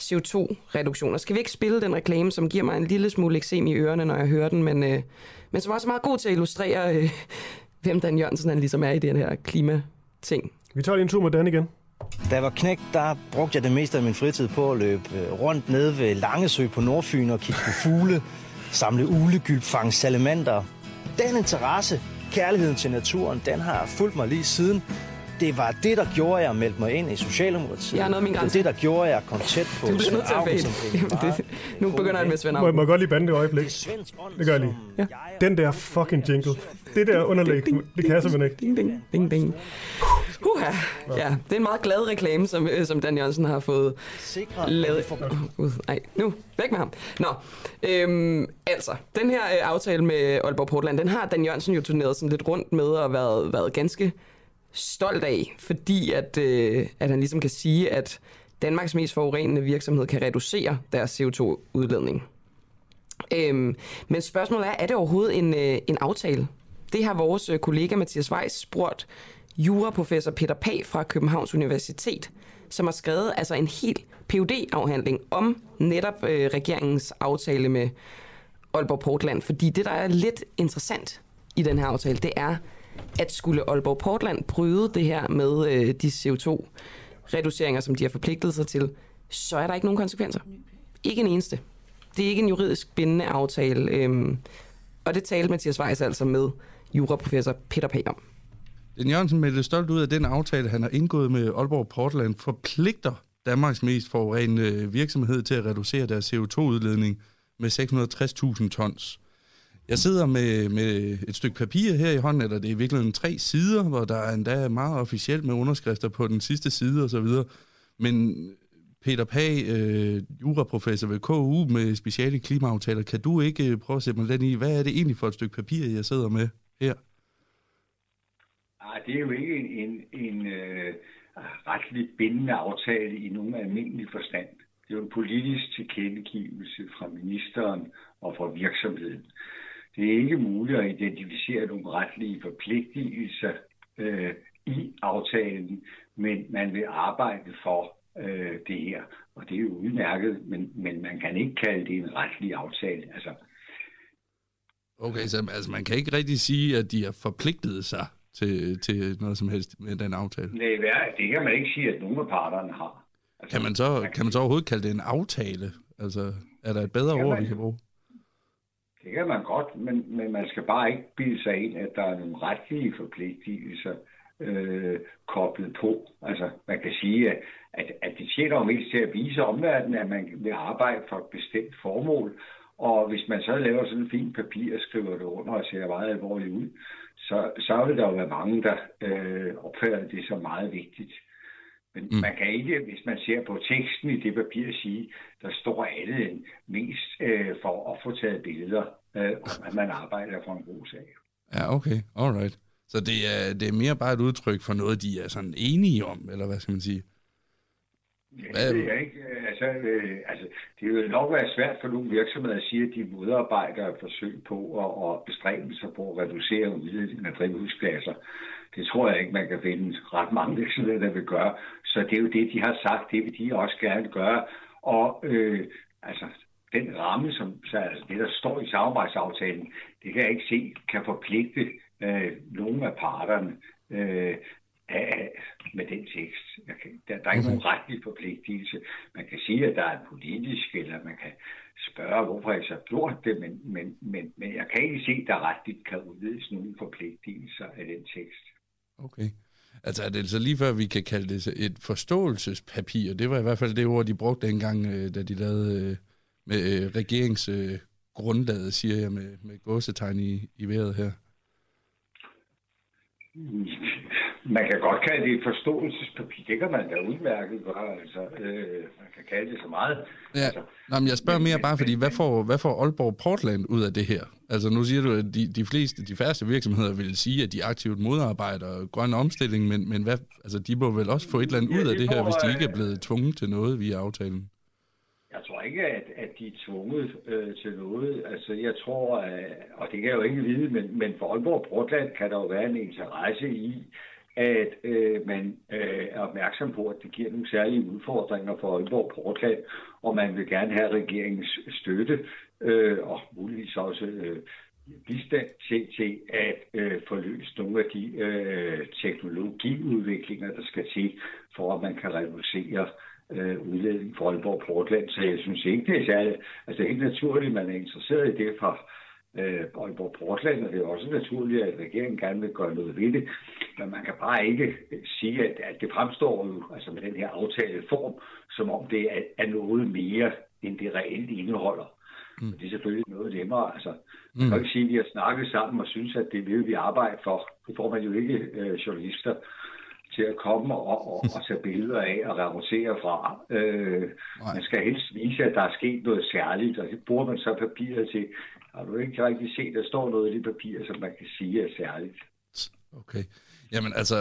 CO2-reduktioner. Skal vi ikke spille den reklame, som giver mig en lille smule eksem i ørerne, når jeg hører den, men, øh, men som også er meget god til at illustrere, øh, hvem Dan Jørgensen han ligesom er i den her klimating. Vi tager lige en tur med Dan igen. Da jeg var knægt, der brugte jeg det meste af min fritid på at løbe øh, rundt nede ved Langesø på Nordfyn og kigge på fugle, samle ulegylp, fange salamander. Den interesse, kærligheden til naturen, den har fulgt mig lige siden. Det var det, der gjorde, at jeg meldte mig ind i Socialdemokratiet. Jeg har nået min det var grænse. det, der gjorde, at jeg kom tæt på Du bliver nødt til at fade. nu begynder han med Svend Må, jeg- må jeg godt lige bande det øjeblik? Det gør jeg lige. Ja. Den der fucking jingle. Det der underlæg, det kan jeg simpelthen ikke. Ding, ding, ding, ding. Uha. Ja, det er en meget glad reklame, som, øh, som Dan Jørgensen har fået lavet. Oh, nej, nu, væk med ham. Nå, øhm, altså, den her øh, aftale med Aalborg Portland, den har Dan Jørgensen jo turneret sådan lidt rundt med og været, været ganske stolt af, fordi at, øh, at han ligesom kan sige, at Danmarks mest forurenende virksomhed kan reducere deres CO2-udledning. Øhm, men spørgsmålet er, er det overhovedet en, øh, en aftale? Det har vores øh, kollega Mathias Weiss spurgt juraprofessor Peter Pag fra Københavns Universitet, som har skrevet altså en helt phd afhandling om netop øh, regeringens aftale med Aalborg Portland. Fordi det, der er lidt interessant i den her aftale, det er, at skulle Aalborg Portland bryde det her med øh, de CO2-reduceringer, som de har forpligtet sig til, så er der ikke nogen konsekvenser. Ikke en eneste. Det er ikke en juridisk bindende aftale. Øhm, og det talte Mathias Weiss altså med juraprofessor Peter Pag om. Den Jørgensen meldte stolt ud af den aftale, han har indgået med Aalborg Portland, forpligter Danmarks mest forurenende øh, virksomhed til at reducere deres CO2-udledning med 660.000 tons. Jeg sidder med, med et stykke papir her i hånden, eller det er i virkeligheden tre sider, hvor der er endda meget officielt med underskrifter på den sidste side osv. Men Peter Pag, øh, juraprofessor ved KU med speciale klimaaftaler, kan du ikke øh, prøve at sætte mig lidt i, hvad er det egentlig for et stykke papir, jeg sidder med her? Nej, det er jo ikke en, en, en øh, retligt bindende aftale i nogen almindelig forstand. Det er jo en politisk tilkendegivelse fra ministeren og fra virksomheden. Det er ikke muligt at identificere nogle retlige forpligtelser øh, i aftalen, men man vil arbejde for øh, det her. Og det er jo udmærket, men, men man kan ikke kalde det en retlig aftale. Altså, Okay, så altså, man kan ikke rigtig sige, at de har forpligtet sig til, til noget som helst med den aftale. det, er, det kan man ikke sige, at nogen af parterne har. Kan man så, kan man så overhovedet kalde det en aftale? Altså, er der et bedre kan ord, man. vi kan bruge? Det kan man godt, men, men man skal bare ikke bilde sig ind, at der er nogle retlige forpligtelser øh, koblet på. Altså, man kan sige, at, at, at det tjener jo mest til at vise omverdenen, at man vil arbejde for et bestemt formål. Og hvis man så laver sådan en fint papir og skriver det under og ser meget alvorligt ud, så, så vil der jo være mange, der øh, opfatter det som meget vigtigt. Men mm. man kan ikke, hvis man ser på teksten i det papir, sige, der står andet end mest øh, for at få taget billeder, øh, om at man arbejder for en god sag. Ja, okay. Alright. Så det er, det er mere bare et udtryk for noget, de er sådan enige om, eller hvad skal man sige? Ja, det ved jeg ikke. Altså, øh, altså, det vil nok være svært for nogle virksomheder at sige, at de modarbejder forsøg på og, og bestræbe sig på at reducere udledningen af drivhusgasser. Det tror jeg ikke, man kan finde ret mange virksomheder, der vil gøre. Så det er jo det, de har sagt, det vil de også gerne gøre. Og øh, altså, den ramme, som så, altså det, der står i samarbejdsaftalen, det kan jeg ikke se, kan forpligte øh, nogle af parterne. Øh, af, med den tekst. Jeg kan, der, der er ikke nogen retlig forpligtelse. Man kan sige, at der er en politisk, eller man kan spørge, hvorfor jeg så gjort det, men, men, men, men jeg kan ikke se, at der retligt kan udvides nogen forpligtelser af den tekst. Okay. Altså er det så lige før, vi kan kalde det et forståelsespapir? Det var i hvert fald det ord, de brugte dengang, øh, da de lavede øh, med øh, regeringsgrundlaget, siger jeg med, med gåsetegn i, i vejret her. Man kan godt kalde det et forståelsespapir. Det kan man da udmærket gøre. Altså, øh, man kan kalde det så meget. Ja. Altså, Nå, men jeg spørger mere bare, fordi hvad får, hvad får Aalborg Portland ud af det her? Altså nu siger du, at de, de fleste, de færreste virksomheder vil sige, at de aktivt modarbejder grøn omstilling, men, men hvad, altså, de må vel også få et eller andet ud af det her, hvis de ikke er blevet tvunget til noget via aftalen? Jeg tror ikke, at, at de er tvunget øh, til noget. Altså, jeg tror, at, og det kan jeg jo ikke vide, men, men for Aalborg Portland kan der jo være en interesse i, at øh, man øh, er opmærksom på, at det giver nogle særlige udfordringer for Aalborg Portland, og man vil gerne have regeringens støtte, øh, og muligvis også øh, bistand til, til at øh, få løst nogle af de øh, teknologiudviklinger, der skal til, for at man kan reducere øh, udledning for Aalborg Portland. Så jeg synes ikke, det er særligt. Altså det er helt naturligt, at man er interesseret i det fra øh, Aalborg Portland, og det er også naturligt, at regeringen gerne vil gøre noget ved det. Men man kan bare ikke sige, at, at det fremstår jo altså med den her aftaleform, som om det er, er noget mere, end det reelt indeholder. Mm. det er selvfølgelig noget nemmere. Altså, man kan ikke sige, at vi har snakket sammen og synes, at det vil vi arbejde for. Det får man jo ikke øh, journalister til at komme og, og, og tage billeder af og rapportere fra. Øh, man skal helst vise, at der er sket noget særligt, og det bruger man så papiret til. Har du ikke rigtig set, der står noget i det papir, som man kan sige er særligt? Okay. Jamen altså,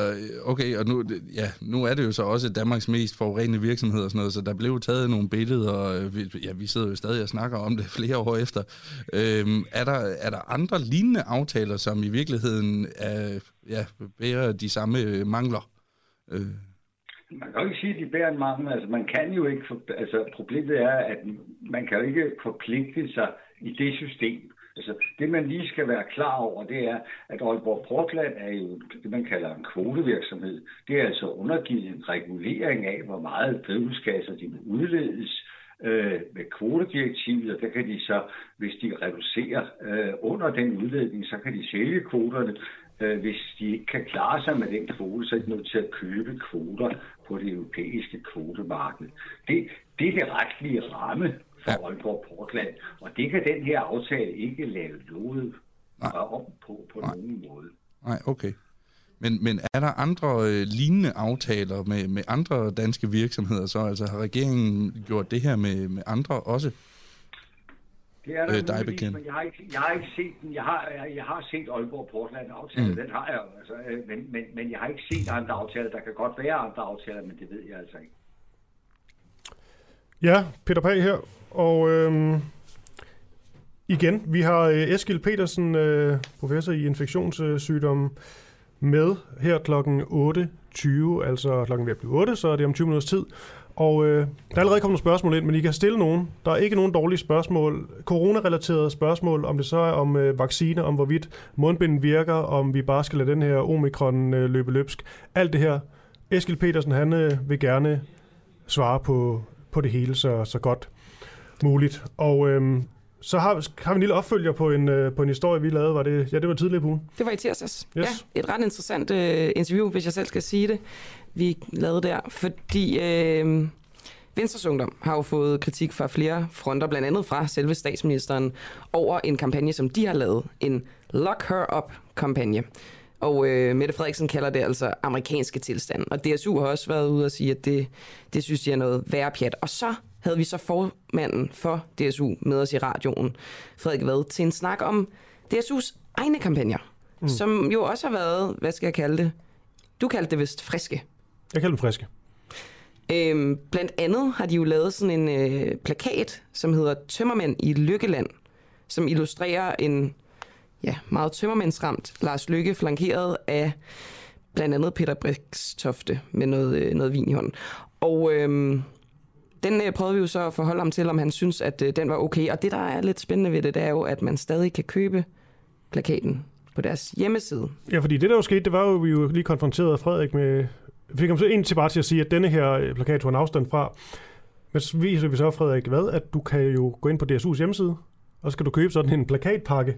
okay, og nu, ja, nu er det jo så også Danmarks mest forurenende virksomhed og sådan noget, så der blev taget nogle billeder, og vi, ja, vi sidder jo stadig og snakker om det flere år efter. Øhm, er, der, er der andre lignende aftaler, som i virkeligheden er, ja, bærer de samme mangler? Øh. Man kan jo ikke sige, at de bærer en mangel. Altså, man kan jo ikke, for, altså, problemet er, at man kan jo ikke forpligte sig i det system. Altså, det man lige skal være klar over, det er, at Aalborg Portland er jo det, man kalder en kvotevirksomhed. Det er altså undergivet en regulering af, hvor meget drivhusgasser de må udledes øh, med kvotedirektivet, og der kan de så, hvis de reducerer øh, under den udledning, så kan de sælge kvoterne. Øh, hvis de ikke kan klare sig med den kvote, så er de nødt til at købe kvoter på det europæiske kvotemarked. Det, det er det retlige ramme for Aalborg Portland, og det kan den her aftale ikke lave noget om på på Nej. nogen måde. Nej, okay. Men, men er der andre øh, lignende aftaler med, med andre danske virksomheder så? Altså har regeringen gjort det her med, med andre også? Det er der Øh, dig bekendt. men jeg har, ikke, jeg har ikke set den. Jeg har, jeg, jeg har set Aalborg Portland aftale, Mm. den har jeg altså, øh, men, men, men jeg har ikke set andre aftaler. Der kan godt være andre aftaler, men det ved jeg altså ikke. Ja, Peter Pag her, og øhm, igen, vi har øh, Eskil Petersen, øh, professor i infektionssygdomme, med her klokken 8.20, altså klokken ved at blive 8, så er det om 20 minutters tid. Og øh, der er allerede kommet nogle spørgsmål ind, men I kan stille nogen. Der er ikke nogen dårlige spørgsmål. Corona-relaterede spørgsmål, om det så er om øh, vacciner, om hvorvidt mundbinden virker, om vi bare skal lade den her omikron øh, løbe løbsk. Alt det her. Eskil Petersen, han øh, vil gerne svare på, på det hele så, så godt muligt. Og øhm, så har, har vi en lille opfølger på en, øh, på en historie, vi lavede. Var det, ja, det var tidligere på ugen. Det var i tirsdags. Yes. Ja, et ret interessant øh, interview, hvis jeg selv skal sige det, vi lavede der. Fordi øh, Venstres Ungdom har jo fået kritik fra flere fronter, blandt andet fra selve statsministeren, over en kampagne, som de har lavet. En Lock Her Up-kampagne. Og øh, Mette Frederiksen kalder det altså amerikanske tilstand. Og DSU har også været ude og sige, at det, det synes de er noget værre pjat. Og så havde vi så formanden for DSU med os i radioen, Frederik Vad, til en snak om DSU's egne kampagner. mm. som jo også har været, hvad skal jeg kalde det? Du kaldte det vist friske. Jeg kalder dem friske. Øhm, blandt andet har de jo lavet sådan en øh, plakat, som hedder Tømmermænd i Lykkeland, som illustrerer en ja, meget tømmermændsramt Lars Lykke, flankeret af blandt andet Peter Brikstofte med noget, øh, noget vin i hånden. Og øhm, den øh, prøvede vi jo så at forholde ham til, om han synes, at øh, den var okay. Og det, der er lidt spændende ved det, det er jo, at man stadig kan købe plakaten på deres hjemmeside. Ja, fordi det der jo skete, det var jo, vi jo lige konfronteret Frederik med... Vi fik ham så ind til bare til at sige, at denne her øh, plakat tog en afstand fra. Men så viser vi så, Frederik, hvad? At du kan jo gå ind på DSU's hjemmeside, og så kan du købe sådan en plakatpakke,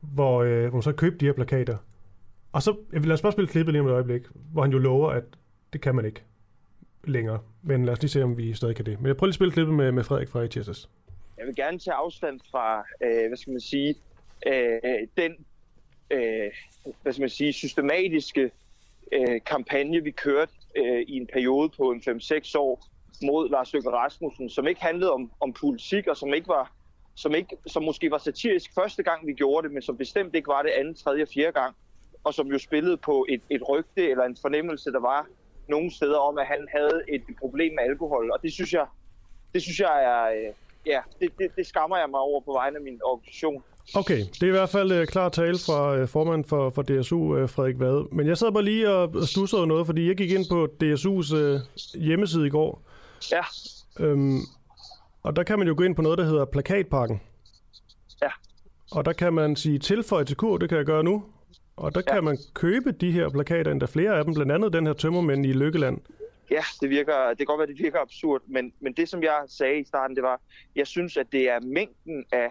hvor, øh, hvor man så købte de her plakater. Og så, jeg vil lade os bare spille klippet lige om et øjeblik, hvor han jo lover, at det kan man ikke længere. Men lad os lige se, om vi stadig kan det. Men jeg prøver lige at spille klippet med, med Frederik fra ITSS. Jeg vil gerne tage afstand fra, øh, hvad skal man sige, øh, den, øh, hvad skal man sige, systematiske øh, kampagne, vi kørte øh, i en periode på en 5-6 år mod Lars Løkke Rasmussen, som ikke handlede om, om politik, og som ikke var som, ikke, som måske var satirisk første gang, vi gjorde det, men som bestemt ikke var det anden, tredje og fjerde gang, og som jo spillede på et, et rygte eller en fornemmelse, der var nogle steder om, at han havde et problem med alkohol, og det synes jeg, det synes jeg er, øh, ja, det, det, det skammer jeg mig over på vegne af min organisation. Okay, det er i hvert fald uh, klar tale fra uh, formanden for, for DSU, uh, Frederik Vade. Men jeg sad bare lige og stussede noget, fordi jeg gik ind på DSU's uh, hjemmeside i går. Ja. Øhm, og der kan man jo gå ind på noget, der hedder Plakatpakken. Ja. Og der kan man sige tilføj til kur, det kan jeg gøre nu. Og der ja. kan man købe de her plakater, endda flere af dem, blandt andet den her tømmermænd i Lykkeland. Ja, det, virker, det kan godt være, det virker absurd, men, men det som jeg sagde i starten, det var, jeg synes, at det er mængden af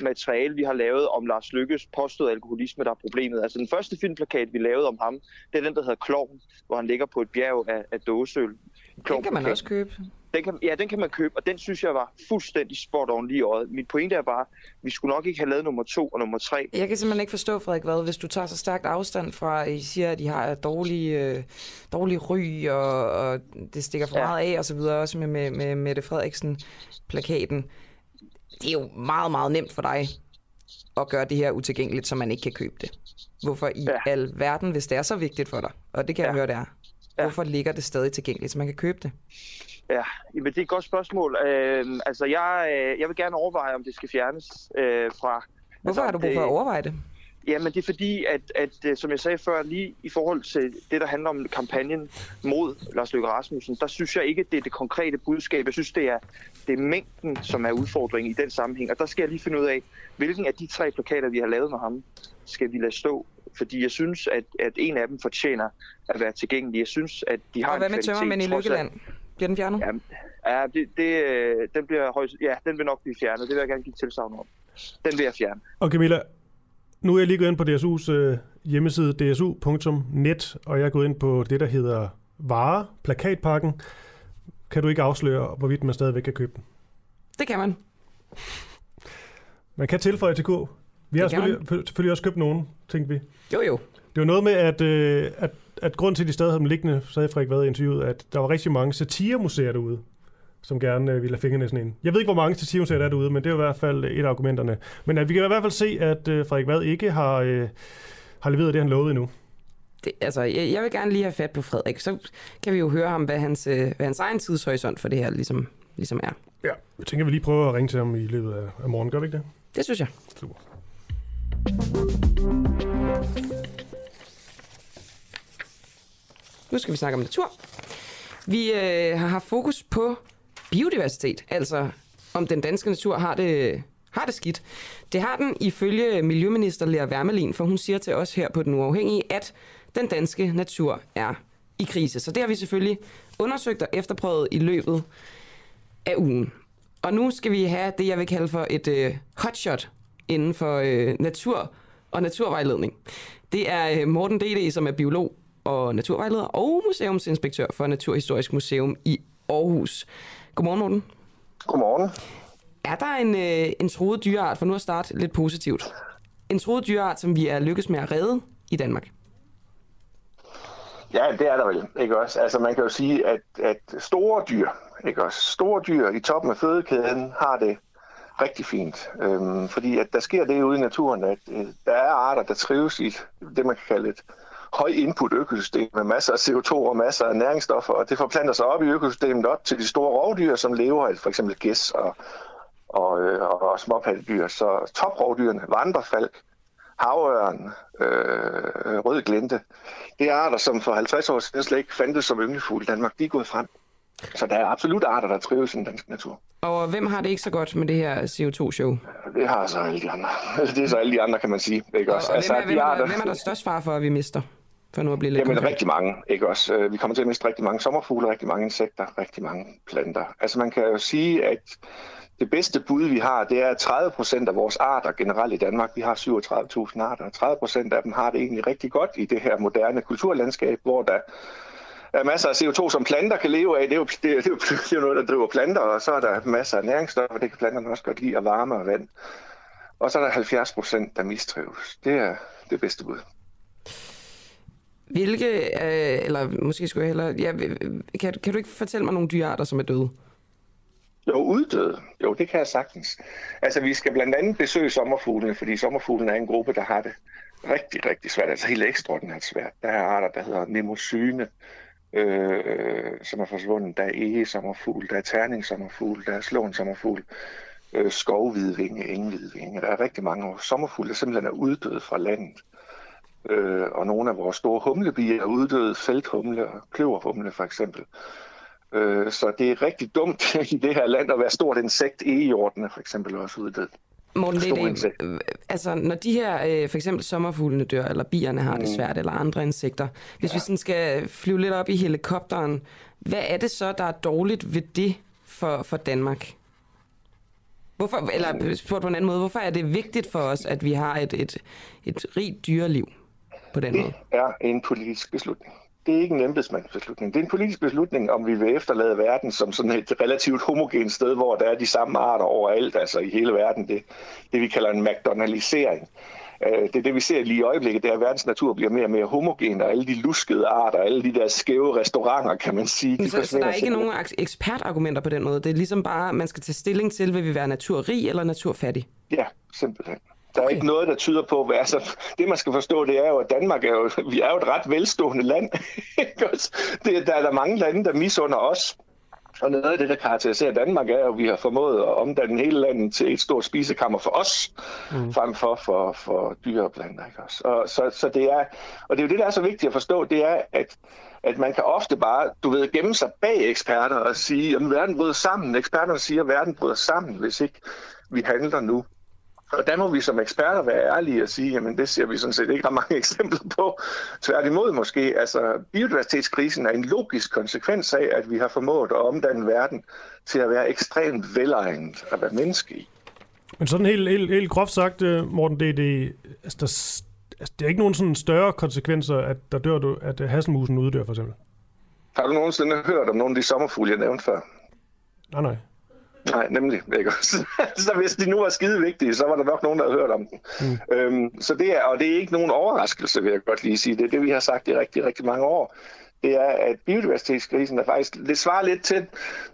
materiale, vi har lavet om Lars Lykkes påståede alkoholisme, der er problemet. Altså den første filmplakat, vi lavede om ham, det er den, der hedder Kloven, hvor han ligger på et bjerg af, af dåseøl. Den kan man også købe. Den kan, ja, den kan man købe, og den synes jeg var fuldstændig spot on lige i øjet. Mit pointe er bare, vi skulle nok ikke have lavet nummer to og nummer tre. Jeg kan simpelthen ikke forstå, Frederik, hvad, hvis du tager så stærkt afstand fra, at I siger, at de har dårlige, øh, dårlige ry, og, og det stikker for ja. meget af, og så videre, også med, med, med Mette Frederiksen-plakaten. Det er jo meget, meget nemt for dig at gøre det her utilgængeligt, så man ikke kan købe det. Hvorfor i ja. al verden, hvis det er så vigtigt for dig, og det kan ja. jeg høre, det er, ja. hvorfor ligger det stadig tilgængeligt, så man kan købe det? Ja, men det er et godt spørgsmål. Øh, altså, jeg, øh, jeg vil gerne overveje, om det skal fjernes øh, fra... Hvorfor altså, har du brug for at overveje det? Jamen, det er fordi, at, at øh, som jeg sagde før, lige i forhold til det, der handler om kampagnen mod Lars Løkke Rasmussen, der synes jeg ikke, at det er det konkrete budskab. Jeg synes, det er, det er mængden, som er udfordringen i den sammenhæng. Og der skal jeg lige finde ud af, hvilken af de tre plakater, vi har lavet med ham, skal vi lade stå. Fordi jeg synes, at, at en af dem fortjener at være tilgængelig. Jeg synes, at de har Og hvad med tømmermænd i Lykkeland? Bliver den fjernet? Ja, ja det, det, øh, den, bliver højst, ja, den vil nok blive fjernet. Det vil jeg gerne give tilsavn om. Den vil jeg fjerne. Og Camilla, nu er jeg lige gået ind på DSU's øh, hjemmeside, dsu.net, og jeg er gået ind på det, der hedder Vare, plakatpakken. Kan du ikke afsløre, hvorvidt man stadigvæk kan købe den? Det kan man. Man kan tilføje til K. Vi har selvfølgelig, selvfølgelig også købt nogen, tænkte vi. Jo, jo. Det var noget med, at, øh, at, at grund til, at de stadig havde dem liggende, sagde Frederik Vad i interviewet, at der var rigtig mange satiremuseer derude, som gerne øh, ville have fingrene sådan en. Jeg ved ikke, hvor mange satiremuseer der er derude, men det er i hvert fald et af argumenterne. Men at vi kan i hvert fald se, at øh, Frederik Vad ikke har, øh, har leveret det, han lovede endnu. Det, altså, jeg, jeg vil gerne lige have fat på Frederik, så kan vi jo høre ham, hvad hans, øh, hvad hans egen tidshorisont for det her ligesom, ligesom er. Ja, jeg tænker, vi lige prøver at ringe til ham i løbet af, af morgen, gør vi ikke det? Det synes jeg. Super. Nu skal vi snakke om natur. Vi øh, har haft fokus på biodiversitet, altså om den danske natur har det, har det skidt. Det har den ifølge Miljøminister Lea Wermelin, for hun siger til os her på Den Uafhængige, at den danske natur er i krise. Så det har vi selvfølgelig undersøgt og efterprøvet i løbet af ugen. Og nu skal vi have det, jeg vil kalde for et øh, hotshot inden for øh, natur og naturvejledning. Det er øh, Morten D.D., som er biolog og naturvejleder og museumsinspektør for Naturhistorisk Museum i Aarhus. Godmorgen, Morten. Godmorgen. Er der en, øh, en troet dyreart, for nu at starte lidt positivt, en troet dyreart, som vi er lykkes med at redde i Danmark? Ja, det er der vel, ikke også? Altså man kan jo sige, at, at store dyr, ikke også? Store dyr i toppen af fødekæden har det, rigtig fint. Øhm, fordi at der sker det ude i naturen, at øh, der er arter, der trives i det, man kan kalde et høj input økosystem med masser af CO2 og masser af næringsstoffer, og det forplanter sig op i økosystemet op til de store rovdyr, som lever af for eksempel gæs og, og, øh, og, og småpattedyr. Så toprovdyrene, vandrefalk, havørn, øh, rød glinte, det er arter, som for 50 år siden slet ikke fandtes som ynglefugl i Danmark. De er gået frem. Så der er absolut arter, der trives i den danske natur. Og hvem har det ikke så godt med det her CO2-show? Det har så alle de andre. Det er så alle de andre, kan man sige. Ikke Og, også? og hvem, er, de hvem, er, arter- hvem er der størst far for, at vi mister? For nu at blive lidt Jamen konkret. rigtig mange, ikke også? Øh, Vi kommer til at miste rigtig mange sommerfugle, rigtig mange insekter, rigtig mange planter. Altså man kan jo sige, at det bedste bud, vi har, det er at 30 procent af vores arter generelt i Danmark. Vi har 37.000 arter. 30 procent af dem har det egentlig rigtig godt i det her moderne kulturlandskab, hvor der er masser af CO2, som planter kan leve af. Det er jo, det er, det er jo, det er jo noget, der driver planter, og så er der masser af næringsstoffer. Det kan planterne også godt lide, og varme og vand. Og så er der 70 procent, der mistrives. Det er det bedste bud. Hvilke, øh, eller måske skulle jeg hellere... Ja, kan, kan du ikke fortælle mig nogle dyrearter, som er døde? Jo, uddøde. Jo, det kan jeg sagtens. Altså, vi skal blandt andet besøge sommerfuglene, fordi sommerfuglene er en gruppe, der har det rigtig, rigtig svært. Altså helt ekstraordinært svært. Der er arter, der hedder nemosyne, øh, som er forsvundet. Der er egesommerfugl, der er terningsommerfugl, der er slåensommerfugl, øh, skovhvidvinge, enghvidvinge. Der er rigtig mange sommerfugle, der simpelthen er uddøde fra landet. Øh, og nogle af vores store humlebier er uddøde, felthumle og kløverhumle for eksempel. Øh, så det er rigtig dumt i det her land at være stort insekt. Egehjortene for eksempel er også uddød. Morten, det, det, altså, når de her, øh, for eksempel sommerfuglene dør, eller bierne har det Mm. svært, eller andre insekter, hvis ja. vi sådan skal flyve lidt op i helikopteren, hvad er det så, der er dårligt ved det for, for Danmark? Hvorfor, eller spurgt på en anden måde, hvorfor er det vigtigt for os, at vi har et, et, et rigt dyreliv på den måde? Det er en politisk beslutning. Det er ikke en embedsmandsbeslutning. Det er en politisk beslutning, om vi vil efterlade verden som sådan et relativt homogent sted, hvor der er de samme arter overalt, altså i hele verden. Det, det vi kalder en McDonaldisering. Øh, Det er det, vi ser lige i øjeblikket, det er, at verdens natur bliver mere og mere homogen, og alle de luskede arter, alle de der skæve restauranter, kan man sige. de Så, så der er ikke nogen ekspertargumenter på den måde? Det er ligesom bare, man skal tage stilling til, vil vi være naturrig eller naturfattig? Ja, simpelthen. Der er okay. ikke noget, der tyder på, hvad altså, det man skal forstå, det er jo, at Danmark er jo, vi er jo et ret velstående land. Det, der er der mange lande, der misunder os. Og noget af det, der karakteriserer Danmark, er at vi har formået at omdanne hele landet til et stort spisekammer for os, mm. frem for for, for dyr og planter. Ikke også? Og, så, så det er, og det er jo det, der er så vigtigt at forstå, det er, at, at man kan ofte bare, du ved, gemme sig bag eksperter og sige, at verden bryder sammen. Eksperterne siger, at verden bryder sammen, hvis ikke vi handler nu. Og der må vi som eksperter være ærlige og sige, jamen det ser vi sådan set ikke ret mange eksempler på. Tværtimod måske, altså biodiversitetskrisen er en logisk konsekvens af, at vi har formået at omdanne verden til at være ekstremt velegnet at være menneske i. Men sådan helt, helt, helt groft sagt, øh, Morten, det, det, altså, der, altså, det er ikke nogen sådan større konsekvenser, at der dør du, at øh, hasselmusen uddør, for eksempel. Har du nogensinde hørt om nogle af de sommerfugle, jeg nævnte før? Nej, nej. Nej, nemlig. Ikke? også? så hvis de nu var skide vigtige, så var der nok nogen, der havde hørt om dem. Mm. Øhm, så det er, og det er ikke nogen overraskelse, vil jeg godt lige sige. Det er det, vi har sagt i rigtig, rigtig mange år. Det er, at biodiversitetskrisen er faktisk, det svarer lidt til,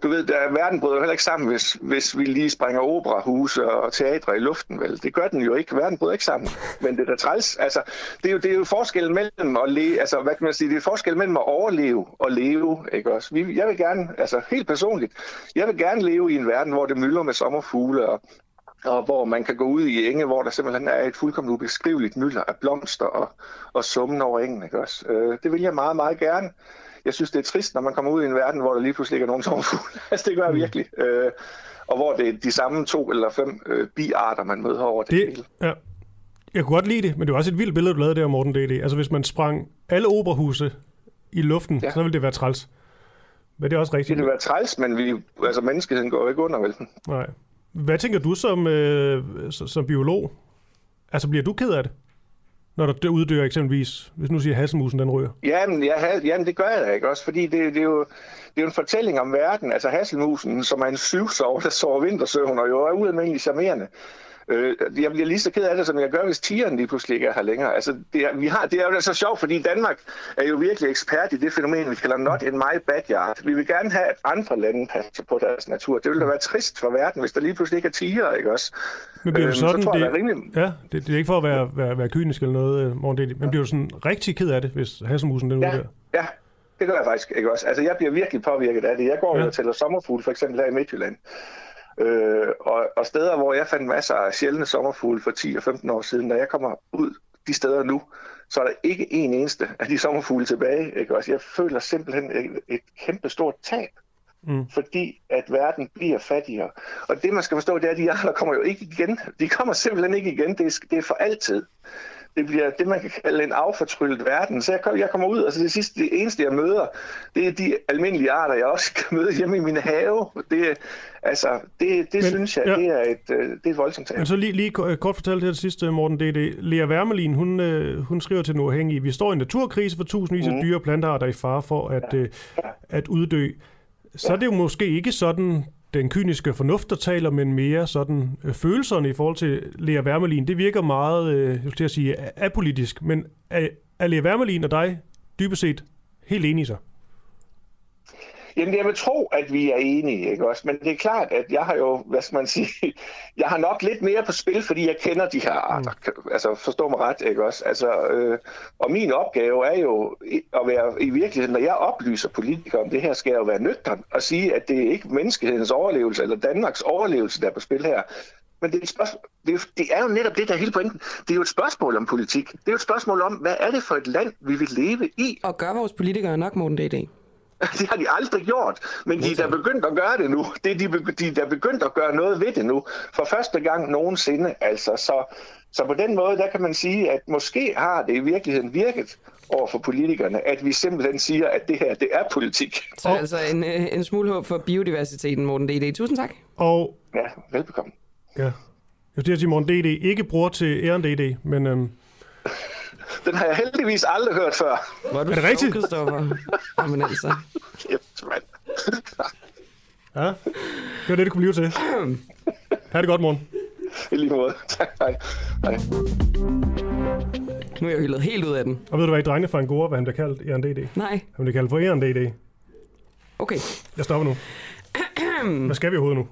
du ved, der verden bryder jo heller ikke sammen, hvis, hvis vi lige springer operahuse og teatre i luften, vel? Det gør den jo ikke. Verden bryder ikke sammen. Men det er da træls. Altså, det er jo, det er jo forskellen mellem at leve, altså, hvad kan man sige, det er forskellen mellem at overleve og leve, ikke også? Vi, jeg vil gerne, altså helt personligt, jeg vil gerne leve i en verden, hvor det mylder med sommerfugle og, og hvor man kan gå ud i enge, hvor der simpelthen er et fuldkommen ubeskriveligt mylder af blomster og, og summen over engen. Ikke også? Øh, det vil jeg meget, meget gerne. Jeg synes, det er trist, når man kommer ud i en verden, hvor der lige pludselig ikke er nogen sommerfugle. altså, det gør jeg virkelig. Øh, og hvor det er de samme to eller fem øh, biarter, man møder over det, det hele. Ja. Jeg kunne godt lide det, men det var også et vildt billede, du lavede der, Morten D.D. Altså, hvis man sprang alle operahuse i luften, ja. så ville det være træls. Men det er også rigtigt. Det vil være træls, men vi, altså, menneskeheden går ikke under, vel? Nej. Hvad tænker du som, øh, som biolog? Altså, bliver du ked af det? Når der uddør eksempelvis, hvis nu siger Hasselmusen, den ryger. Jamen, jeg, jamen, det gør jeg da ikke også, fordi det, det, er jo, det er jo en fortælling om verden. Altså Hasselmusen, som er en syvsov, der sover vintersøvn, og jo er ualmindelig charmerende. Øh, jeg bliver lige så ked af det, som jeg gør, hvis tigeren lige pludselig ikke er her længere. Altså, det, er, vi har, det er jo så sjovt, fordi Danmark er jo virkelig ekspert i det fænomen, vi kalder not in my backyard. Vi vil gerne have, at andre lande passer på deres natur. Det ville da være trist for verden, hvis der lige pludselig ikke er tiger, ikke også? Men bliver du Øhm, sådan, så tror jeg, det, det er rimeligt. ja, det, det, er ikke for at være, være, være kynisk eller noget, øh, Morten Daly, men bliver du sådan rigtig ked af det, hvis Hasselmusen den Ja, ja. der? ja, det gør jeg faktisk ikke også. Altså, jeg bliver virkelig påvirket af det. Jeg går jo og tæller sommerfugle, for eksempel her i Midtjylland. Øh, og, og steder, hvor jeg fandt masser af sjældne sommerfugle for 10 og 15 år siden, når jeg kommer ud de steder nu, så er der ikke en eneste af de sommerfugle tilbage. Ikke? Også jeg føler simpelthen et, et kæmpe stort tab, Mm. fordi at verden bliver fattigere. Og det, man skal forstå, det er, at de arter kommer jo ikke igen. De kommer simpelthen ikke igen. Det er, det er for altid. Det bliver det, man kan kalde en affortryllet verden. Så jeg, kom, jeg kommer ud, og så det sidste, det eneste, jeg møder, det er de almindelige arter, jeg også kan møde hjemme i min have. Det, altså, det, det Men- synes jeg, ja. det er et, øh, det er et voldsomt tab. Men så lige, lige ko- kort fortalt her til sidst, Morten, det er det. Lea Wermelin, hun, øh, hun skriver til uafhængige, vi står i en naturkrise for tusindvis af Mhm. dyre plantearter i fare for at, øh, at uddø. Så er det jo måske ikke sådan den kyniske fornuft, der taler, men mere sådan øh, følelserne i forhold til Lea Wermelin. Det virker meget, øh, jeg skulle til at sige, apolitisk, men er, er Lea Wermelin og dig dybest set helt enige så? Jamen, jeg vil tro, at vi er enige, ikke også? Men det er klart, at jeg har jo, hvad skal man sige, jeg har nok lidt mere på spil, fordi jeg kender de her arter. Altså, forstå mig ret, ikke også? Altså, øh, og min opgave er jo i- at være, i virkeligheden, når jeg oplyser politikere om det her, skal jeg jo være nøgtern og sige, at det er ikke menneskehedens overlevelse, eller Danmarks overlevelse, der er på spil her. Men det er, et spørgsmål, det, er jo, det er jo netop det, der er hele pointen. Det er jo et spørgsmål om politik. Det er jo et spørgsmål om, hvad er det for et land, vi vil leve i? Og gør vores politikere nok, Morten D.D.? Det har de aldrig gjort, men de er da begyndt at gøre det nu. Det er de, de er da begyndt at gøre noget ved det nu. For første gang nogensinde, altså. Så, så på den måde, der kan man sige, at måske har det i virkeligheden virket over for politikerne, at vi simpelthen siger, at det her, det er politik. Så oh. altså en, øh, en smule håb for biodiversiteten, Morten D.D. Tusind tak. Og Ja, velbekomme. ja, jeg vil til at sige, Morten DD ikke bruger til æren DD, men øhm, Den har jeg heldigvis aldrig hørt før. Er du Er det rigtigt? sjov, Christoffer? Jamen altså. Kæft, mand. ja, det var det, det kunne blive til. Ha' det godt, morgen. I lige måde. Tak, hej. hej. Nu er jeg hyldet helt ud af den. Og ved du hvad, i drengene fra Angora, hvad han bliver kaldt? Eran DD. Nej. Han bliver kaldt for Eran DD. Okay. Jeg stopper nu. Hvad skal vi overhovedet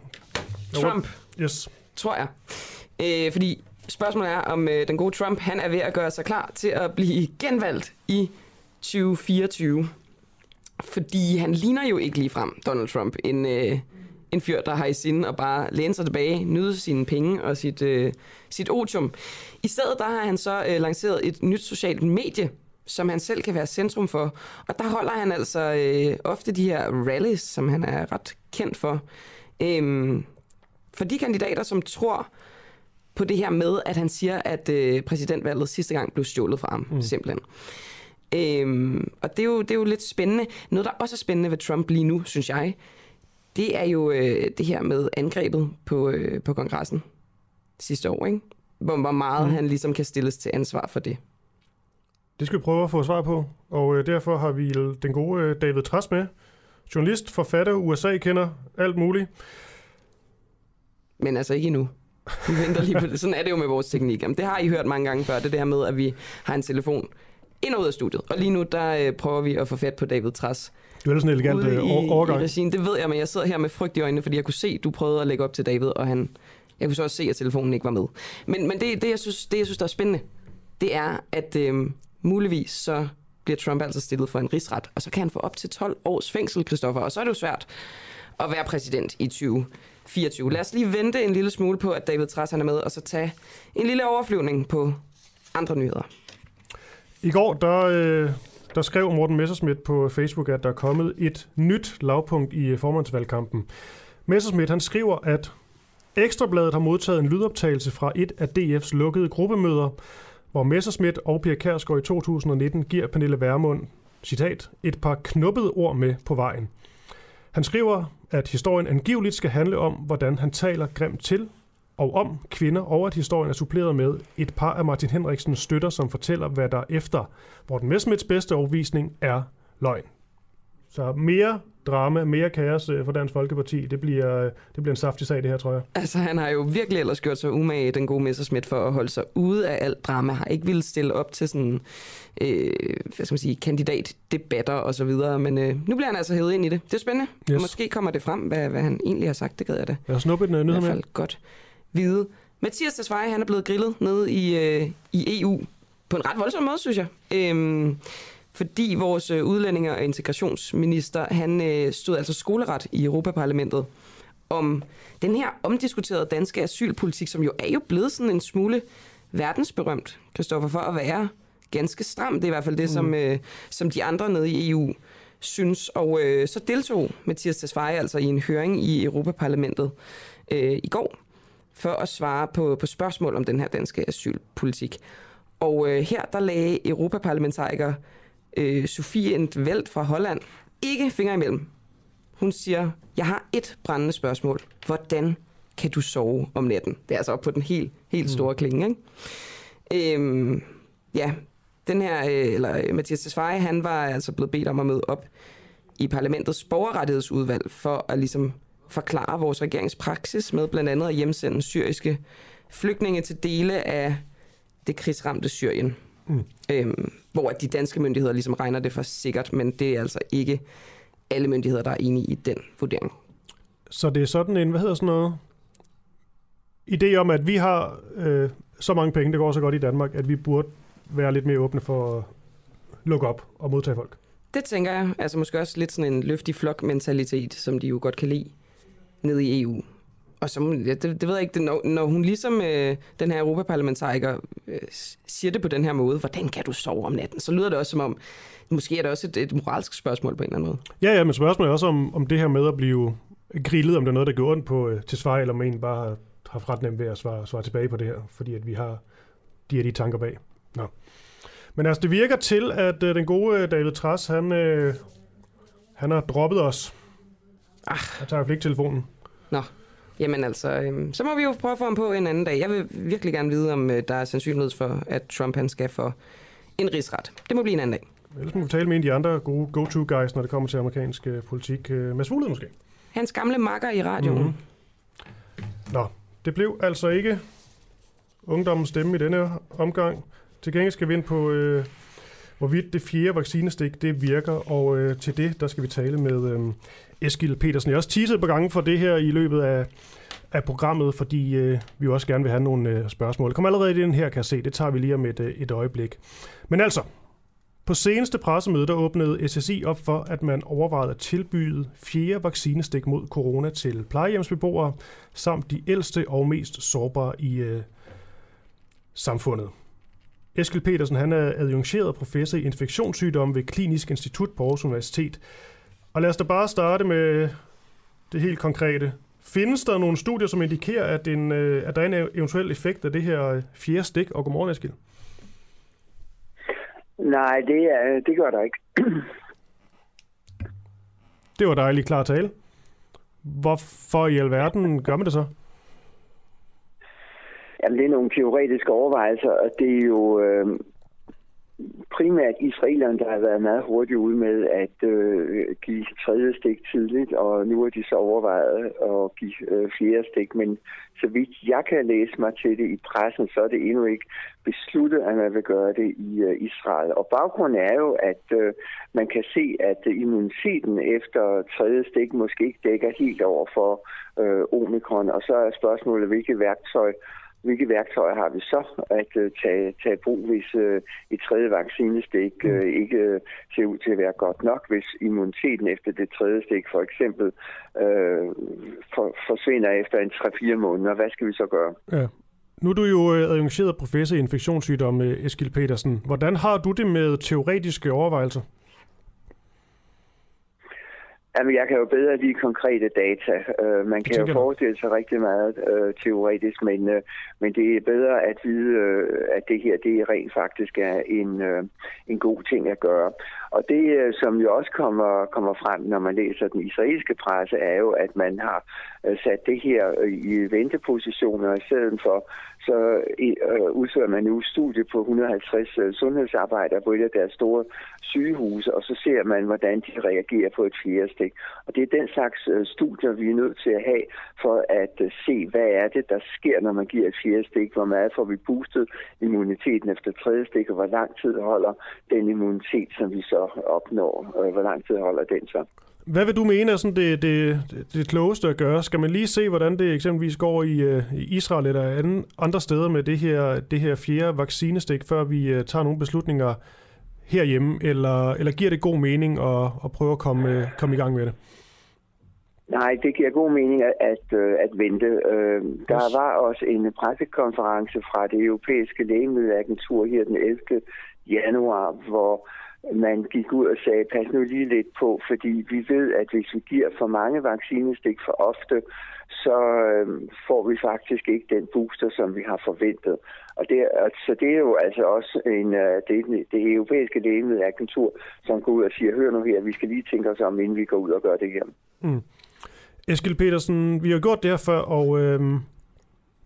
nu? Trump. Yes. Tror jeg. Øh, fordi spørgsmålet er, om øh, den gode Trump, han er ved at gøre sig klar til at blive genvalgt i 2024. Fordi han ligner jo ikke lige frem Donald Trump. En, øh, en fyr, der har i sinde at bare læne sig tilbage, nyde sine penge og sit, øh, sit otium. I stedet der har han så øh, lanceret et nyt socialt medie, som han selv kan være centrum for. Og der holder han altså øh, ofte de her rallies, som han er ret kendt for. Øhm, for de kandidater, som tror på det her med, at han siger, at øh, præsidentvalget sidste gang blev stjålet fra ham, mm. simpelthen. Øhm, og det er, jo, det er jo lidt spændende. Noget, der også er spændende ved Trump lige nu, synes jeg, det er jo øh, det her med angrebet på, øh, på kongressen sidste år, ikke? Hvor, hvor meget mm. han ligesom kan stilles til ansvar for det. Det skal vi prøve at få svar på, og øh, derfor har vi den gode øh, David Træs med. Journalist, forfatter, USA-kender, alt muligt. Men altså ikke endnu. Vi venter lige på det. Sådan er det jo med vores teknik. Jamen, det har I hørt mange gange før, det der med, at vi har en telefon ind og ud af studiet. Og lige nu, der øh, prøver vi at få fat på David Træs. Du er ellers en elegant øh, overgang. i regien. Det ved jeg, men jeg sidder her med frygt i øjnene, fordi jeg kunne se, du prøvede at lægge op til David, og han, jeg kunne så også se, at telefonen ikke var med. Men, men det, det, jeg synes, det, jeg synes, der er spændende, det er, at øh, muligvis så bliver Trump altså stillet for en rigsret, og så kan han få op til 12 års fængsel, Christoffer, og så er det jo svært at være præsident i 24. Lad os lige vente en lille smule på, at David Træs han er med, og så tage en lille overflyvning på andre nyheder. I går, der, øh, der skrev Morten Messerschmidt på Facebook, at der er kommet et nyt lavpunkt i øh, formandsvalgkampen. Messerschmidt, han skriver, at Ekstrabladet har modtaget en lydoptagelse fra et af DF's lukkede gruppemøder, hvor Messerschmidt og Pia Kærsgaard i 2019 giver Pernille Vermund, citat, et par knuppede ord med på vejen. Han skriver, at historien angiveligt skal handle om, hvordan han taler grimt til og om kvinder, og at historien er suppleret med et par af Martin Henriksens støtter, som fortæller, hvad der efter Morten Messmiths bedste overvisning er løgn. Så mere drama, mere kaos øh, for Dansk Folkeparti. Det bliver, øh, det bliver en saftig sag, det her, tror jeg. Altså, han har jo virkelig ellers gjort sig umage, den gode Messerschmidt, for at holde sig ude af alt drama. Har ikke ville stille op til sådan, øh, hvad skal man sige, kandidatdebatter og så videre. Men øh, nu bliver han altså hævet ind i det. Det er spændende. Yes. Måske kommer det frem, hvad, hvad han egentlig har sagt. Det gad jeg da. Jeg har snuppet en uh, nyhed I hvert fald godt vide. Mathias Tesfaye, han er blevet grillet nede i, øh, i EU på en ret voldsom måde, synes jeg. Øhm, fordi vores øh, udlændinge- og integrationsminister, han øh, stod altså skoleret i Europaparlamentet om den her omdiskuterede danske asylpolitik, som jo er jo blevet sådan en smule verdensberømt, Kristoffer, for at være ganske stram. Det er i hvert fald det, mm. som, øh, som de andre nede i EU synes. Og øh, så deltog Mathias Tesfaye altså i en høring i Europaparlamentet øh, i går, for at svare på, på spørgsmål om den her danske asylpolitik. Og øh, her der lagde Europaparlamentariker øh, Sofie Entveld fra Holland ikke fingre imellem. Hun siger, jeg har et brændende spørgsmål. Hvordan kan du sove om natten? Det er altså op på den helt, helt store mm. klinge, ikke? Øhm, ja, den her, øh, eller Mathias Tesfaye, han var altså blevet bedt om at møde op i parlamentets borgerrettighedsudvalg for at ligesom forklare vores regeringspraksis med blandt andet at hjemsende syriske flygtninge til dele af det krigsramte Syrien. Mm. Øhm, hvor de danske myndigheder ligesom regner det for sikkert, men det er altså ikke alle myndigheder, der er enige i den vurdering. Så det er sådan en, hvad hedder sådan noget, idé om, at vi har øh, så mange penge, det går så godt i Danmark, at vi burde være lidt mere åbne for at lukke op og modtage folk. Det tænker jeg. Altså måske også lidt sådan en løftig flok-mentalitet, som de jo godt kan lide ned i EU. Og så, ja, det, det ved jeg ikke, det, når, når hun ligesom øh, den her europaparlamentariker øh, siger det på den her måde, hvordan kan du sove om natten, så lyder det også som om, måske er det også et, et moralsk spørgsmål på en eller anden måde. Ja, ja, men spørgsmålet er også om, om det her med at blive grillet, om det er noget, der går ondt på øh, til svar, eller om en bare har haft ret nemt ved at svare, svare tilbage på det her, fordi at vi har de her de tanker bag. Nå. Men altså, det virker til, at øh, den gode øh, David Træs, han, øh, han har droppet os. Ah. Jeg tager ikke telefonen. Nå, jamen altså, øh, så må vi jo prøve at få ham på en anden dag. Jeg vil virkelig gerne vide, om øh, der er sandsynlighed for, at Trump han skal for en rigsret. Det må blive en anden dag. Ellers må vi tale med en af de andre gode go-to-guys, når det kommer til amerikansk øh, politik. Øh, Mads Fuglede måske. Hans gamle makker i radioen. Mm-hmm. Nå, det blev altså ikke ungdommens stemme i denne omgang. Til gengæld skal vi ind på, øh, hvorvidt det fjerde vaccinestik det virker, og øh, til det, der skal vi tale med øh, Eskil Petersen. Jeg har også teaset på gange for det her i løbet af, af programmet, fordi øh, vi også gerne vil have nogle øh, spørgsmål. Kom allerede i den her, kan jeg se. Det tager vi lige om et, øh, et øjeblik. Men altså, på seneste pressemøde, der åbnede SSI op for, at man overvejede at tilbyde fjerde vaccinestik mod corona til plejehjemsbeboere, samt de ældste og mest sårbare i øh, samfundet. Eskil Petersen han er adjungeret professor i infektionssygdomme ved Klinisk Institut på Aarhus Universitet. Og lad os da bare starte med det helt konkrete. Findes der nogle studier, som indikerer, at, en, øh, at der er en eventuel effekt af det her fjerde stik? Og godmorgen, Eskil. Nej, det, er, det gør der ikke. det var dejligt klar tale. Hvorfor i alverden gør man det så? Jamen, det er nogle teoretiske overvejelser, og det er jo øh, primært israelerne, der har været meget hurtigt ude med at øh, give tredje stik tidligt, og nu er de så overvejet at give øh, fjerde stik. Men så vidt jeg kan læse mig til det i pressen, så er det endnu ikke besluttet, at man vil gøre det i øh, Israel. Og baggrunden er jo, at øh, man kan se, at immuniteten efter tredje stik måske ikke dækker helt over for øh, omikron. Og så er spørgsmålet, hvilke værktøj hvilke værktøjer har vi så at uh, tage, tage brug, hvis uh, et tredje vaccinestik uh, ikke uh, ser ud til at være godt nok, hvis immuniteten efter det tredje stik for eksempel uh, for, forsvinder efter en 3-4 måneder. Hvad skal vi så gøre? Ja. Nu er du jo adjungeret professor i infektionssygdomme, Eskil Petersen. Hvordan har du det med teoretiske overvejelser? Jamen, jeg kan jo bedre lide konkrete data. Uh, man kan jo forestille sig rigtig meget uh, teoretisk, men, uh, men det er bedre at vide, uh, at det her det rent faktisk er en, uh, en god ting at gøre. Og det, øh, som jo også kommer, kommer frem, når man læser den israelske presse, er jo, at man har øh, sat det her øh, i ventepositioner i stedet for, så udfører man nu studie på 150 sundhedsarbejdere på et af deres store sygehuse, og så ser man, hvordan de reagerer på et fjerde stik. Og det er den slags studier, vi er nødt til at have for at se, hvad er det, der sker, når man giver et fjerde stik, hvor meget får vi boostet immuniteten efter tredje stik, og hvor lang tid holder den immunitet, som vi så opnår, øh, hvor lang tid holder den så. Hvad vil du mene er sådan det, det, det klogeste at gøre? Skal man lige se, hvordan det eksempelvis går i, øh, i Israel eller anden, andre steder med det her, det her fjerde vaccinestik, før vi uh, tager nogle beslutninger herhjemme, eller, eller giver det god mening at, at prøve at komme, komme i gang med det? Nej, det giver god mening at, at, at vente. Der var også en pressekonference fra det europæiske lægemiddelagentur her den 11. januar, hvor man gik ud og sagde, pas nu lige lidt på, fordi vi ved, at hvis vi giver for mange vaccinestik for ofte, så øh, får vi faktisk ikke den booster, som vi har forventet. Og det, så det er jo altså også en, øh, det, det europæiske lægemiddelagentur, som går ud og siger, hør nu her, vi skal lige tænke os om, inden vi går ud og gør det her. Mm. Eskil Petersen, vi har gjort det her før, og øh,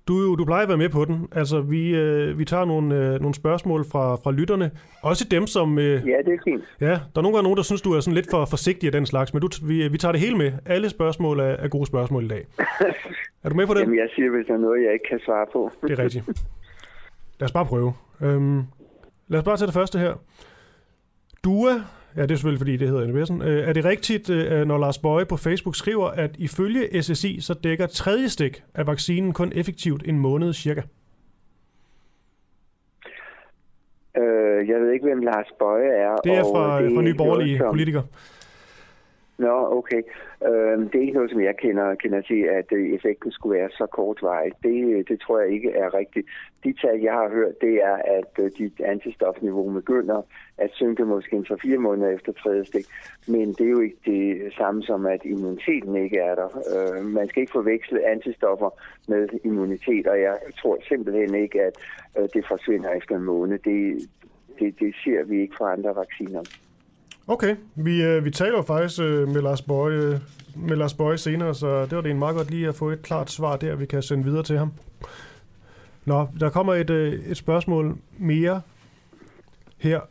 du, du plejer at være med på den. Altså, vi, øh, vi tager nogle, øh, nogle spørgsmål fra, fra lytterne. Også dem, som... Øh, ja, det er fint. Ja, der er nogle gange nogen, der synes, du er sådan lidt for forsigtig af den slags, men du, vi, vi tager det hele med. Alle spørgsmål er, er gode spørgsmål i dag. er du med på det? Jamen, jeg siger, hvis der er noget, jeg ikke kan svare på. det er rigtigt. Lad os bare prøve. Øhm, lad os bare tage det første her. Dua Ja, det er selvfølgelig, fordi det hedder NBS'en. Øh, er det rigtigt, øh, når Lars Bøje på Facebook skriver, at ifølge SSI, så dækker tredje stik af vaccinen kun effektivt en måned cirka? Øh, jeg ved ikke, hvem Lars Bøje er. Det er fra, og det fra Nye Borgerlige politikere. Nå, okay. Øh, det er ikke noget, som jeg kender, kender til, at øh, effekten skulle være så kortvarig. Det, øh, det tror jeg ikke er rigtigt. De tal, jeg har hørt, det er, at øh, dit antistofniveau begynder at synke måske en 3-4 måneder efter tredje stik. Men det er jo ikke det samme som, at immuniteten ikke er der. Øh, man skal ikke forveksle antistoffer med immunitet, og jeg tror simpelthen ikke, at øh, det forsvinder efter en måned. Det, det, det ser vi ikke fra andre vacciner. Okay, vi, øh, vi taler faktisk øh, med, Lars Bøje, øh, med Lars Bøje senere, så det var det en meget godt lige at få et klart svar der, vi kan sende videre til ham. Nå, der kommer et, øh, et spørgsmål mere her.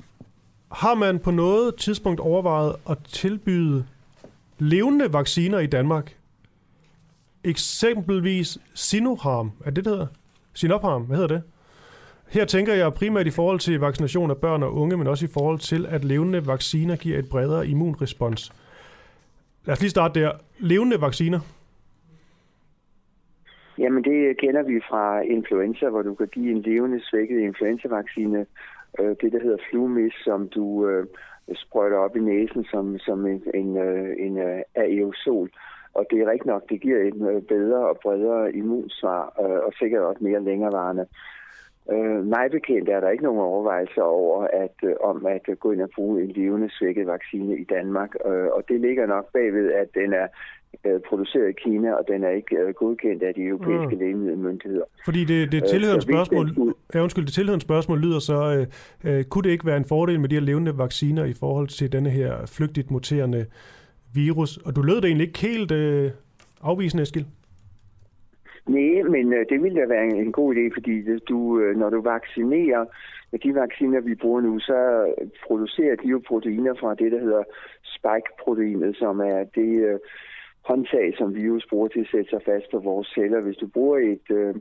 Har man på noget tidspunkt overvejet at tilbyde levende vacciner i Danmark? Eksempelvis Sinopharm, er det, det hedder? Sinopharm, hvad hedder det? Her tænker jeg primært i forhold til vaccination af børn og unge, men også i forhold til, at levende vacciner giver et bredere immunrespons. Lad os lige starte der. Levende vacciner? Jamen det kender vi fra influenza, hvor du kan give en levende svækket influenzavaccine, øh, det der hedder Flumis, som du øh, sprøjter op i næsen som, som en, en, øh, en øh, aerosol. Og det er rigtigt nok, det giver et øh, bedre og bredere immunsvar, og sikkert også mere længerevarende. Øh, mig bekendt er der ikke nogen overvejelser over, at øh, om at gå ind og bruge en levende svækket vaccine i Danmark. Øh, og det ligger nok bagved, at den er øh, produceret i Kina, og den er ikke øh, godkendt af de europæiske mm. lægemiddelmyndigheder. Fordi det, det tilhørende spørgsmål, ja, undskyld, det tilhørende spørgsmål lyder så, øh, øh, kunne det ikke være en fordel med de her levende vacciner i forhold til denne her flygtigt muterende virus? Og du lød det egentlig ikke helt øh, afvisende, Eskild? Nej, men øh, det ville da være en, god idé, fordi du, øh, når du vaccinerer med de vacciner, vi bruger nu, så producerer de jo proteiner fra det, der hedder spike-proteinet, som er det øh, håndtag, som virus bruger til at sætte sig fast på vores celler. Hvis du bruger et, øh,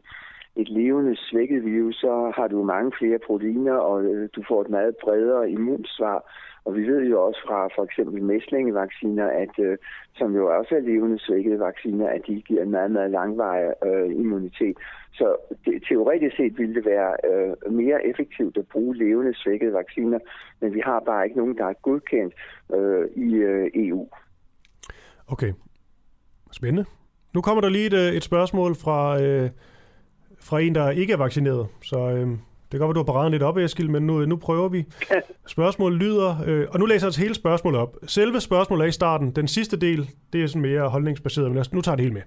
et levende svækket virus, så har du mange flere proteiner, og øh, du får et meget bredere immunsvar og vi ved jo også fra for eksempel mæslingevacciner, at, øh, som jo også er levende svækkede vacciner, at de giver en meget, meget langvarig øh, immunitet. Så det, teoretisk set ville det være øh, mere effektivt at bruge levende svækkede vacciner, men vi har bare ikke nogen, der er godkendt øh, i øh, EU. Okay. Spændende. Nu kommer der lige et, øh, et spørgsmål fra, øh, fra en, der ikke er vaccineret. Så øh, det kan godt være, du har paraden lidt op, Eskild, men nu, nu prøver vi. Spørgsmålet lyder, øh, og nu læser jeg hele spørgsmålet op. Selve spørgsmålet er i starten. Den sidste del, det er sådan mere holdningsbaseret, men nu tager det hele med.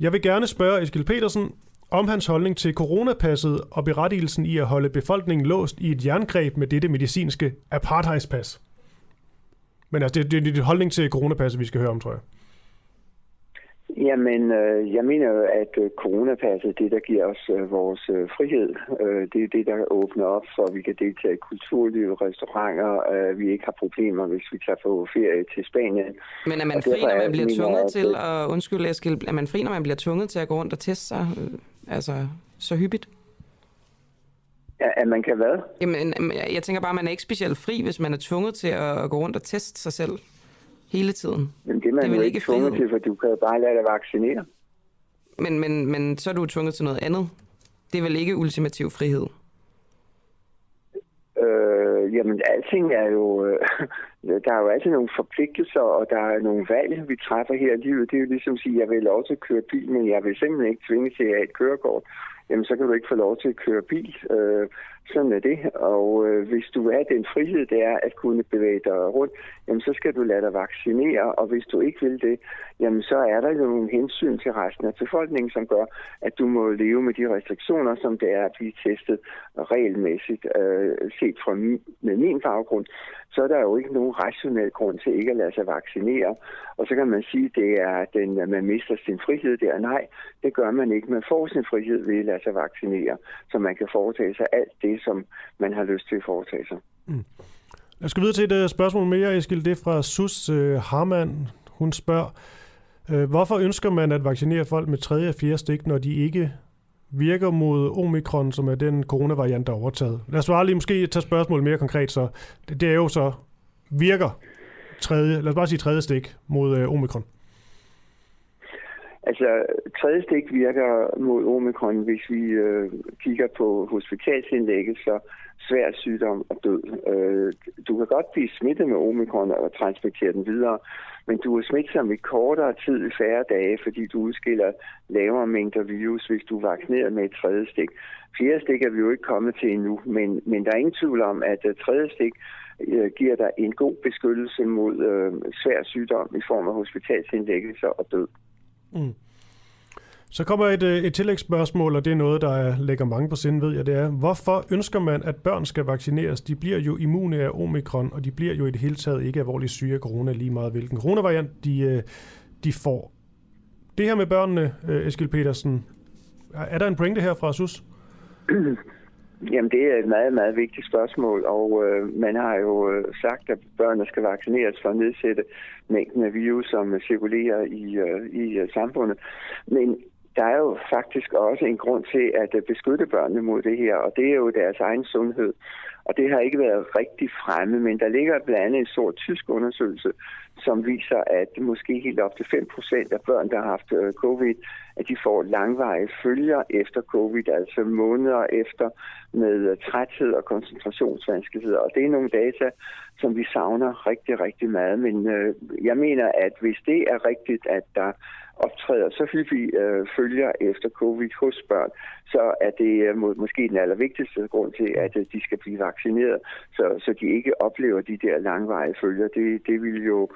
Jeg vil gerne spørge Eskild Petersen om hans holdning til coronapasset og berettigelsen i at holde befolkningen låst i et jerngreb med dette medicinske apartheidspas. Men altså, det, det er dit holdning til coronapasset, vi skal høre om, tror jeg. Jamen, øh, jeg mener jo, at øh, coronapasset, det der giver os øh, vores øh, frihed, øh, det er det, der åbner op for, at vi kan deltage i kulturliv, restauranter, øh, vi ikke har problemer, hvis vi tager på ferie til Spanien. Men er man Og fri, når man bliver tvunget til at-. Undskyld, Eskild. Er man fri, når man bliver tvunget til at gå rundt og teste sig? øh, Altså, så hyppigt? Ja, at man kan hvad? Jamen, jeg tænker bare, at man er ikke specielt fri, hvis man er tvunget til at gå rundt og teste sig selv hele tiden. Men det man Det er jo vel ikke tvunget til, for du kan jo bare lade dig vaccinere. Men, men, men så er du tvunget til noget andet. Det er vel ikke ultimativ frihed? Øh, jamen, alting er jo... Øh, der er jo altid nogle forpligtelser, og der er nogle valg, vi træffer her i livet. Det er jo ligesom at sige, jeg vil lov til at køre bil, men jeg vil simpelthen ikke tvinge til at have et kørekort. Jamen, så kan du ikke få lov til at køre bil. Øh, sådan er det. Og øh, hvis du er den frihed, det er at kunne bevæge dig rundt, jamen, så skal du lade dig vaccinere. Og hvis du ikke vil det, jamen, så er der jo nogle hensyn til resten af befolkningen, som gør, at du må leve med de restriktioner, som det er at blive testet regelmæssigt. Øh, set fra min, med min baggrund, så er der jo ikke nogen rationel grund til ikke at lade sig vaccinere. Og så kan man sige, at det er den, at man mister sin frihed der. Nej, det gør man ikke. Man får sin frihed ved at lade sig vaccinere, så man kan foretage sig alt det, som man har lyst til at foretage sig. Mm. Jeg skal videre til et øh, spørgsmål mere, Eskild. Det er fra Sus øh, Harman. Hun spørger, øh, hvorfor ønsker man at vaccinere folk med tredje og fjerde stik, når de ikke virker mod omikron, som er den coronavariant, der er overtaget? Lad os bare lige måske tage spørgsmålet mere konkret. Så det, det er jo så, virker tredje, lad os bare sige tredje stik mod øh, omikron. Altså, tredje stik virker mod omikron, hvis vi øh, kigger på hospitalsindlæggelser, svær sygdom og død. Øh, du kan godt blive smittet med omikron og transmittere den videre, men du er smitsom i kortere tid, i færre dage, fordi du udskiller lavere mængder virus, hvis du er vaccineret med et tredje stik. Fjerde stik er vi jo ikke kommet til endnu, men, men der er ingen tvivl om, at uh, tredje stik øh, giver dig en god beskyttelse mod øh, svær sygdom i form af hospitalsindlæggelser og død. Mm. Så kommer et, øh, et tillægsspørgsmål, og det er noget, der er, lægger mange på sinde, ved jeg, det er, hvorfor ønsker man, at børn skal vaccineres? De bliver jo immune af omikron, og de bliver jo i det hele taget ikke alvorligt syge af corona, lige meget hvilken coronavariant de, øh, de får. Det her med børnene, øh, Eskild Petersen, er er der en pointe her fra SUS? Jamen, det er et meget, meget vigtigt spørgsmål, og øh, man har jo øh, sagt, at børnene skal vaccineres for at nedsætte mængden af virus, som cirkulerer i, øh, i øh, samfundet. Men der er jo faktisk også en grund til at øh, beskytte børnene mod det her, og det er jo deres egen sundhed. Og det har ikke været rigtig fremme, men der ligger blandt andet en stor tysk undersøgelse, som viser, at måske helt op til 5% af børn, der har haft øh, covid, at de får langvarige følger efter covid, altså måneder efter med øh, træthed og koncentrationsvanskeligheder. Og det er nogle data, som vi savner rigtig, rigtig meget. Men øh, jeg mener, at hvis det er rigtigt, at der optræder så hyppige øh, følger efter covid hos børn, så er det øh, må, måske den allervigtigste grund til, at øh, de skal blive vaccineret, så, så de ikke oplever de der langvarige følger. Det, det vil jo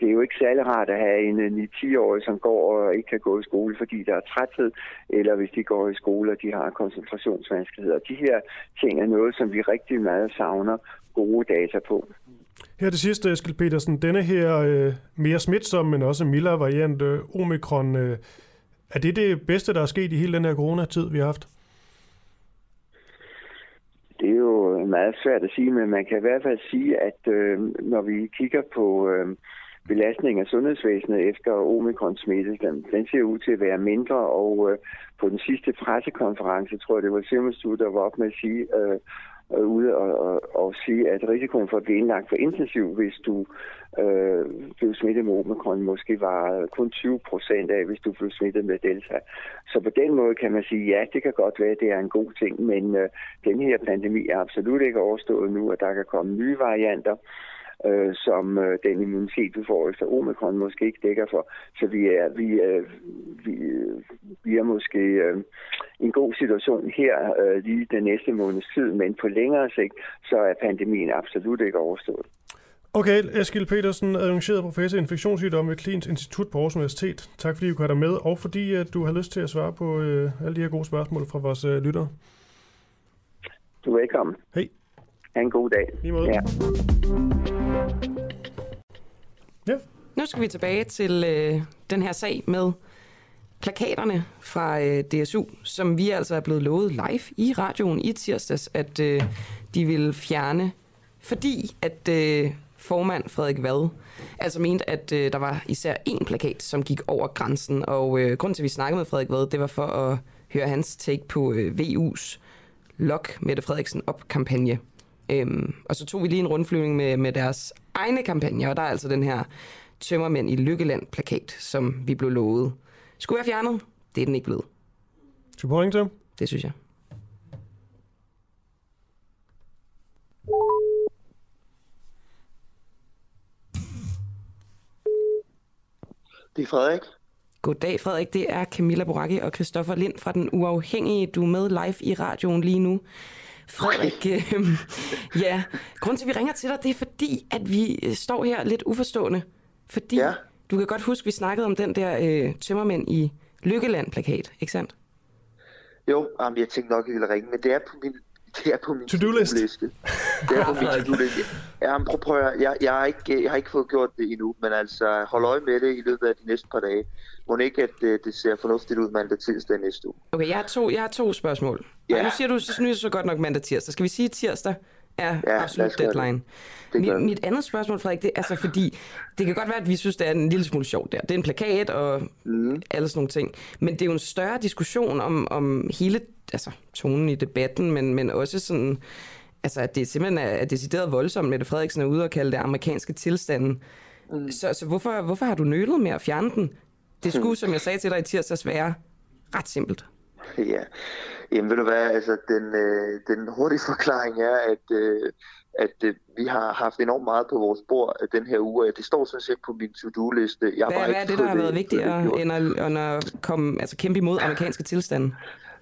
det er jo ikke særlig rart at have en øh, 9-10-årig, som går og ikke kan gå i skole, fordi der er træthed, eller hvis de går i skole, og de har koncentrationsvanskeligheder. De her ting er noget, som vi rigtig meget savner gode data på. Her til sidst, Eskild Petersen, denne her øh, mere smitsomme, men også mildere variant, øh, omikron, øh, er det det bedste, der er sket i hele den her coronatid, vi har haft? Det er jo meget svært at sige, men man kan i hvert fald sige, at øh, når vi kigger på øh, belastningen af sundhedsvæsenet efter omikron-smitte, den, den ser ud til at være mindre, og øh, på den sidste pressekonference, tror jeg, det var Simmerstue, der var op med at sige, øh, øh, ude og, og, og sige, at risikoen for at blive indlagt for intensiv, hvis du øh, blev smittet med omikron, måske var kun 20 procent af, hvis du blev smittet med delta. Så på den måde kan man sige, ja, det kan godt være, at det er en god ting, men øh, den her pandemi er absolut ikke overstået nu, og der kan komme nye varianter øh, som øh, den immunitet, du får efter omikron, måske ikke dækker for. Så vi er, vi, øh, vi, øh, vi er måske øh, en god situation her øh, lige den næste måneds tid, men på længere sigt, så er pandemien absolut ikke overstået. Okay, Eskild Petersen, adjungeret professor i infektionssygdomme ved Klins Institut på Aarhus Universitet. Tak fordi du kunne have dig med, og fordi at du har lyst til at svare på øh, alle de her gode spørgsmål fra vores øh, lyttere. Du er velkommen. Hej. Ha' en god dag. Lige måde. Ja. Nu skal vi tilbage til øh, den her sag med plakaterne fra øh, DSU, som vi altså er blevet lovet live i radioen i tirsdags, at øh, de vil fjerne, fordi at øh, formand Frederik Vad altså mente, at øh, der var især én plakat, som gik over grænsen, og øh, grunden til, at vi snakkede med Frederik Vad, det var for at høre hans take på øh, VU's Lok Mette Frederiksen op-kampagne. Øhm, og så tog vi lige en rundflyvning med, med deres egne kampagner, og der er altså den her Tømmermænd i Lykkeland-plakat, som vi blev lovet. Skulle være fjernet? Det er den ikke blevet. Skal du til? Det synes jeg. Det er Frederik. Goddag Frederik, det er Camilla Boracchi og Christoffer Lind fra Den Uafhængige. Du er med live i radioen lige nu. Frederik, øh, ja, grunden til, at vi ringer til dig, det er fordi, at vi øh, står her lidt uforstående. Fordi ja. du kan godt huske, at vi snakkede om den der øh, tømmermænd i Lykkeland-plakat, ikke sandt? Jo, jamen, jeg tænkte nok, at jeg ville ringe, men det er på min det er på min to-do-liste. Det er på min to-do-liste. Ja, men prøv, prøv at, jeg, jeg, har ikke, jeg har ikke fået gjort det endnu, men altså hold øje med det i løbet af de næste par dage. Må ikke, at det, det ser fornuftigt ud mandag tirsdag næste uge. Okay, jeg har to, jeg har to spørgsmål. Ja. Og nu siger du, så synes jeg så godt nok mandag tirsdag. Skal vi sige tirsdag? er ja, absolut deadline. Det. Det mit, mit andet spørgsmål, Frederik, det er altså fordi, det kan godt være, at vi synes, det er en lille smule sjovt der. Det er en plakat og mm. alle sådan nogle ting. Men det er jo en større diskussion om, om hele altså, tonen i debatten, men, men også sådan, altså, at det simpelthen er, er decideret voldsomt, Mette Frederiksen er ude og kalde det amerikanske tilstanden. Mm. Så, så hvorfor, hvorfor har du nølet med at fjerne den? Det skulle, som jeg sagde til dig i tirsdags, være ret simpelt. Ja, Jamen ved du hvad, altså den, øh, den hurtige forklaring er, at, øh, at øh, vi har haft enormt meget på vores bord den her uge. Det står sådan set på min to-do-liste. Jeg hvad, hvad er det, der har været vigtigere end at, end at komme, altså kæmpe imod amerikanske tilstande?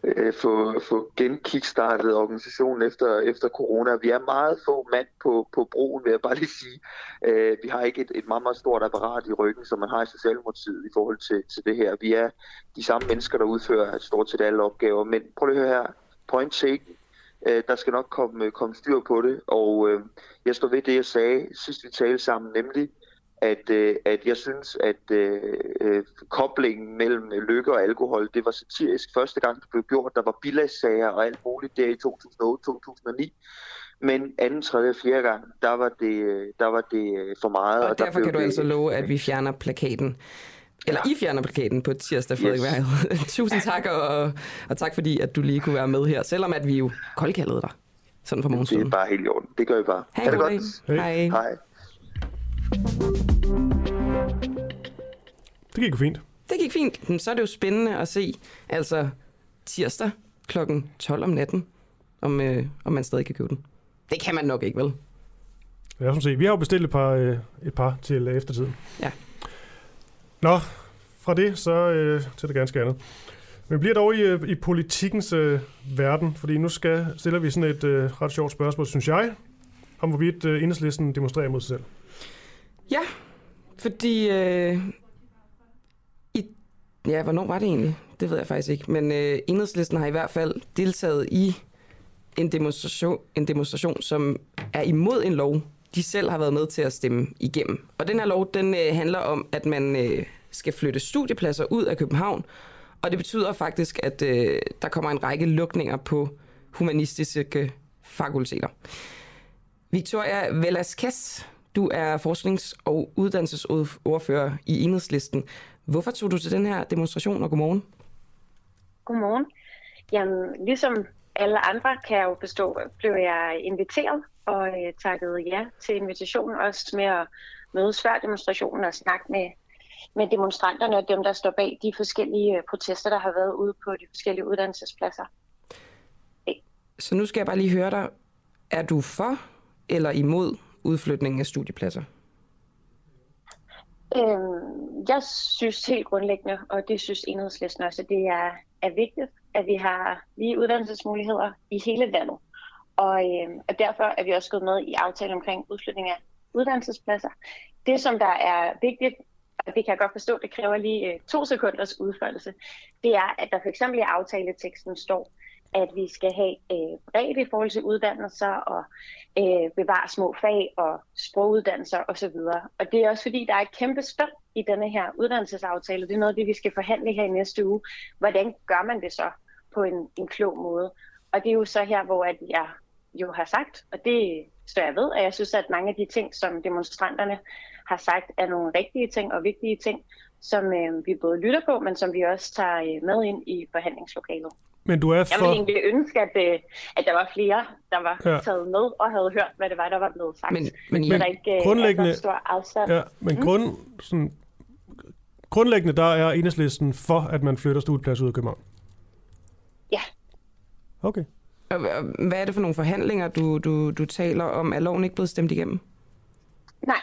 Øh, få, få genkickstartet organisationen efter, efter corona. Vi er meget få mand på, på broen, vil jeg bare lige sige. Øh, vi har ikke et, et meget, meget stort apparat i ryggen, som man har i Socialdemokratiet i forhold til, til det her. Vi er de samme mennesker, der udfører stort set alle opgaver. Men prøv lige at høre her. Point taken. Øh, der skal nok komme, komme styr på det, og øh, jeg står ved det, jeg sagde sidst vi talte sammen, nemlig at, øh, at jeg synes, at øh, øh, koblingen mellem lykke og alkohol, det var satirisk første gang, det blev gjort. Der var bilagssager og alt muligt der i 2008-2009. Men anden, tredje og fjerde gang, der var det, øh, der var det øh, for meget. Og, og derfor kan du det... altså love, at vi fjerner plakaten. Eller ja. I fjerner plakaten på tirsdag, Frederik yes. Tusind tak, og, og tak fordi, at du lige kunne være med her, selvom at vi jo koldkaldede dig. Sådan for morgenstunden. Det er bare helt i orden. Det gør vi bare. Ha' det godt. Hej. Hej. Det gik jo fint. Det gik fint. Så er det jo spændende at se, altså tirsdag kl. 12 om natten, om, øh, om man stadig kan købe den. Det kan man nok ikke, vel? Ja, som se. Vi har jo bestilt et par, øh, et par til øh, eftertiden. Ja. Nå, fra det så øh, til det ganske andet. Men bliver dog i, øh, i politikens øh, verden, fordi nu skal, stiller vi sådan et øh, ret sjovt spørgsmål, synes jeg, om hvorvidt øh, enhedslisten demonstrerer mod sig selv. Ja, fordi... Øh, i, ja, hvornår var det egentlig? Det ved jeg faktisk ikke. Men øh, enhedslisten har i hvert fald deltaget i en demonstration, en demonstration, som er imod en lov, de selv har været med til at stemme igennem. Og den her lov, den øh, handler om, at man øh, skal flytte studiepladser ud af København, og det betyder faktisk, at øh, der kommer en række lukninger på humanistiske fakulteter. Victoria Velasquez, du er forsknings- og uddannelsesordfører i Enhedslisten. Hvorfor tog du til den her demonstration, og godmorgen? Godmorgen. Jamen, ligesom alle andre kan jeg jo forstå, blev jeg inviteret og øh, takkede ja til invitationen, også med at mødes før demonstrationen og snakke med, med demonstranterne og dem, der står bag de forskellige øh, protester, der har været ude på de forskellige uddannelsespladser. Så nu skal jeg bare lige høre dig. Er du for eller imod udflytningen af studiepladser? Øhm, jeg synes helt grundlæggende, og det synes enhedslisten også, at det er, er vigtigt, at vi har lige uddannelsesmuligheder i hele landet. Og, øhm, og derfor er vi også gået med i aftalen omkring udflytning af uddannelsespladser. Det, som der er vigtigt, og det kan jeg godt forstå, det kræver lige øh, to sekunders udførelse, det er, at der for eksempel i aftaleteksten står, at vi skal have øh, bredt i forhold til uddannelser og øh, bevare små fag og sproguddannelser osv. Og det er også fordi, der er et kæmpe spænd i denne her uddannelsesaftale. Det er noget af det, vi skal forhandle her i næste uge. Hvordan gør man det så på en, en klog måde? Og det er jo så her, hvor at jeg jo har sagt, og det står jeg ved, at jeg synes, at mange af de ting, som demonstranterne har sagt, er nogle rigtige ting og vigtige ting, som øh, vi både lytter på, men som vi også tager øh, med ind i forhandlingslokalet. Men du er for... Jeg ville egentlig ønske, at, øh, at der var flere, der var ja. taget med og havde hørt, hvad det var, der var blevet sagt. Men, men, så men der ikke øh, grundlæggende, er så stor afstand. Ja, men Mm. grund, sådan, grundlæggende der er enhedslisten for, at man flytter studieplads ud af København. Ja. Okay. Hvad er det for nogle forhandlinger, du, du, du taler om? Er loven ikke blevet stemt igennem? Nej,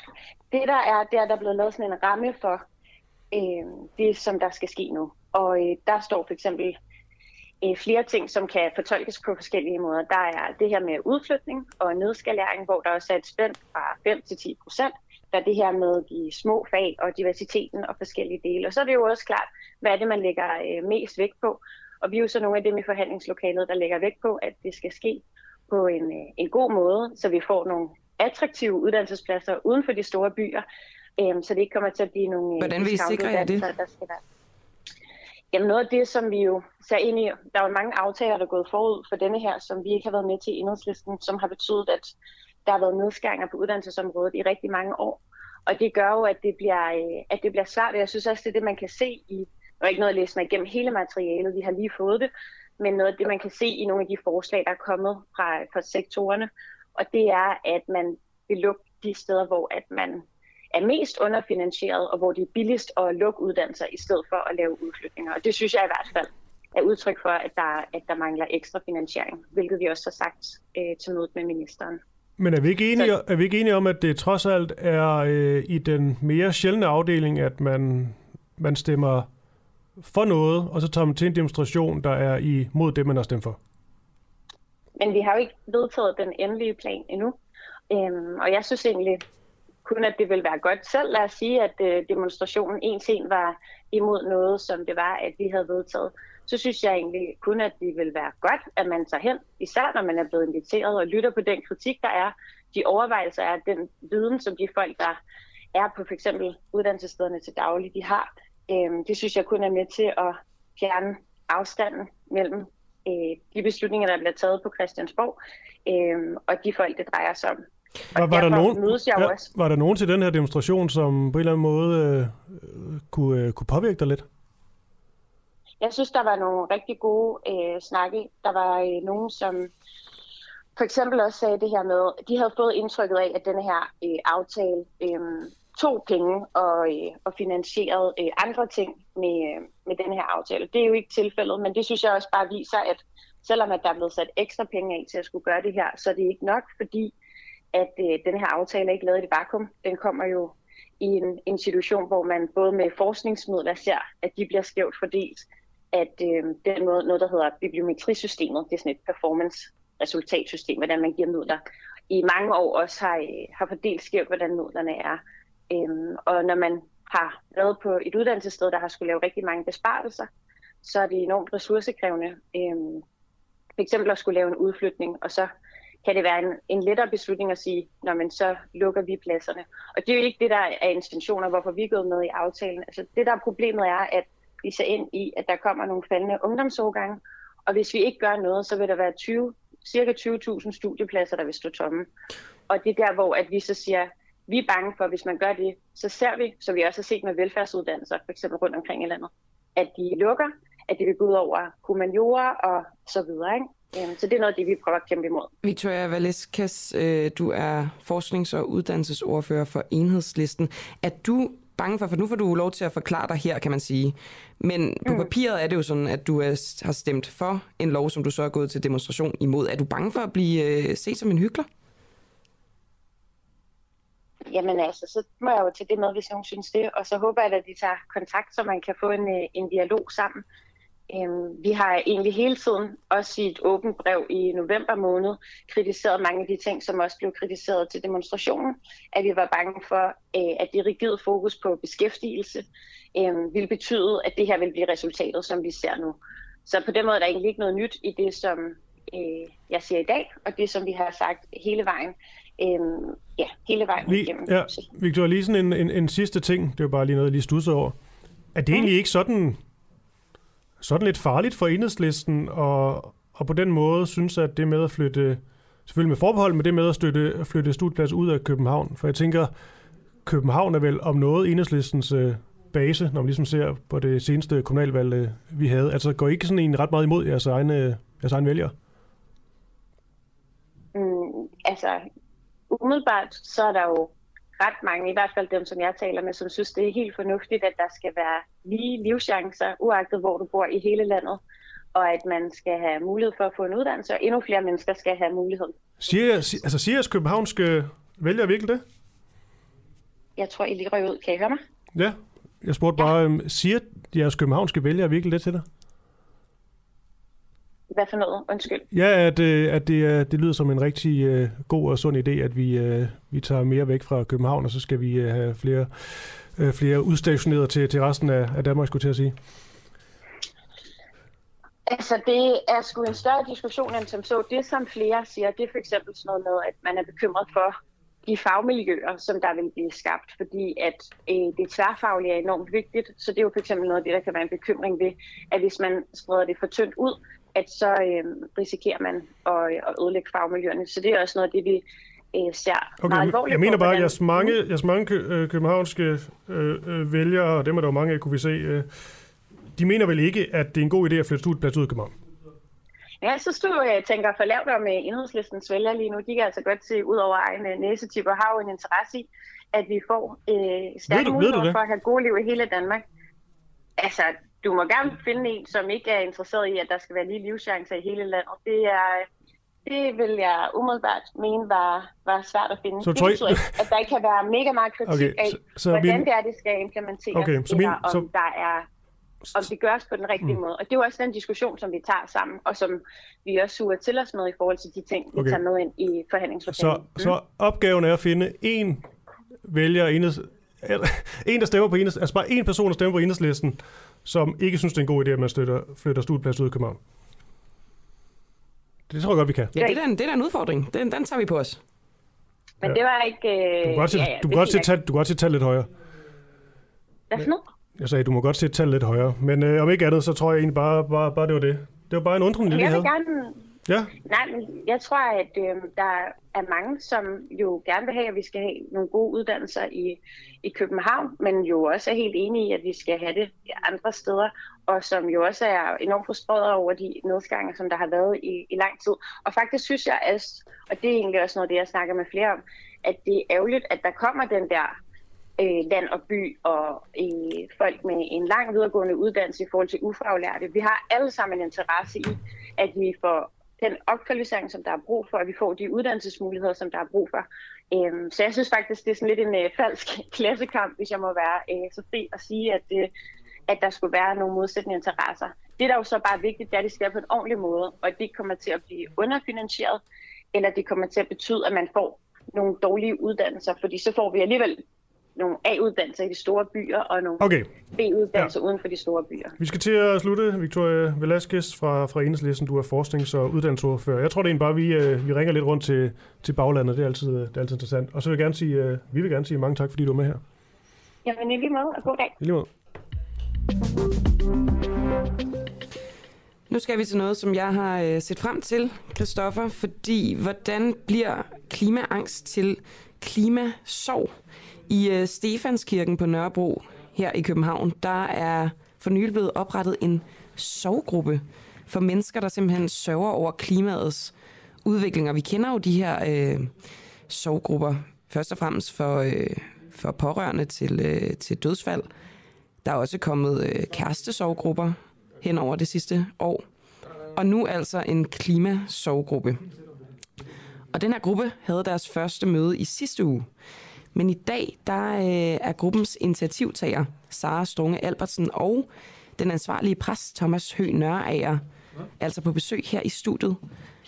det der er, det er, der er blevet lavet sådan en ramme for øh, det, som der skal ske nu. Og øh, der står for eksempel øh, flere ting, som kan fortolkes på forskellige måder. Der er det her med udflytning og nedskalering, hvor der også er et spænd fra 5 til 10 procent. Der er det her med de små fag og diversiteten og forskellige dele. Og så er det jo også klart, hvad er det, man lægger øh, mest vægt på. Og vi er jo så nogle af dem i forhandlingslokalet, der lægger vægt på, at det skal ske på en, øh, en god måde, så vi får nogle attraktive uddannelsespladser uden for de store byer, øh, så det ikke kommer til at blive nogle øh, Hvordan vil I sikre jer det? Der skal være. Jamen noget af det, som vi jo ser ind i, der er jo mange aftaler, der er gået forud for denne her, som vi ikke har været med til i enhedslisten, som har betydet, at der har været nedskæringer på uddannelsesområdet i rigtig mange år. Og det gør jo, at det bliver, øh, at det bliver svært, jeg synes også, det er det, man kan se i, og er ikke noget at læse mig igennem hele materialet, vi har lige fået det, men noget af det, man kan se i nogle af de forslag, der er kommet fra, fra sektorerne, og det er, at man vil lukke de steder, hvor at man er mest underfinansieret, og hvor det er billigst at lukke uddannelser, i stedet for at lave udflytninger. Og det synes jeg i hvert fald er udtryk for, at der, at der mangler ekstra finansiering, hvilket vi også har sagt øh, til mødet med ministeren. Men er vi ikke enige, er vi ikke enige om, at det trods alt er øh, i den mere sjældne afdeling, at man, man stemmer for noget, og så tager man til en demonstration, der er imod det, man har stemt for? Men vi har jo ikke vedtaget den endelige plan endnu. Øhm, og jeg synes egentlig kun, at det ville være godt selv. Lad os sige, at øh, demonstrationen en til var imod noget, som det var, at vi havde vedtaget. Så synes jeg egentlig kun, at det ville være godt, at man tager hen, især når man er blevet inviteret og lytter på den kritik, der er. De overvejelser er den viden, som de folk, der er på f.eks. uddannelsesstederne til daglig, de har. Øh, det synes jeg kun er med til at fjerne afstanden mellem øh, de beslutninger, der bliver taget på Christiansborg, øh, og de folk, det drejer sig om. Var, var, der nogen, mødes jeg jo ja, også. var der nogen til den her demonstration, som på en eller anden måde øh, kunne, øh, kunne påvirke dig lidt? Jeg synes, der var nogle rigtig gode øh, snakke. Der var øh, nogen, som for eksempel også sagde det her med, de havde fået indtrykket af, at denne her øh, aftale øh, tog penge og, øh, og finansierede øh, andre ting med, øh, med den her aftale. Det er jo ikke tilfældet, men det synes jeg også bare viser, at selvom at der er blevet sat ekstra penge af til at skulle gøre det her, så er det ikke nok, fordi at øh, den her aftale er ikke lavet i et vakuum. Den kommer jo i en, en situation, hvor man både med forskningsmidler ser, at de bliver skævt fordelt, at øh, den måde, noget, der hedder bibliometrisystemet, det er sådan et performance-resultatsystem, hvordan man giver midler, i mange år også har, øh, har fordelt skævt, hvordan midlerne er. Øhm, og når man har været på et uddannelsessted, der har skulle lave rigtig mange besparelser, så er det enormt ressourcekrævende. Øhm, for eksempel at skulle lave en udflytning, og så kan det være en, en lettere beslutning at sige, når man så lukker vi pladserne. Og det er jo ikke det, der er intentioner, hvorfor vi er gået med i aftalen. Altså det, der er problemet er, at vi ser ind i, at der kommer nogle faldende ungdomsårgange, og hvis vi ikke gør noget, så vil der være 20, cirka 20.000 studiepladser, der vil stå tomme. Og det er der, hvor at vi så siger, vi er bange for, at hvis man gør det, så ser vi, som vi også har set med velfærdsuddannelser, for eksempel rundt omkring i landet, at de lukker, at det vil gå ud over humaniora og så videre. Ikke? Øhm, Så det er noget af det, vi prøver at kæmpe imod. Victoria Valeskas, øh, du er forsknings- og uddannelsesordfører for Enhedslisten. Er du bange for, for nu får du lov til at forklare dig her, kan man sige, men på papiret er det jo sådan, at du er, har stemt for en lov, som du så er gået til demonstration imod. Er du bange for at blive øh, set som en hyggelig? Jamen altså, så må jeg jo til det med, hvis nogen synes det, og så håber jeg, at de tager kontakt, så man kan få en, øh, en dialog sammen. Øhm, vi har egentlig hele tiden, også i et åbent brev i november måned, kritiseret mange af de ting, som også blev kritiseret til demonstrationen. At vi var bange for, øh, at det rigide fokus på beskæftigelse øh, ville betyde, at det her ville blive resultatet, som vi ser nu. Så på den måde er der egentlig ikke noget nyt i det, som øh, jeg siger i dag, og det, som vi har sagt hele vejen. Øh, ja, hele vejen Vi, igennem. ja, Victor, lige sådan en, en, en sidste ting, det var bare lige noget, jeg lige studser over. Er det egentlig ikke sådan, sådan lidt farligt for enhedslisten, og, og på den måde synes, at det med at flytte, selvfølgelig med forbehold, men det med at støtte, flytte studieplads ud af København? For jeg tænker, København er vel om noget enhedslistens øh, base, når man ligesom ser på det seneste kommunalvalg, øh, vi havde. Altså går I ikke sådan en ret meget imod jeres egne, jeres egne vælgere? Mm, altså, umiddelbart så er der jo ret mange, i hvert fald dem, som jeg taler med, som synes, det er helt fornuftigt, at der skal være lige livschancer, uagtet hvor du bor i hele landet, og at man skal have mulighed for at få en uddannelse, og endnu flere mennesker skal have mulighed. Siger, altså siger jeres københavnske vælgere virkelig det? Jeg tror, I lige røg ud. Kan I høre mig? Ja, jeg spurgte bare, øhm, siger jeres københavnske vælgere virkelig det til dig? Hvad for noget? Undskyld. Ja, at, øh, at det, det lyder som en rigtig øh, god og sund idé, at vi, øh, vi tager mere væk fra København, og så skal vi øh, have flere, øh, flere udstationeret til, til resten af, af Danmark, skulle jeg til at sige. Altså, det er sgu en større diskussion end som så. Det, som flere siger, det er for eksempel sådan noget med, at man er bekymret for de fagmiljøer, som der vil blive skabt, fordi at øh, det tværfaglige er enormt vigtigt. Så det er jo for eksempel noget af det, der kan være en bekymring ved, at hvis man spreder det for tyndt ud, at så øh, risikerer man at, at ødelægge fagmiljøerne. Så det er også noget af det, vi øh, ser Okay, meget alvorligt jeg mener på. bare, at jeres mange, jeres mange kø, øh, københavnske øh, øh, vælgere, og dem er der jo mange af, kunne vi se, øh, de mener vel ikke, at det er en god idé at flytte studieplads ud af København? Ja, jeg synes du øh, tænker for lavt om øh, enhedslistens vælgere lige nu. De kan altså godt se ud over egen næsetip og har jo en interesse i, at vi får øh, stærke muligheder for at have gode liv i hele Danmark. Altså, du må gerne finde en, som ikke er interesseret i, at der skal være lige livschancer i hele landet. Det er, det vil jeg umiddelbart mene var, var svært at finde. Så det tror I- betyder ikke, at der ikke kan være mega meget kritik Okay, af, så- så hvordan min- det er, det skal implementeres, Okay, så min- eller om så- der er om det gøres på den rigtige Mm. måde. Og det er jo også den diskussion, som vi tager sammen, og som vi også suger til os med i forhold til de ting, vi Okay. tager med ind i Så, forhandlingslokalet. så opgaven er at finde en vælger, eller, en, der stemmer på enheds, altså bare en person, der stemmer på enhedslisten, som ikke synes, det er en god idé, at man støtter, flytter studieplads ud af København. Det tror jeg godt, vi kan. Ja, det er da en, det er da en udfordring. Den, den tager vi på os. Men Ja. det var ikke... Øh, Du kan godt sætte, ja, ja, du kan godt jeg tal, du kan godt sætte tal lidt højere. Hvad for noget? Jeg sagde, du må godt sætte tal lidt højere. Men øh, om ikke andet, så tror jeg egentlig bare, bare, bare det var det. Det var bare en undren, jeg Jeg vil havde. gerne... Ja, Nej, men jeg tror, at øh, der er mange, som jo gerne vil have, at vi skal have nogle gode uddannelser i, i København, men jo også er helt enige i, at vi skal have det andre steder, og som jo også er enormt frustreret over de nedskæringer, som der har været i, i lang tid. Og faktisk synes jeg, at, og det er egentlig også noget af det, jeg snakker med flere om, at det er ærgerligt, at der kommer den der øh, land og by og øh, folk med en lang videregående uddannelse i forhold til ufaglærte. Vi har alle sammen en interesse i, at vi får den opkvalificering, som der er brug for, at vi får de uddannelsesmuligheder, som der er brug for. Øhm, så jeg synes faktisk, det er sådan lidt en øh, falsk klassekamp, hvis jeg må være øh, så fri at sige, at, øh, at der skulle være nogle modsætende interesser. Det, der jo så bare er vigtigt, det er, at det sker på en ordentlig måde, og at det ikke kommer til at blive underfinansieret, eller det kommer til at betyde, at man får nogle dårlige uddannelser, fordi så får vi alligevel nogle A-uddannelser i de store byer, og nogle Okay. B-uddannelser ja. uden for de store byer. vi skal til at slutte. Victoria Velasquez fra, fra Enhedslisten, du er forsknings- og uddannelsesordfører. Jeg tror det er egentlig bare, vi, øh, vi ringer lidt rundt til, til baglandet. Det er, altid, det er altid interessant. Og så vil jeg gerne sige, øh, vi vil gerne sige mange tak, fordi du er med her. Jamen i lige måde, og god dag. I lige måde. Nu skal vi til noget, som jeg har øh, set frem til, Christoffer, fordi hvordan bliver klimaangst til klimasov? I øh, Stefanskirken på Nørrebro her i København, der er for nylig blevet oprettet en sovgruppe for mennesker, der simpelthen sørger over klimaets udvikling. Og vi kender jo de her øh, sovgrupper først og fremmest for, øh, for pårørende til, øh, til dødsfald. Der er også kommet øh, kærestesovgrupper hen over det sidste år. Og nu altså en klimasovgruppe. Og den her gruppe havde deres første møde i sidste uge. Men i dag, der øh, er gruppens initiativtager, Sara Strunge Albertsen, og den ansvarlige præst, Thomas Høgh Nørager, altså på besøg her i studiet,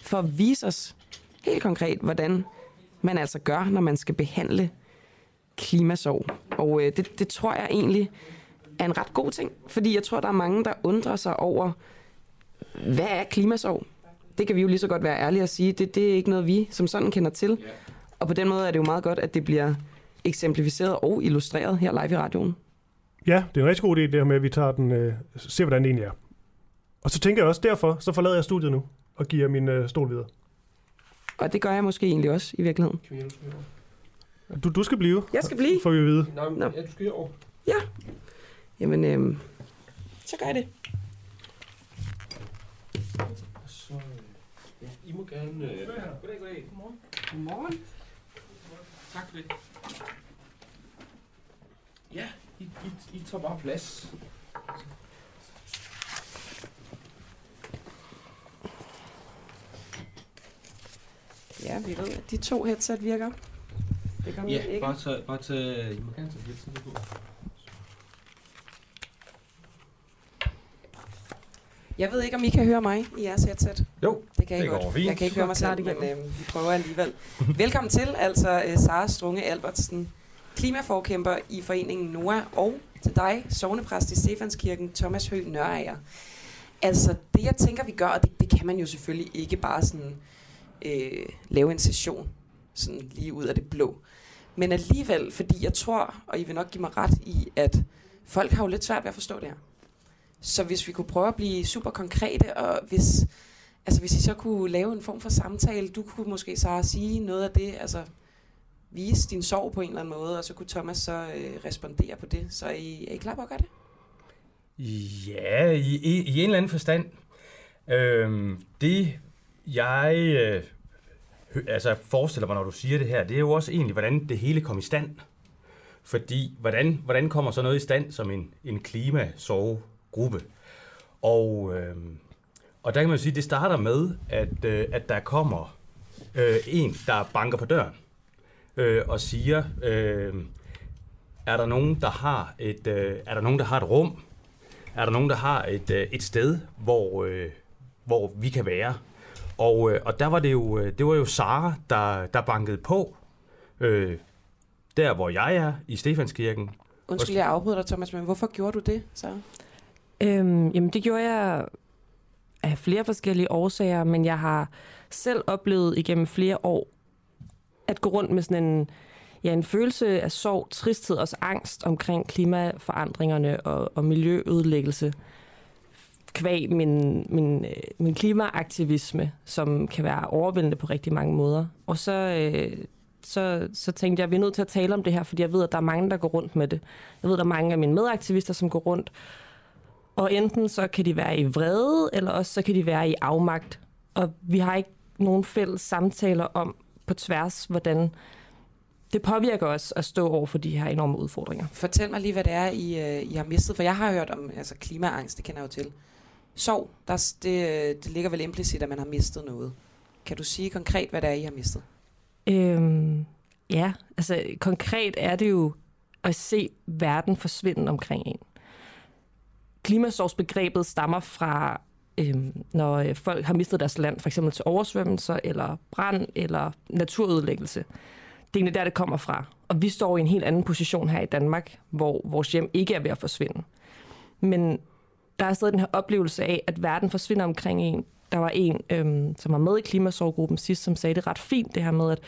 for at vise os helt konkret, hvordan man altså gør, når man skal behandle klimasorg. Og øh, det, det tror jeg egentlig er en ret god ting, fordi jeg tror, der er mange, der undrer sig over, hvad er klimasorg? Det kan vi jo lige så godt være ærlige at sige. Det, det er ikke noget, vi som sådan kender til. Og på den måde er det jo meget godt, at det bliver eksemplificeret og illustreret her live i radioen. Ja, det er en rigtig god idé, det her med, at vi tager den, øh, ser, hvordan det egentlig er. Og så tænker jeg også, derfor, så forlader jeg studiet nu og giver min øh, stol videre. Og det gør jeg måske egentlig også i virkeligheden. Du, du skal blive. Jeg skal blive? Får vi at vide. Nå, men, Nå. ja, du skal over. Ja. Jamen, øhm, så gør jeg det. Så, øh, ja, I må gerne... Øh, goddag, goddag. Godmorgen. Godmorgen. Tak for det. Ja, I, I, I tager bare plads. Ja, vi ved, at de to headset virker. Det gør Ja, ikke. bare tage, bare tage, I må gerne tage headset på. Jeg ved ikke, om I kan høre mig i jeres headset. Jo, det kan jeg det godt. fint. Jeg kan ikke høre mig selv, men øh, vi prøver alligevel. Velkommen til, altså øh, Sara Strunge Albertsen, klimaforkæmper i foreningen NOA, og til dig, sovnepræst i Stefanskirken, Thomas Høgh Nørager. Altså, det jeg tænker, vi gør, og det, det kan man jo selvfølgelig ikke bare sådan øh, lave en session, sådan lige ud af det blå. Men alligevel, fordi jeg tror, og I vil nok give mig ret i, at folk har jo lidt svært ved at forstå det her. Så hvis vi kunne prøve at blive super konkrete, og hvis, altså hvis I så kunne lave en form for samtale, du kunne måske så sige noget af det, altså vise din sorg på en eller anden måde, og så kunne Thomas så øh, respondere på det. Så er I, er I klar på at gøre det? Ja, i, i, i en eller anden forstand. Øhm, det, jeg øh, altså forestiller mig, når du siger det her, det er jo også egentlig, hvordan det hele kom i stand. Fordi, hvordan, hvordan kommer så noget i stand som en, en klimasorg gruppe. Og, øh, og der kan man jo sige, det starter med, at, øh, at der kommer øh, en, der banker på døren øh, og siger, øh, er der nogen, der har et, øh, er der nogen, der har et rum? Er der nogen, der har et, øh, et sted, hvor, øh, hvor vi kan være? Og, øh, og der var det jo, øh, det var jo Sara, der, der bankede på, øh, der hvor jeg er, i Stefanskirken. Undskyld, jeg afbryder dig, Thomas, men hvorfor gjorde du det, så? Øhm, jamen, det gjorde jeg af flere forskellige årsager, men jeg har selv oplevet igennem flere år at gå rundt med sådan en, ja, en følelse af sorg, tristhed og angst omkring klimaforandringerne og, og miljøødelæggelse kvæg min, min, øh, min klimaaktivisme, som kan være overvældende på rigtig mange måder. Og så, øh, så, så tænkte jeg, at vi er nødt til at tale om det her, fordi jeg ved, at der er mange, der går rundt med det. Jeg ved, at der er mange af mine medaktivister, som går rundt, og enten så kan de være i vrede, eller også så kan de være i afmagt. Og vi har ikke nogen fælles samtaler om på tværs, hvordan det påvirker os at stå over for de her enorme udfordringer. Fortæl mig lige, hvad det er, I, øh, I har mistet, for jeg har hørt om altså, klimaangst, det kender jeg jo til. Sorg, der, det, øh, det ligger vel implicit, at man har mistet noget. Kan du sige konkret, hvad det er, I har mistet? Øhm, ja, altså konkret er det jo at se verden forsvinde omkring en. Klimasorgsbegrebet stammer fra, øhm, når øh, folk har mistet deres land, for eksempel til oversvømmelser, eller brand, eller naturødelæggelse. Det er egentlig der, det kommer fra. Og vi står i en helt anden position her i Danmark, hvor vores hjem ikke er ved at forsvinde. Men der er stadig den her oplevelse af, at verden forsvinder omkring en. Der var en, øhm, som var med i klimasorggruppen sidst, som sagde det ret fint, det her med, at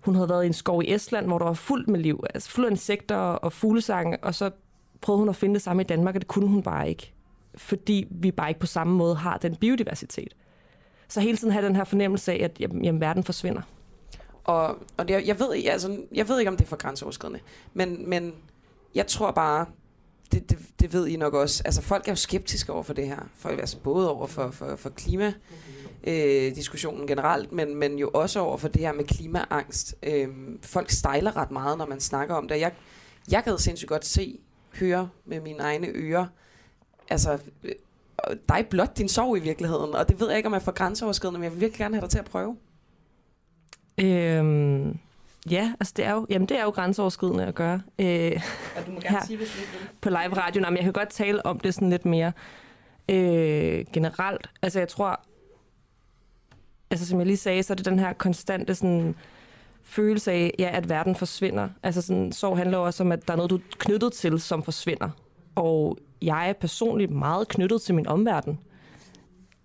hun havde været i en skov i Estland, hvor der var fuldt med liv, altså fuld af insekter og fuglesange, og så prøvede hun at finde det samme i Danmark, og det kunne hun bare ikke. Fordi vi bare ikke på samme måde har den biodiversitet. Så hele tiden have den her fornemmelse af, at jamen, jamen, verden forsvinder. Og, og det, jeg, ved, altså, jeg ved ikke, om det er for grænseoverskridende, men, men jeg tror bare, det, det, det ved I nok også, altså folk er jo skeptiske over for det her, for, altså både over for, for, for klima, øh, diskussionen generelt, men, men jo også over for det her med klimaangst. Øh, folk stejler ret meget, når man snakker om det. Jeg, jeg kan sindssygt godt se, høre med mine egne ører, altså øh, dig blot din sorg i virkeligheden, og det ved jeg ikke, om jeg for grænseoverskridende, men jeg vil virkelig gerne have dig til at prøve. Øhm, ja, altså det er jo, jamen det er jo grænseoverskridende at gøre. Øh, ja, du må gerne sige, hvis du vil. På live radio, men jeg kan godt tale om det sådan lidt mere øh, generelt. Altså jeg tror, altså som jeg lige sagde, så er det den her konstante sådan, følelse af, ja, at verden forsvinder. Altså sådan, sorg handler også om, at der er noget, du er knyttet til, som forsvinder. Og jeg er personligt meget knyttet til min omverden.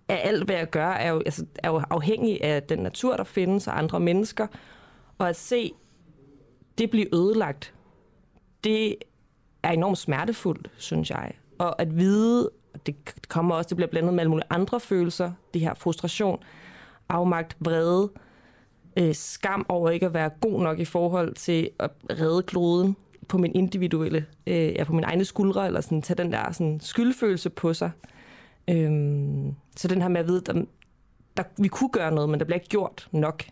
at alt, hvad jeg gør, er jo, altså, er jo afhængig af den natur, der findes, og andre mennesker. Og at se det blive ødelagt, det er enormt smertefuldt, synes jeg. Og at vide, og det kommer også, det bliver blandet med alle mulige andre følelser, det her frustration, afmagt, vrede, øh, Øh, skam over ikke at være god nok i forhold til at redde kloden på min individuelle, øh, ja, på min egne skuldre, eller sådan, tage den der sådan, skyldfølelse på sig. Øhm, så den her med at vide, der, der, vi kunne gøre noget, men der bliver ikke gjort nok.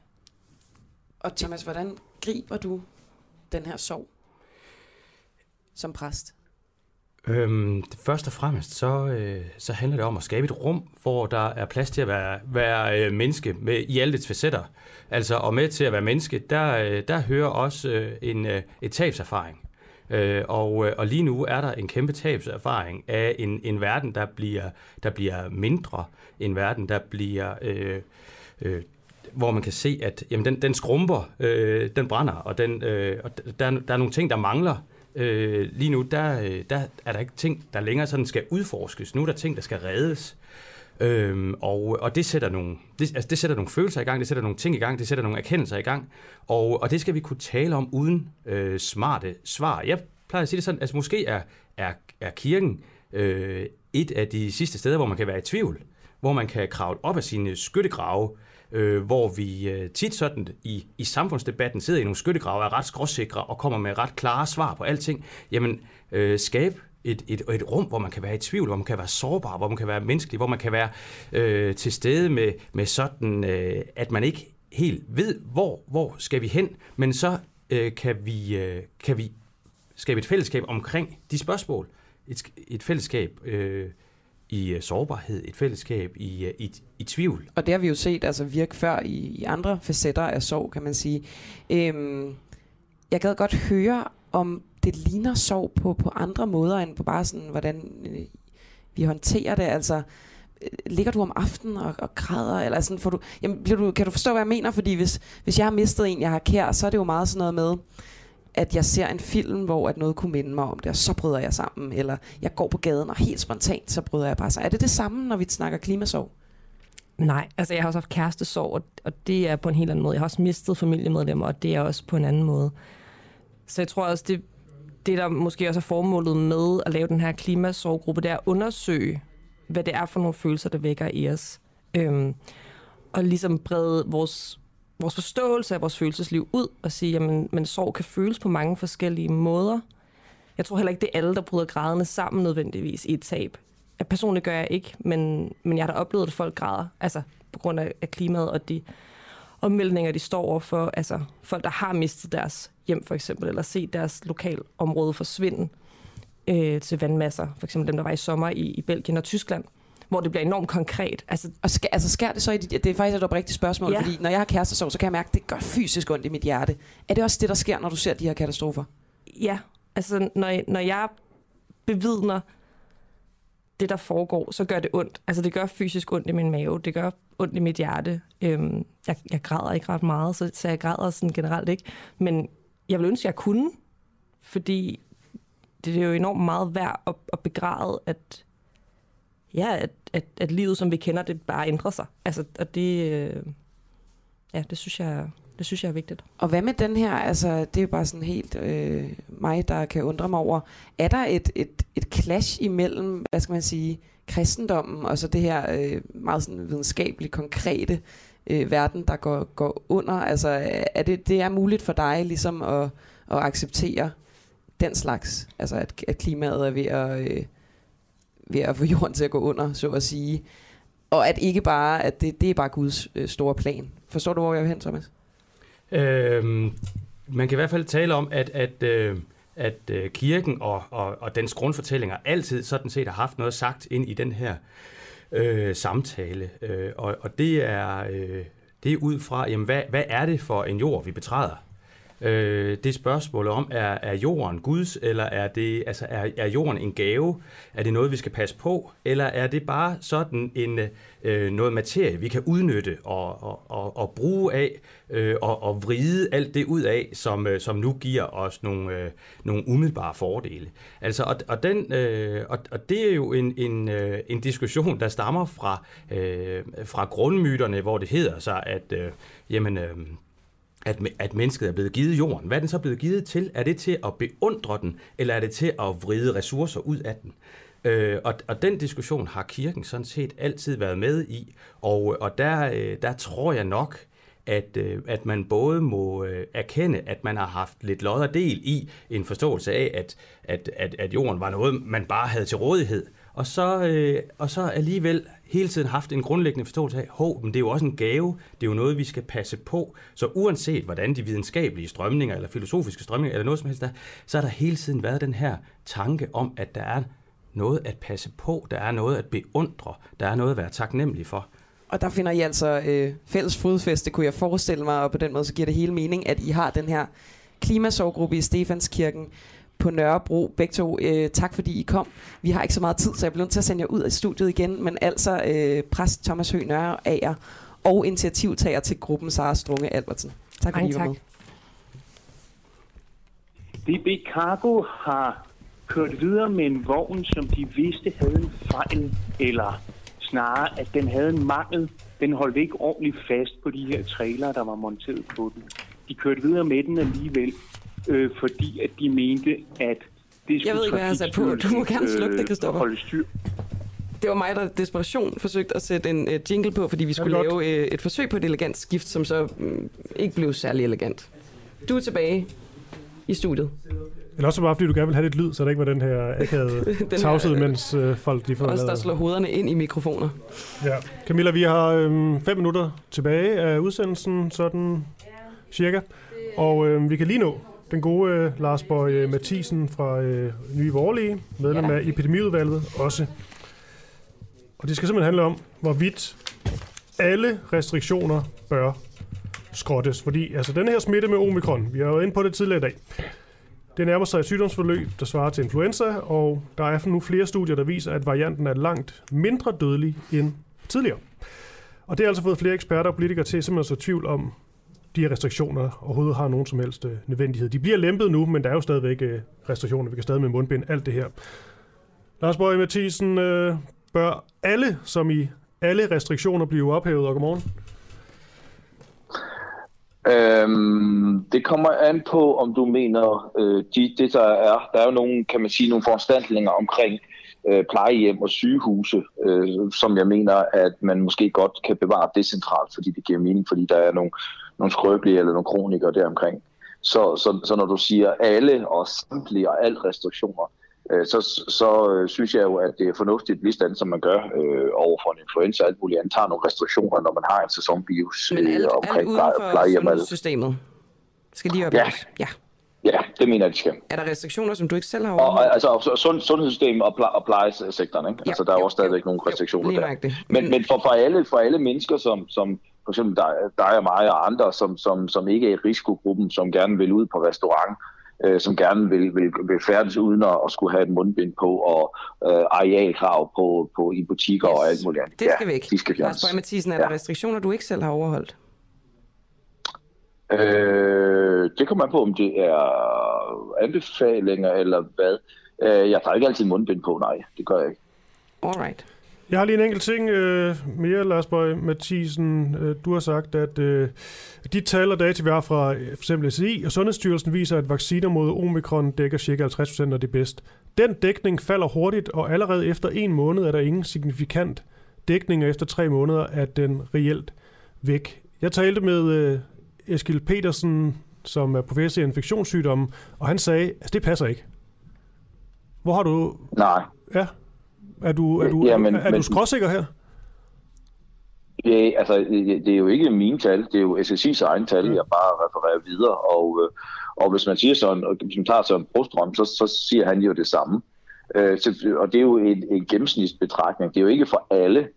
Og Thomas, hvordan griber du den her sorg som præst? Øhm, først og fremmest, så, øh, så handler det om at skabe et rum, hvor der er plads til at være, være øh, menneske med, i alle dets facetter. Altså, og med til at være menneske, der, øh, der hører også øh, en øh, et tabserfaring. Øh, og, øh, og lige nu er der en kæmpe tabserfaring af en, en verden, der bliver, der bliver mindre. En verden, der bliver... Øh, øh, hvor man kan se, at jamen, den, den skrumper, øh, den brænder, og, den, øh, og der, der er nogle ting, der mangler. Øh, Øh, lige nu, der, øh, der er der ikke ting, der længere sådan skal udforskes. Nu er der ting, der skal reddes. Øhm, og, og det sætter, nogle, det, altså det sætter nogle følelser i gang, det sætter nogle ting i gang, det sætter nogle erkendelser i gang, og, og det skal vi kunne tale om uden øh, smarte svar. Jeg plejer at sige det sådan, altså måske er, er, er kirken øh, et af de sidste steder, hvor man kan være i tvivl, hvor man kan kravle op af sine skyttegrave, øh, hvor vi øh, tit sådan i, i samfundsdebatten sidder i nogle skyttegrave, er ret skråsikre og kommer med ret klare svar på alting. Jamen, øh, skab et, et, et rum, hvor man kan være i tvivl, hvor man kan være sårbar, hvor man kan være menneskelig, hvor man kan være øh, til stede med, med sådan, øh, at man ikke helt ved, hvor, hvor skal vi hen, men så øh, kan, vi, øh, kan vi skabe et fællesskab omkring de spørgsmål. Et, et fællesskab øh, i uh, sårbarhed, et fællesskab i, uh, i, i tvivl. Og det har vi jo set altså virke før i, i andre facetter af sorg, kan man sige. Øhm, jeg gad godt høre, om det ligner sorg på, på andre måder, end på bare sådan, hvordan øh, vi håndterer det. Altså, øh, ligger du om aftenen og, og græder? Eller sådan, får du, jamen, bliver du, kan du forstå, hvad jeg mener? Fordi hvis, hvis jeg har mistet en, jeg har kær, så er det jo meget sådan noget med, at jeg ser en film, hvor at noget kunne minde mig om det, og så bryder jeg sammen. Eller jeg går på gaden, og helt spontant, så bryder jeg bare sammen. Er det det samme, når vi snakker klimasorg? Nej, altså jeg har også haft kærestesorg, og, og det er på en helt anden måde. Jeg har også mistet familiemedlemmer, og det er også på en anden måde. Så jeg tror også, det, det der måske også er formålet med at lave den her klimasorggruppe, det er at undersøge, hvad det er for nogle følelser, der vækker i os. Øhm, og ligesom brede vores, vores forståelse af vores følelsesliv ud og sige, jamen, men sorg kan føles på mange forskellige måder. Jeg tror heller ikke, det er alle, der bryder grædende sammen nødvendigvis i et tab. At personligt gør jeg ikke, men, men jeg har da oplevet, at folk græder, altså på grund af, af klimaet og de omvæltninger, de står over for. Altså folk, der har mistet deres hjem for eksempel, eller set deres lokalområde forsvinde øh, til vandmasser. For eksempel dem, der var i sommer i, i Belgien og Tyskland hvor det bliver enormt konkret. Altså, og skal, altså sker det så i dit, det er faktisk et oprigtigt spørgsmål, ja. fordi når jeg har kærestesorg, så kan jeg mærke, at det gør fysisk ondt i mit hjerte. Er det også det, der sker, når du ser de her katastrofer? Ja, altså når, når jeg bevidner det, der foregår, så gør det ondt. Altså det gør fysisk ondt i min mave, det gør ondt i mit hjerte. Øhm, jeg, jeg græder ikke ret meget, så, så jeg græder sådan generelt ikke. Men jeg vil ønske, at jeg kunne, fordi det er jo enormt meget værd at, at begræde, at, ja, at, at, at livet, som vi kender det, bare ændrer sig. Altså, og det, øh, ja, det synes jeg, det synes jeg er vigtigt. Og hvad med den her, altså det er jo bare sådan helt øh, mig, der kan undre mig over, er der et, et, et clash imellem, hvad skal man sige, kristendommen og så det her øh, meget sådan videnskabeligt konkrete øh, verden, der går, går under? Altså er det, det er muligt for dig ligesom at, at acceptere den slags, altså at, at klimaet er ved at, øh, ved at få jorden til at gå under, så at sige, og at ikke bare, at det, det er bare Guds øh, store plan. Forstår du, hvor jeg vil hen, Thomas? Øhm, man kan i hvert fald tale om, at, at, øh, at øh, kirken og, og, og dens grundfortællinger altid sådan set har haft noget sagt ind i den her øh, samtale. Øh, og, og det er, øh, det er ud fra, jamen, hvad, hvad er det for en jord, vi betræder? Øh, det spørgsmål om, er, er jorden Guds, eller er, det, altså, er, er jorden en gave? Er det noget, vi skal passe på? Eller er det bare sådan en, øh, noget materie, vi kan udnytte og, og, og, og bruge af, øh, og, og vride alt det ud af, som, øh, som nu giver os nogle, øh, nogle umiddelbare fordele? Altså, og, og, den, øh, og, og det er jo en, en, øh, en diskussion, der stammer fra, øh, fra grundmyterne, hvor det hedder sig, at øh, jamen, øh, at, at mennesket er blevet givet jorden. Hvad er den så blevet givet til? Er det til at beundre den, eller er det til at vride ressourcer ud af den? Øh, og, og den diskussion har kirken sådan set altid været med i, og, og der, øh, der tror jeg nok, at, øh, at man både må øh, erkende, at man har haft lidt lod og del i en forståelse af, at, at, at, at jorden var noget, man bare havde til rådighed, og så, øh, og så alligevel hele tiden haft en grundlæggende forståelse af, hov, men det er jo også en gave, det er jo noget, vi skal passe på. Så uanset hvordan de videnskabelige strømninger, eller filosofiske strømninger, eller noget som helst der, så har der hele tiden været den her tanke om, at der er noget at passe på, der er noget at beundre, der er noget at være taknemmelig for. Og der finder I altså øh, fælles fodfæste, kunne jeg forestille mig, og på den måde så giver det hele mening, at I har den her klimasorggruppe i Stefanskirken, på Nørrebro. Begge to, øh, tak fordi I kom. Vi har ikke så meget tid, så jeg bliver nødt til at sende jer ud af studiet igen. Men altså øh, præst Thomas Høgh Nørre Ager og initiativtager til gruppen Sara Strunge Albertsen. Tak fordi I var med. DB Cargo har kørt videre med en vogn, som de vidste havde en fejl, eller snarere, at den havde en mangel. Den holdt ikke ordentligt fast på de her trailer, der var monteret på den. De kørte videre med den alligevel, øh, fordi at de mente, at det skulle Jeg ved ikke, hvad jeg har sat på. Du må gerne slukke det, Kristoffer. holde styr. Det var mig, der desperation forsøgte at sætte en uh, jingle på, fordi vi skulle godt. lave uh, et forsøg på et elegant skift, som så um, ikke blev særlig elegant. Du er tilbage i studiet. Eller også bare, fordi du gerne vil have lidt lyd, så der ikke var den her akavede tavshed, øh, mens øh, folk de får Også der slår hovederne ind i mikrofoner. Ja. Camilla, vi har øhm, fem minutter tilbage af udsendelsen, sådan cirka. Og øhm, vi kan lige nå den gode øh, Lars Bøje Mathisen fra øh, Nye Vorlige, medlem Ja. af epidemiudvalget også. Og det skal simpelthen handle om, hvorvidt alle restriktioner bør skrottes. Fordi altså, den her smitte med omikron, vi har jo inde på det tidligere i dag, det nærmer sig et sygdomsforløb, der svarer til influenza, og der er nu flere studier, der viser, at varianten er langt mindre dødelig end tidligere. Og det har altså fået flere eksperter og politikere til simpelthen at så tvivl om, de her restriktioner overhovedet har nogen som helst øh, nødvendighed. De bliver lempet nu, men der er jo stadigvæk øh, restriktioner. Vi kan stadig med mundbind, alt det her. Lars Borg Mathisen, øh, bør alle, som i alle restriktioner, blive ophævet? Og godmorgen. Øhm, det kommer an på, om du mener, øh, de, det der er, der er jo nogle, kan man sige, nogle foranstaltninger omkring øh, plejehjem og sygehuse, øh, som jeg mener, at man måske godt kan bevare decentralt, fordi det giver mening, fordi der er nogle, nogle skrøbelige eller nogle kronikere deromkring. Så, så, så når du siger alle og samtlige og alt restriktioner, øh, så, så øh, synes jeg jo, at det er fornuftigt, lige sådan som man gør øh, over for en influenza og alt muligt andet, tager nogle restriktioner, når man har en sæsonvirus Men alt, øh, omkring alt. sundhedssystemet skal de Ja. ophæves. Ja. Ja, det mener jeg, de skal. Er der restriktioner, som du ikke selv har overholdt? og, altså sund, sundhedssystemet og, ple- og plejesektoren, ikke? Ja, altså der er jo jo, også stadigvæk nogle restriktioner lige der. Men, men for, for, alle, for alle mennesker, som, som for eksempel dig, dig og mig og andre, som, som, som ikke er i risikogruppen, som gerne vil ud på restaurant, øh, som gerne vil, vil, vil færdes uden at, at skulle have et mundbind på, og øh, arealkrav på, på, i butikker yes. og alt muligt andet. Det skal væk. De skal Lars. Bøge Mathisen, er der restriktioner, du ikke selv har overholdt? Øh, det kommer an på, om det er anbefalinger eller hvad. Øh, jeg tager ikke altid mundbind på, nej. Det gør jeg ikke. Alright. Jeg har lige en enkelt ting øh, mere, Lars Bøge Mathisen. Øh, du har sagt, at øh, de tal og data, vi har fra øh, for eksempel SCI og Sundhedsstyrelsen, viser, at vacciner mod omikron dækker ca. 50% af det bedst. Den dækning falder hurtigt, og allerede efter en måned er der ingen signifikant dækning, og efter tre måneder er den reelt væk. Jeg talte med øh, Eskil Petersen, som er professor i infektionssygdomme, og han sagde, at det passer ikke. Hvor har du... Nej. Ja. Er du, er du, Ja, men- er, er men- du skråsikker her? Det, altså, det det er jo ikke mine tal, det er jo SSI's egen tal, jeg bare refererer videre. Og, øh, og hvis man siger sådan, og hvis man tager sådan en Brostrøm, så, så siger han jo det samme. Øh, så, og det er jo en, en gennemsnitsbetragtning. Det er jo ikke for alle.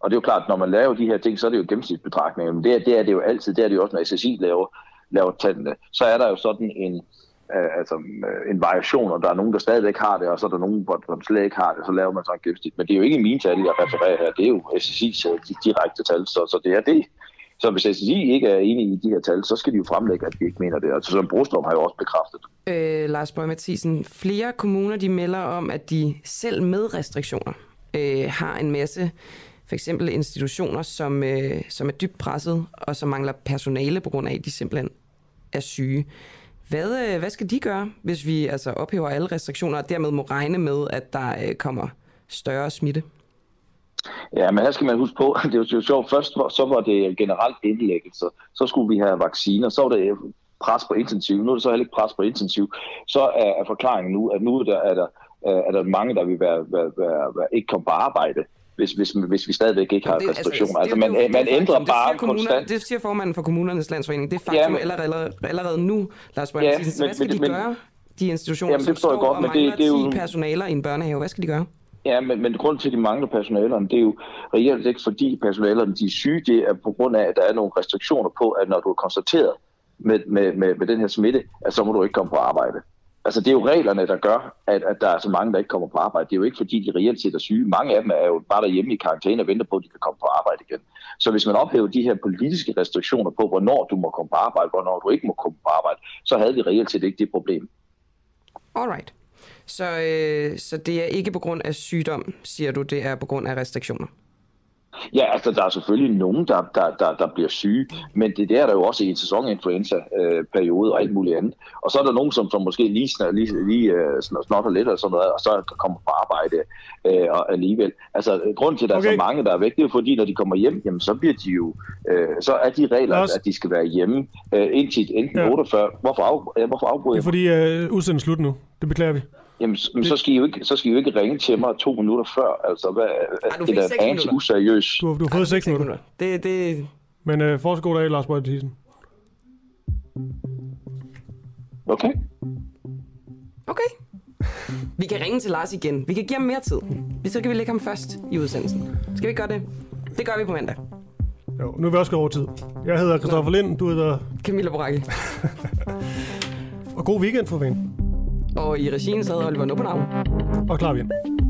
Og det er jo klart, når man laver de her ting, så er det jo gennemsnitsbetragtninger. Men det, er- det er det jo altid. Det er det jo også, når SSI laver, laver tallene, så er der jo sådan en, altså, øh, en variation, og der er nogen, der stadigvæk har det, og så er der nogen, hvor hvor der slet ikke har det, så laver man så en gennemsnit. Men det er jo ikke mine tal, jeg refererer her, det er jo SSI's direkte tal, så, så det er det. Så hvis SSI ikke er enige i de her tal, så skal de jo fremlægge, at de ikke mener det. Altså, som Brostrøm har jo også bekræftet. Øh, Lars Bøge Mathisen, flere kommuner de melder om, at de selv med restriktioner øh, har en masse for eksempel institutioner, som, øh, som er dybt presset, og som mangler personale på grund af, at de simpelthen er syge. Hvad, øh, hvad skal de gøre, hvis vi altså ophæver alle restriktioner, og dermed må regne med, at der øh, kommer større smitte? Ja, men her skal man huske på, det er jo sjovt, først var, så var det generelt indlæggelse, så skulle vi have vacciner, så var det øh, pres på intensiv, nu er det så heller ikke pres på intensiv, så er, er forklaringen nu, at nu er der, er der, er der mange, der vil være, være, være, være, ikke komme på arbejde, hvis, hvis, hvis vi stadigvæk ikke har Det- restriktioner. altså, Altså, det man, man det er ændrer. Det bare kommuner- konstant. Det siger formanden for kommunernes landsforening. Det er faktum Ja, men- allerede, allerede nu, Lars Bøge Ja, men- hvad skal men- de men- gøre, de institutioner, Jamen, det som står godt, og men det- det er jo- 10 personaler i en børnehave? Hvad skal de gøre? Ja, men, men grund til, at de mangler personalerne, det er jo reelt ikke fordi personalerne de er syge, det er på grund af, at der er nogle restriktioner på, at når du er konstateret med, med, med, med den her smitte, at så må du ikke komme på arbejde. Altså det er jo reglerne, der gør, at, at der er så mange, der ikke kommer på arbejde. Det er jo ikke fordi, de reelt set er syge. Mange af dem er jo bare derhjemme i karantæne og venter på, at de kan komme på arbejde igen. Så hvis man ophæver de her politiske restriktioner på, hvornår du må komme på arbejde, hvornår du ikke må komme på arbejde, så havde vi reelt set ikke det problem. Alright. Så, øh, så det er ikke på grund af sygdom, siger du, det er på grund af restriktioner? Ja, altså der er selvfølgelig nogen, der, der, der, der bliver syge, men det der er der jo også i en sæsoninfluenza-periode og alt muligt andet. Og så er der nogen, som, som måske lige, sn- lige, lige uh, snotter lidt og sådan noget, og så kommer på arbejde uh, og alligevel. Altså grunden til, at der okay. er så mange, der er væk, det er fordi, når de kommer hjem, jamen, så bliver de jo, uh, så er de regler, Lars? at de skal være hjemme uh, indtil enten Ja. ja. 48. Hvorfor, af, hvorfor afbryder Det er jeg fordi uh, udsendelsen slut nu. Det beklager vi. Jamen, men så skal, I jo ikke, så skal I jo ikke ringe til mig to minutter før. Altså, hvad, du det fik er seks da anelse minutter. useriøs. Du har, du har fået 6 minutter. Det, det... Men uh, fortsat god dag, Lars Bøge Mathisen. Okay. Okay. Vi kan ringe til Lars igen. Vi kan give ham mere tid. Så kan vi lægge ham først i udsendelsen. Skal vi ikke gøre det? Det gør vi på mandag. Jo, nu er vi også gået over tid. Jeg hedder Christoffer Lind, du hedder... Camilla Boracchi. Og god weekend for ven. Og i regien sad Oliver Nuppenau. Og klar vi.